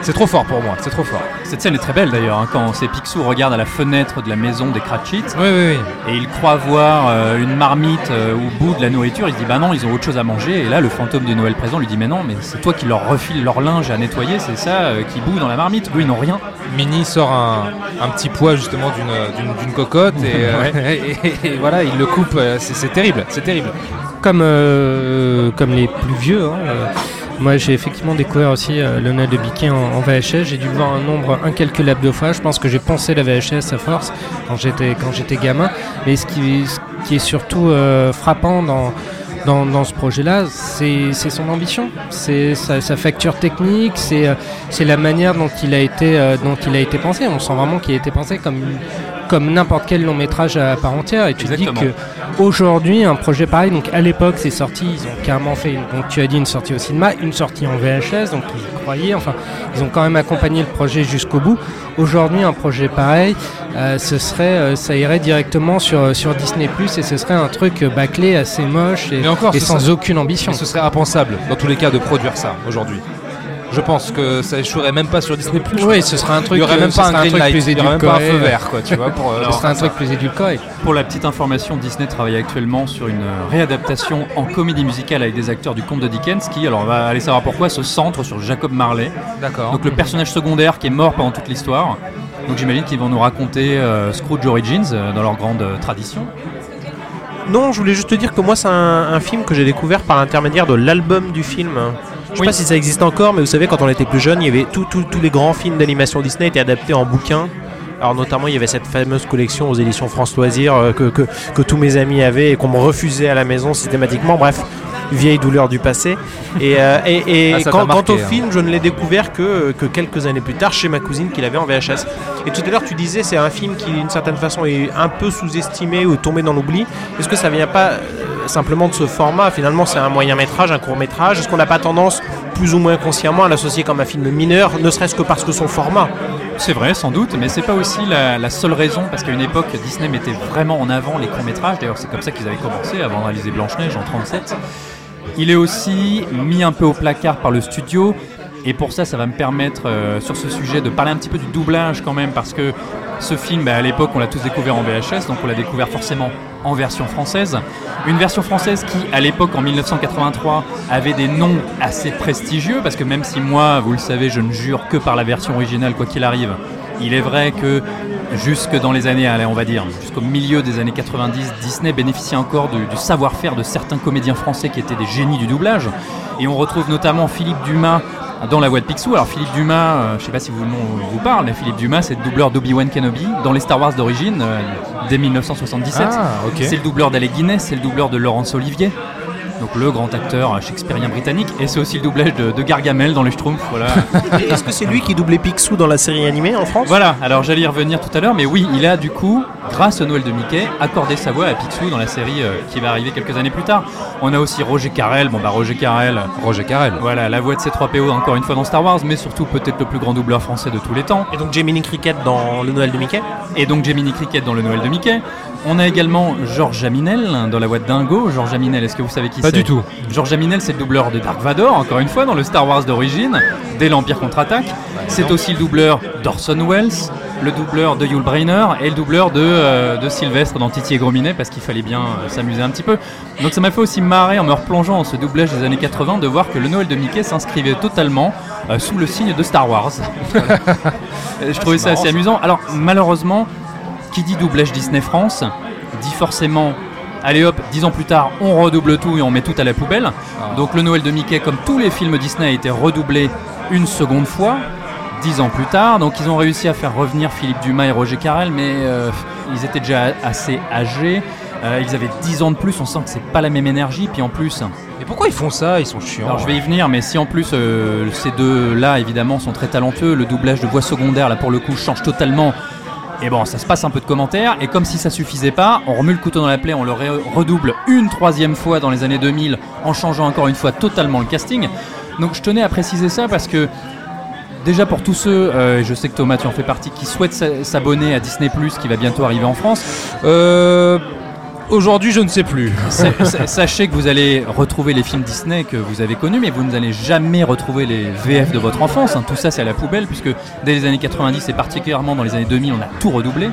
c'est trop fort pour moi, c'est trop fort. Cette scène est très belle d'ailleurs, hein, quand c'est Picsou regarde à la fenêtre de la maison des Cratchits Oui, oui, oui. et il croit voir euh, une marmite euh, au bout de la nourriture. Il se dit bah non, ils ont autre chose à manger. Et là, le fantôme de Noël présent lui dit mais non, mais c'est toi qui leur refile leur linge à nettoyer, c'est ça euh, qui bout dans la marmite. Eux, ils n'ont rien. Minnie sort un, un petit pois justement d'une, d'une, d'une cocotte et, euh, et- et voilà, il le coupe. C'est, c'est terrible, c'est terrible. Comme, euh, comme les plus vieux, hein, euh, moi j'ai effectivement découvert aussi euh, Noël de Biquet en, VHS. J'ai dû voir un nombre incalculable de fois. Je pense que j'ai pensé la VHS à force quand j'étais, quand j'étais gamin. Mais ce qui, ce qui est surtout euh, frappant dans, dans, dans ce projet-là, c'est, son ambition, c'est sa, facture technique, c'est, la manière dont il, a été, dont il a été pensé. On sent vraiment qu'il a été pensé comme, comme n'importe quel long métrage à part entière. Et tu te dis Exactement. que aujourd'hui, un projet pareil, donc à l'époque, c'est sorti, ils ont carrément fait, une- donc tu as dit une sortie au cinéma, une sortie en VHS, donc ils y croyaient, enfin, ils ont quand même accompagné le projet jusqu'au bout. Aujourd'hui, un projet pareil, euh, ce serait, euh, ça irait directement sur, sur Disney Plus et ce serait un truc euh, bâclé, assez moche et, encore, sans serait- aucune ambition. Ce serait impensable dans tous les cas de produire ça aujourd'hui. Je pense que ça échouerait même pas sur Disney Plus. Oui, ce serait un Il truc, y aurait euh, même ce pas un serait un green truc light, plus il y aurait même pas un feu vert, quoi, tu vois. Pour, euh, Ce serait un truc plus édulcoré. Pour la petite information, Disney travaille actuellement sur une réadaptation en comédie musicale avec des acteurs du conte de Dickens qui, alors on va aller savoir pourquoi, se centre sur Jacob Marley. D'accord. Donc le personnage secondaire qui est mort pendant toute l'histoire. Donc j'imagine qu'ils vont nous raconter euh, Scrooge Origins euh, dans leur grande euh, tradition. Non, je voulais juste te dire que moi, c'est un, un film que j'ai découvert par l'intermédiaire de l'album du film. Je sais Oui. pas si ça existe encore, mais vous savez, quand on était plus jeune, il y avait tous les grands films d'animation Disney étaient adaptés en bouquin. Alors notamment, il y avait cette fameuse collection aux éditions France Loisirs euh, que, que, que tous mes amis avaient et qu'on me refusait à la maison systématiquement. Bref, vieille douleur du passé. Et, euh, et, et Ah, quand, marqué, quant au hein. film, je ne l'ai découvert que, que quelques années plus tard chez ma cousine qui l'avait en VHS. Et tout à l'heure, tu disais, c'est un film qui, d'une certaine façon, est un peu sous-estimé ou tombé dans l'oubli. Est-ce que ça vient pas euh, simplement de ce format? Finalement, c'est un moyen métrage, un court métrage. Est-ce qu'on n'a pas tendance, plus ou moins consciemment, à l'associer comme un film mineur, ne serait-ce que parce que son format C'est vrai, sans doute, mais c'est pas aussi la, seule raison, parce qu'à une époque, Disney mettait vraiment en avant les courts-métrages. D'ailleurs, c'est comme ça qu'ils avaient commencé avant de réaliser Blanche-Neige en 37. Il est aussi mis un peu au placard par le studio. Et pour ça, ça va me permettre euh, sur ce sujet de parler un petit peu du doublage quand même, parce que ce film, bah, à l'époque, on l'a tous découvert en VHS, donc on l'a découvert forcément en version française. Une version française qui, à l'époque, en 1983, avait des noms assez prestigieux, parce que même si moi, vous le savez, je ne jure que par la version originale, quoi qu'il arrive, il est vrai que jusque dans les années, allez, on va dire, jusqu'au milieu des années 90, Disney bénéficiait encore du, du savoir-faire de certains comédiens français qui étaient des génies du doublage. Et on retrouve notamment Philippe Dumas dans la voix de Picsou. Alors Philippe Dumas, euh, je sais pas si vous, le nom vous parle, mais Philippe Dumas, c'est le doubleur d'Obi-Wan Kenobi dans les Star Wars d'origine, euh, dès 1977. Ah. C'est le doubleur d'Alec Guinness, c'est le doubleur de Laurence Olivier. Donc le grand acteur shakespearien britannique, et c'est aussi le doublage de, de Gargamel dans les Schtroumpfs. Voilà. Est-ce que c'est lui qui doublait Picsou dans la série animée en France? Voilà, alors j'allais y revenir tout à l'heure, mais oui, il a du coup, grâce au Noël de Mickey, accordé sa voix à Picsou dans la série euh, qui va arriver quelques années plus tard. On a aussi Roger Carrel, bon bah Roger Carrel, Roger Carrel. voilà, la voix de C3PO encore une fois dans Star Wars, mais surtout peut-être le plus grand doubleur français de tous les temps. Et donc Jiminy Cricket dans Le Noël de Mickey? Et donc Gemini Cricket dans le Noël de Mickey. On a également Georges Jaminel dans la voix de Dingo. Georges Jaminel, est-ce que vous savez qui Pas c'est du tout. Georges Jaminel, c'est le doubleur de Dark Vador, encore une fois, dans le Star Wars d'origine, dès l'Empire contre-attaque. C'est aussi le doubleur d'Orson Welles, le doubleur de Yul Brynner et le doubleur de, euh, de Sylvestre dans Titi et Grominet, parce qu'il fallait bien euh, s'amuser un petit peu. Donc ça m'a fait aussi marrer en me replongeant dans ce doublage des années 80 de voir que le Noël de Mickey s'inscrivait totalement euh, sous le signe de Star Wars. Je trouvais ça assez amusant. Alors malheureusement, qui dit doublage Disney France dit forcément allez hop, dix ans plus tard, on redouble tout et on met tout à la poubelle. Donc le Noël de Mickey, comme tous les films Disney, a été redoublé une seconde fois, dix ans plus tard. Donc ils ont réussi à faire revenir Philippe Dumas et Roger Carrel, mais euh, ils étaient déjà assez âgés. Euh, ils avaient 10 ans de plus, on sent que c'est pas la même énergie. Puis en plus, Mais pourquoi ils font ça? Ils sont chiants. Alors je vais y venir, mais si en plus euh, ces deux-là évidemment sont très talentueux, le doublage de voix secondaire là pour le coup change totalement. Et bon, ça se passe un peu de commentaires, et comme si ça suffisait pas, on remue le couteau dans la plaie, on le redouble une troisième fois dans les années 2000, en changeant encore une fois totalement le casting. Donc je tenais à préciser ça parce que déjà pour tous ceux, euh, et je sais que Thomas tu en fais partie, qui souhaitent s'a- s'abonner à Disney ⁇ qui va bientôt arriver en France, Euh, Aujourd'hui, je ne sais plus. Sa- sa- Sachez que vous allez retrouver les films Disney que vous avez connus, mais vous n'allez jamais retrouver les VF de votre enfance. hein. Tout ça, c'est à la poubelle, puisque dès les années 90 et particulièrement dans les années 2000, on a tout redoublé.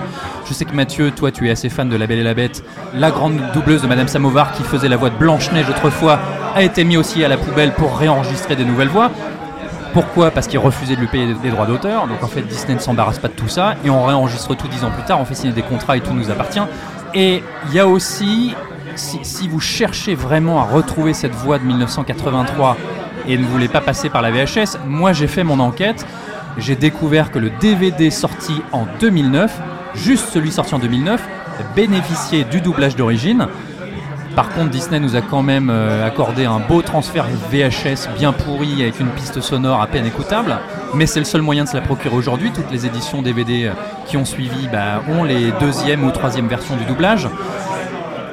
Je sais que Mathieu, toi, tu es assez fan de La Belle et la Bête. La grande doubleuse de Madame Samovar, qui faisait la voix de Blanche-Neige autrefois, a été mis aussi à la poubelle pour réenregistrer des nouvelles voix. Pourquoi? Parce qu'ils refusaient de lui payer des droits d'auteur. Donc en fait, Disney ne s'embarrasse pas de tout ça. Et on réenregistre tout dix ans plus tard. On fait signer des contrats et tout nous appartient. Et il y a aussi, si, vous cherchez vraiment à retrouver cette voix de 1983 et ne voulez pas passer par la VHS, moi j'ai fait mon enquête. J'ai découvert que le DVD sorti en 2009, juste celui sorti en 2009, bénéficiait du doublage d'origine. Par contre, Disney nous a quand même euh, accordé un beau transfert VHS bien pourri avec une piste sonore à peine écoutable. Mais c'est le seul moyen de se la procurer aujourd'hui. Toutes les éditions DVD euh, qui ont suivi bah, ont les deuxième ou troisième versions du doublage.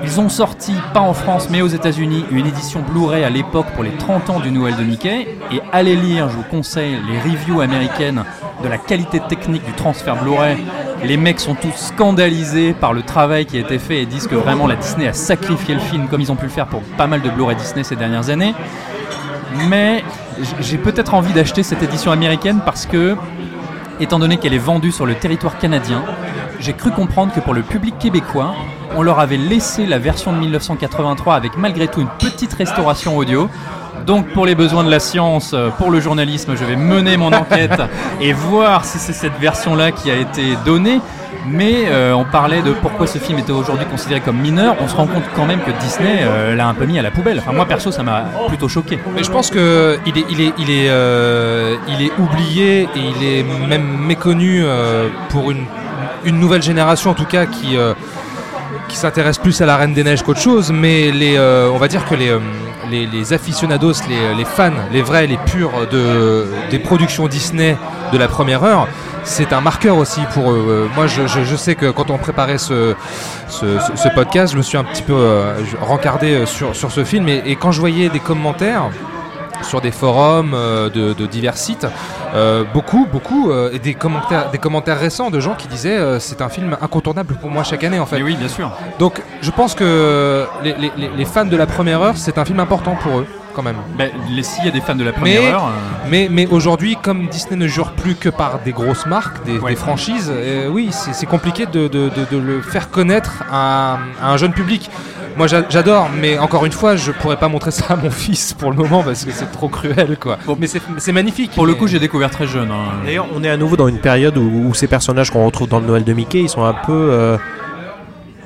Ils ont sorti, pas en France mais aux États-Unis, une édition Blu-ray à l'époque pour les 30 ans du Noël de Mickey. Et allez lire, je vous conseille, les reviews américaines de la qualité technique du transfert Blu-ray. Les mecs sont tous scandalisés par le travail qui a été fait et disent que vraiment la Disney a sacrifié le film comme ils ont pu le faire pour pas mal de Blu-ray Disney ces dernières années. Mais j'ai peut-être envie d'acheter cette édition américaine parce que, étant donné qu'elle est vendue sur le territoire canadien, j'ai cru comprendre que pour le public québécois, on leur avait laissé la version de 1983 avec malgré tout une petite restauration audio. Donc pour les besoins de la science, euh, pour le journalisme, je vais mener mon enquête et voir si c'est cette version-là qui a été donnée. Mais euh, on parlait de pourquoi ce film était aujourd'hui considéré comme mineur. On se rend compte quand même que Disney euh, l'a un peu mis à la poubelle. Enfin moi perso ça m'a plutôt choqué. Mais je pense que il est, il est, il est, euh, il est oublié et il est même méconnu pour une, une nouvelle génération en tout cas qui, qui s'intéresse plus à la Reine des Neiges qu'autre chose. Mais les, on va dire que les, les, aficionados, les, fans, les vrais, les purs de, des productions Disney de la première heure, c'est un marqueur aussi pour eux. Euh, Moi, je, sais que quand on préparait ce, podcast, je me suis un petit peu euh, rencardé euh, sur, sur ce film et quand je voyais des commentaires sur des forums euh, de, de divers sites, euh, beaucoup, beaucoup, euh, et des commentaires, des commentaires récents de gens qui disaient c'est un film incontournable pour moi chaque année en fait. Mais oui bien sûr. Donc je pense que les, les- les- les fans de la première heure, c'est un film important pour eux quand même. Ben, les- S'il y a des fans de la première Mais, heure, euh, mais, mais aujourd'hui, comme Disney ne jure plus que par des grosses marques, des, Ouais. des franchises, euh, oui, c'est compliqué de, de- de- de le faire connaître à, à un jeune public. Moi j'a- j'adore, mais encore une fois, je pourrais pas montrer ça à mon fils pour le moment parce que c'est trop cruel quoi. Mais c'est magnifique. pour le coup j'ai découvert très jeune. hein. D'ailleurs, on est à nouveau dans une période où, où ces personnages qu'on retrouve dans le Noël de Mickey, ils sont un peu euh,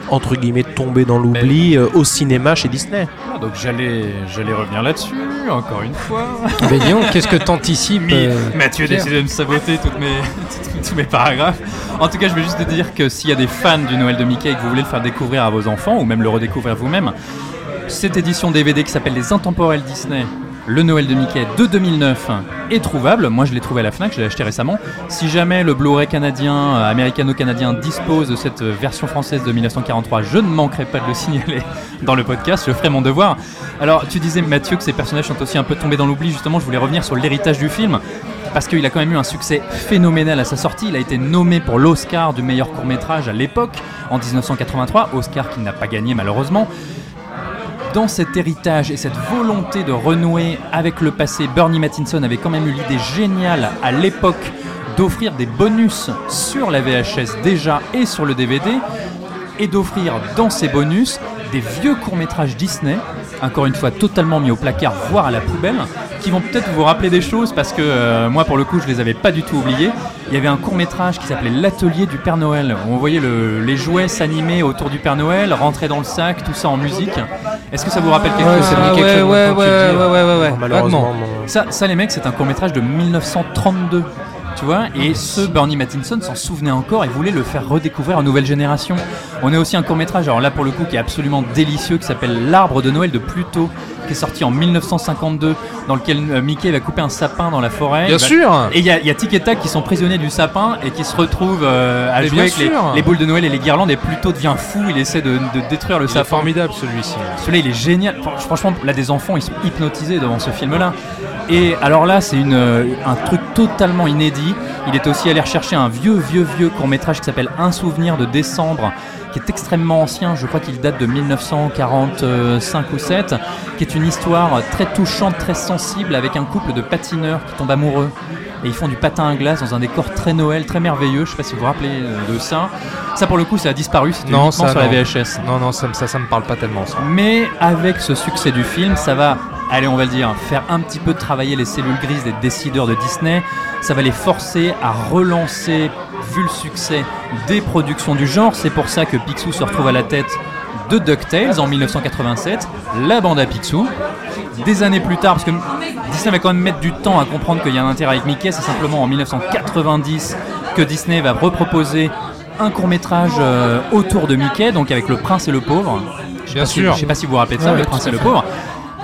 entre guillemets tombés dans l'oubli euh, au cinéma chez Disney. Ah, donc j'allais, j'allais revenir là-dessus, encore une fois. Mais dis donc, qu'est-ce que t'anticipes euh, Mathieu Pierre décide de me saboter toutes mes, tous mes paragraphes. En tout cas, je veux juste te dire que s'il y a des fans du Noël de Mickey et que vous voulez le faire découvrir à vos enfants, ou même le redécouvrir vous-même, cette édition DVD qui s'appelle Les Intemporels Disney, le Noël de Mickey de 2009, est trouvable. Moi, je l'ai trouvé à la Fnac, je l'ai acheté récemment. Si jamais le Blu-ray canadien, euh, américano-canadien, dispose de cette euh, version française de 1943, je ne manquerai pas de le signaler dans le podcast, je ferai mon devoir. Alors, tu disais, Mathieu, que ces personnages sont aussi un peu tombés dans l'oubli. Justement, je voulais revenir sur l'héritage du film parce qu'il a quand même eu un succès phénoménal à sa sortie. Il a été nommé pour l'Oscar du meilleur court métrage à l'époque, en 1983, Oscar qu'il n'a pas gagné malheureusement. Dans cet héritage et cette volonté de renouer avec le passé, Bernie Mattinson avait quand même eu l'idée géniale à l'époque d'offrir des bonus sur la VHS déjà et sur le DVD, et d'offrir dans ces bonus des vieux courts-métrages Disney, encore une fois totalement mis au placard, voire à la poubelle, qui vont peut-être vous rappeler des choses parce que euh, moi pour le coup je les avais pas du tout oubliés. Il y avait un court-métrage qui s'appelait L'atelier du Père Noël, où on voyait le- les jouets s'animer autour du Père Noël, rentrer dans le sac, tout ça en musique. Est-ce que ça vous rappelle quelque Ouais, chose ça quelque ouais, chose ouais, maintenant que tu le ouais, dis. ouais, ouais, ouais, ouais. Non, malheureusement, Vaguement. non. ça, ça, les mecs, c'est un court métrage de 1932. Tu vois, et ce Bernie Mattinson s'en souvenait encore et voulait le faire redécouvrir aux nouvelles générations. On a aussi un court métrage, alors là pour le coup, qui est absolument délicieux, qui s'appelle L'arbre de Noël de Pluto, qui est sorti en 1952, dans lequel euh, Mickey va couper un sapin dans la forêt. Bien va- sûr. Et il y a, y a Tic et Tac qui sont prisonniers du sapin et qui se retrouvent euh, à Mais jouer avec les, boules de Noël et les guirlandes et plutôt devient fou, il essaie de, de détruire le Il sapin. formidable celui-ci. Celui-là, il est génial. Fran- Franchement, là, des enfants, ils sont hypnotisés devant ce film-là. Et alors là, c'est un truc totalement inédit. Il est aussi allé rechercher un vieux, vieux, vieux court-métrage qui s'appelle Un souvenir de décembre, qui est extrêmement ancien. Je crois qu'il date de 1945 ou 7, qui est une histoire très touchante, très sensible, avec un couple de patineurs qui tombent amoureux. Et ils font du patin à glace dans un décor très Noël, très merveilleux. Je sais pas si vous vous rappelez de ça. Ça, pour le coup, ça a disparu. C'était Non, uniquement ça, sur non. la VHS. Non, non, ça, ça, ça me parle pas tellement ça. Mais avec ce succès du film, ça va, allez, on va le dire, faire un petit peu travailler les cellules grises des décideurs de Disney. Ça va les forcer à relancer, vu le succès, des productions du genre. C'est pour ça que Picsou se retrouve à la tête de DuckTales en 1987, la bande à Picsou. Des années plus tard, parce que Disney va quand même mettre du temps à comprendre qu'il y a un intérêt avec Mickey, c'est simplement en 1990 que Disney va reproposer un court métrage autour de Mickey, donc avec Le Prince et le Pauvre. Je sais Bien pas si- sûr. je sais pas si vous vous rappelez de ça, Ouais, Le Prince et le. Pauvre.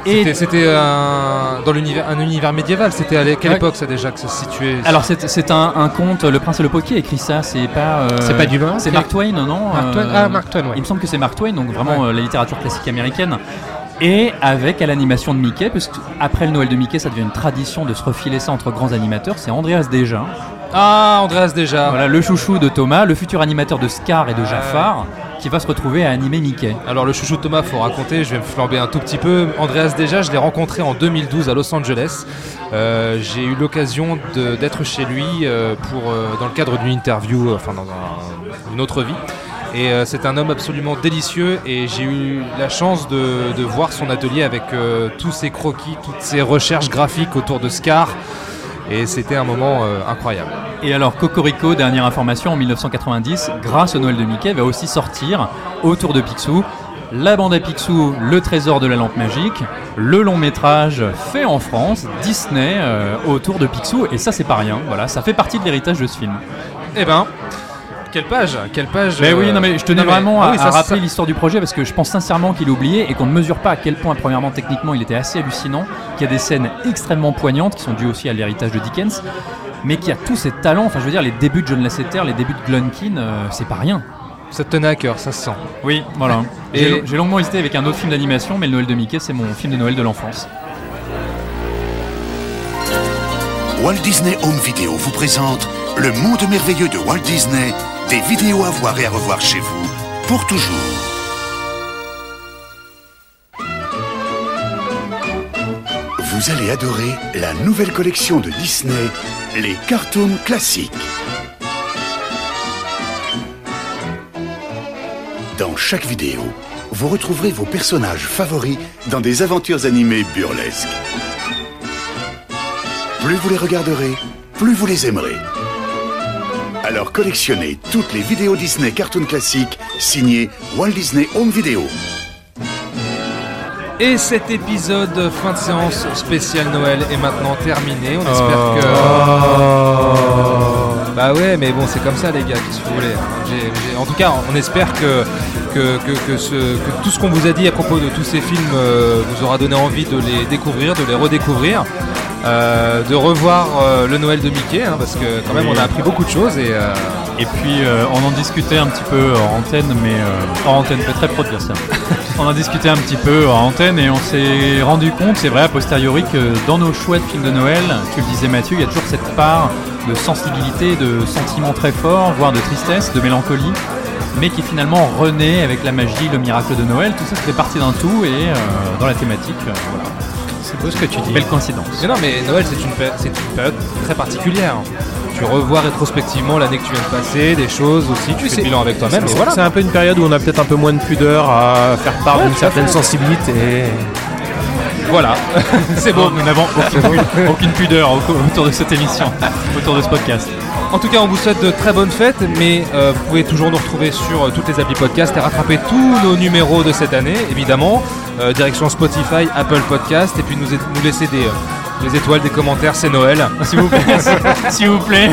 Et C'était- un- dans l'univers, un univers médiéval. C'était à quelle Ouais. époque ça déjà que ça se situait? Alors c'est c'est un, un conte, Le Prince et le a écrit ça C'est pas. euh, C'est pas Dumas C'est Qui- Mark Twain, non Mark Twain Euh, Ah, Mark Twain, ouais. Il me semble que c'est Mark Twain, donc vraiment euh, la littérature classique américaine. Et avec à l'animation de Mickey, parce qu'après le Noël de Mickey, ça devient une tradition de se refiler ça entre grands animateurs. C'est Andreas Deja, Ah, Andreas déjà. voilà, le chouchou de Thomas, le futur animateur de Scar et de Jafar, qui va se retrouver à animer Mickey. Alors le chouchou de Thomas, faut raconter, je vais me flamber un tout petit peu. Andreas déjà, je l'ai rencontré en 2012 à Los Angeles. Euh, J'ai eu l'occasion d'être chez lui euh, pour, euh, dans le cadre d'une interview, enfin dans un- une autre vie. Et c'est un homme absolument délicieux et j'ai eu la chance de, voir son atelier avec tous ses croquis, toutes ses recherches graphiques autour de Scar. Et c'était un moment euh, incroyable. Et alors Cocorico, dernière information, en 1990, grâce au Noël de Mickey, va aussi sortir autour de Picsou la bande à Picsou, Le Trésor de la Lampe Magique, le long métrage fait en France, Disney, euh, autour de Picsou, et ça c'est pas rien, voilà, ça fait partie de l'héritage de ce film. Eh ben, quelle page Quelle page Mais euh, oui, non mais je tenais non, mais- vraiment ah à, oui, à ça, rappeler l'histoire du projet parce que je pense sincèrement qu'il est oublié et qu'on ne mesure pas à quel point, premièrement, techniquement, il était assez hallucinant, qu'il y a des scènes extrêmement poignantes qui sont dues aussi à l'héritage de Dickens, mais qu'il y a tous ces talents, enfin je veux dire, les débuts de John Lasseter, les débuts de Glunkin, euh, c'est pas rien. Ça te tenait à cœur, ça se sent. Oui, voilà. Et- J'ai j'ai longuement hésité avec un autre film d'animation, mais le Noël de Mickey, c'est mon film de Noël de l'enfance. Walt Disney Home Video vous présente Le monde merveilleux de Walt Disney, des vidéos à voir et à revoir chez vous pour toujours. Vous allez adorer la nouvelle collection de Disney, les cartoons classiques. Dans chaque vidéo, vous retrouverez vos personnages favoris dans des aventures animées burlesques. Plus vous les regarderez, plus vous les aimerez. Alors collectionnez toutes les vidéos Disney Cartoon classiques signées Walt Disney Home Video. Et cet épisode fin de séance spécial Noël est maintenant terminé. On espère Oh. que. Bah ouais, mais bon, c'est comme ça, les gars, qu'est-ce que vous voulez. En tout cas, on espère que, que, que, que ce- que tout ce qu'on vous a dit à propos de tous ces films euh, vous aura donné envie de les découvrir, de les redécouvrir. Euh, de revoir euh, le Noël de Mickey, hein, parce que quand même Oui. on a appris beaucoup de choses et euh, Et puis on en discutait un petit peu en antenne, mais hors antenne, c'est très pro de dire ça. on en discutait un petit peu en antenne et on s'est rendu compte, c'est vrai a posteriori, que dans nos chouettes films de Noël, tu le disais Mathieu, il y a toujours cette part de sensibilité, de sentiments très forts, voire de tristesse, de mélancolie, mais qui finalement renaît avec la magie, le miracle de Noël. Tout ça, fait partie d'un tout et euh, dans la thématique, euh, voilà. C'est beau ce que tu dis. Belle coïncidence. Mais non, mais Noël, c'est une, péri- c'est une période très particulière. Tu revois rétrospectivement l'année que tu viens de passer, des choses aussi, tu Oui, fais c'est- le bilan avec toi-même. C'est et voilà. c'est un peu une période où on a peut-être un peu moins de pudeur à faire part Ouais, d'une tout à certaine fait. sensibilité. Voilà, c'est bon. Nous n'avons aucune, aucune pudeur au- autour de cette émission, autour de ce podcast. En tout cas, on vous souhaite de très bonnes fêtes, mais euh, vous pouvez toujours nous retrouver sur euh, toutes les applis podcast et rattraper tous nos numéros de cette année, évidemment. Euh, direction Spotify, Apple Podcast, et puis nous, nous laisser des, Les étoiles, des commentaires, c'est Noël. S'il vous plaît. S'il vous plaît.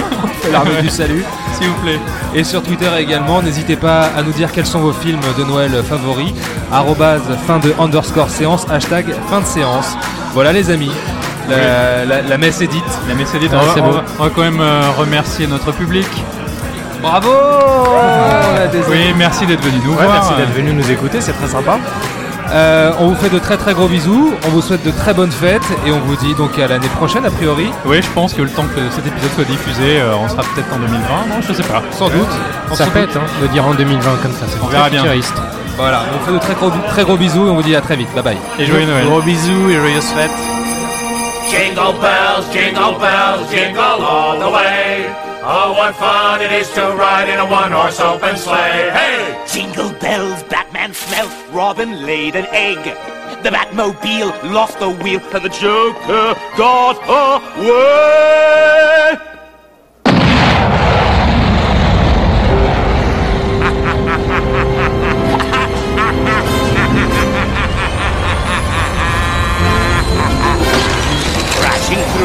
L'armée du salut. S'il vous plaît. Et sur Twitter également, n'hésitez pas à nous dire quels sont vos films de Noël favoris. Arrobase fin de underscore séance, hashtag fin de séance. Voilà les amis, la, la- la messe est dite. La messe est dite. Ah, on, on beau. va- on va quand même euh, remercier notre public. Bravo On Oui, merci d'être venu nous Ouais, voir. merci d'être venu nous écouter, c'est très sympa. Euh, on vous fait de très très gros bisous, on vous souhaite de très bonnes fêtes et on vous dit donc à l'année prochaine a priori. Oui, je pense que le temps que cet épisode soit diffusé, euh, on sera peut-être en 2020. Non, je sais pas. Sans doute. Ça pète hein, de dire en 2020 comme ça. c'est On très verra bien. futuriste. Voilà, on vous fait de très gros, très gros bisous et on vous dit à très vite. Bye bye. Et joyeux Noël. Gros bisous et joyeuses fêtes. Jingle bells, jingle bells, jingle all the way. Oh, what fun it is to ride in a one-horse open sleigh. Hey! Jingle bells, Batman smelt Robin laid an egg. The Batmobile lost the wheel and the Joker got away.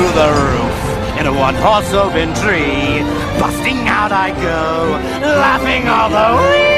Through the roof in a one-horse open tree. Busting out I go, laughing all the way.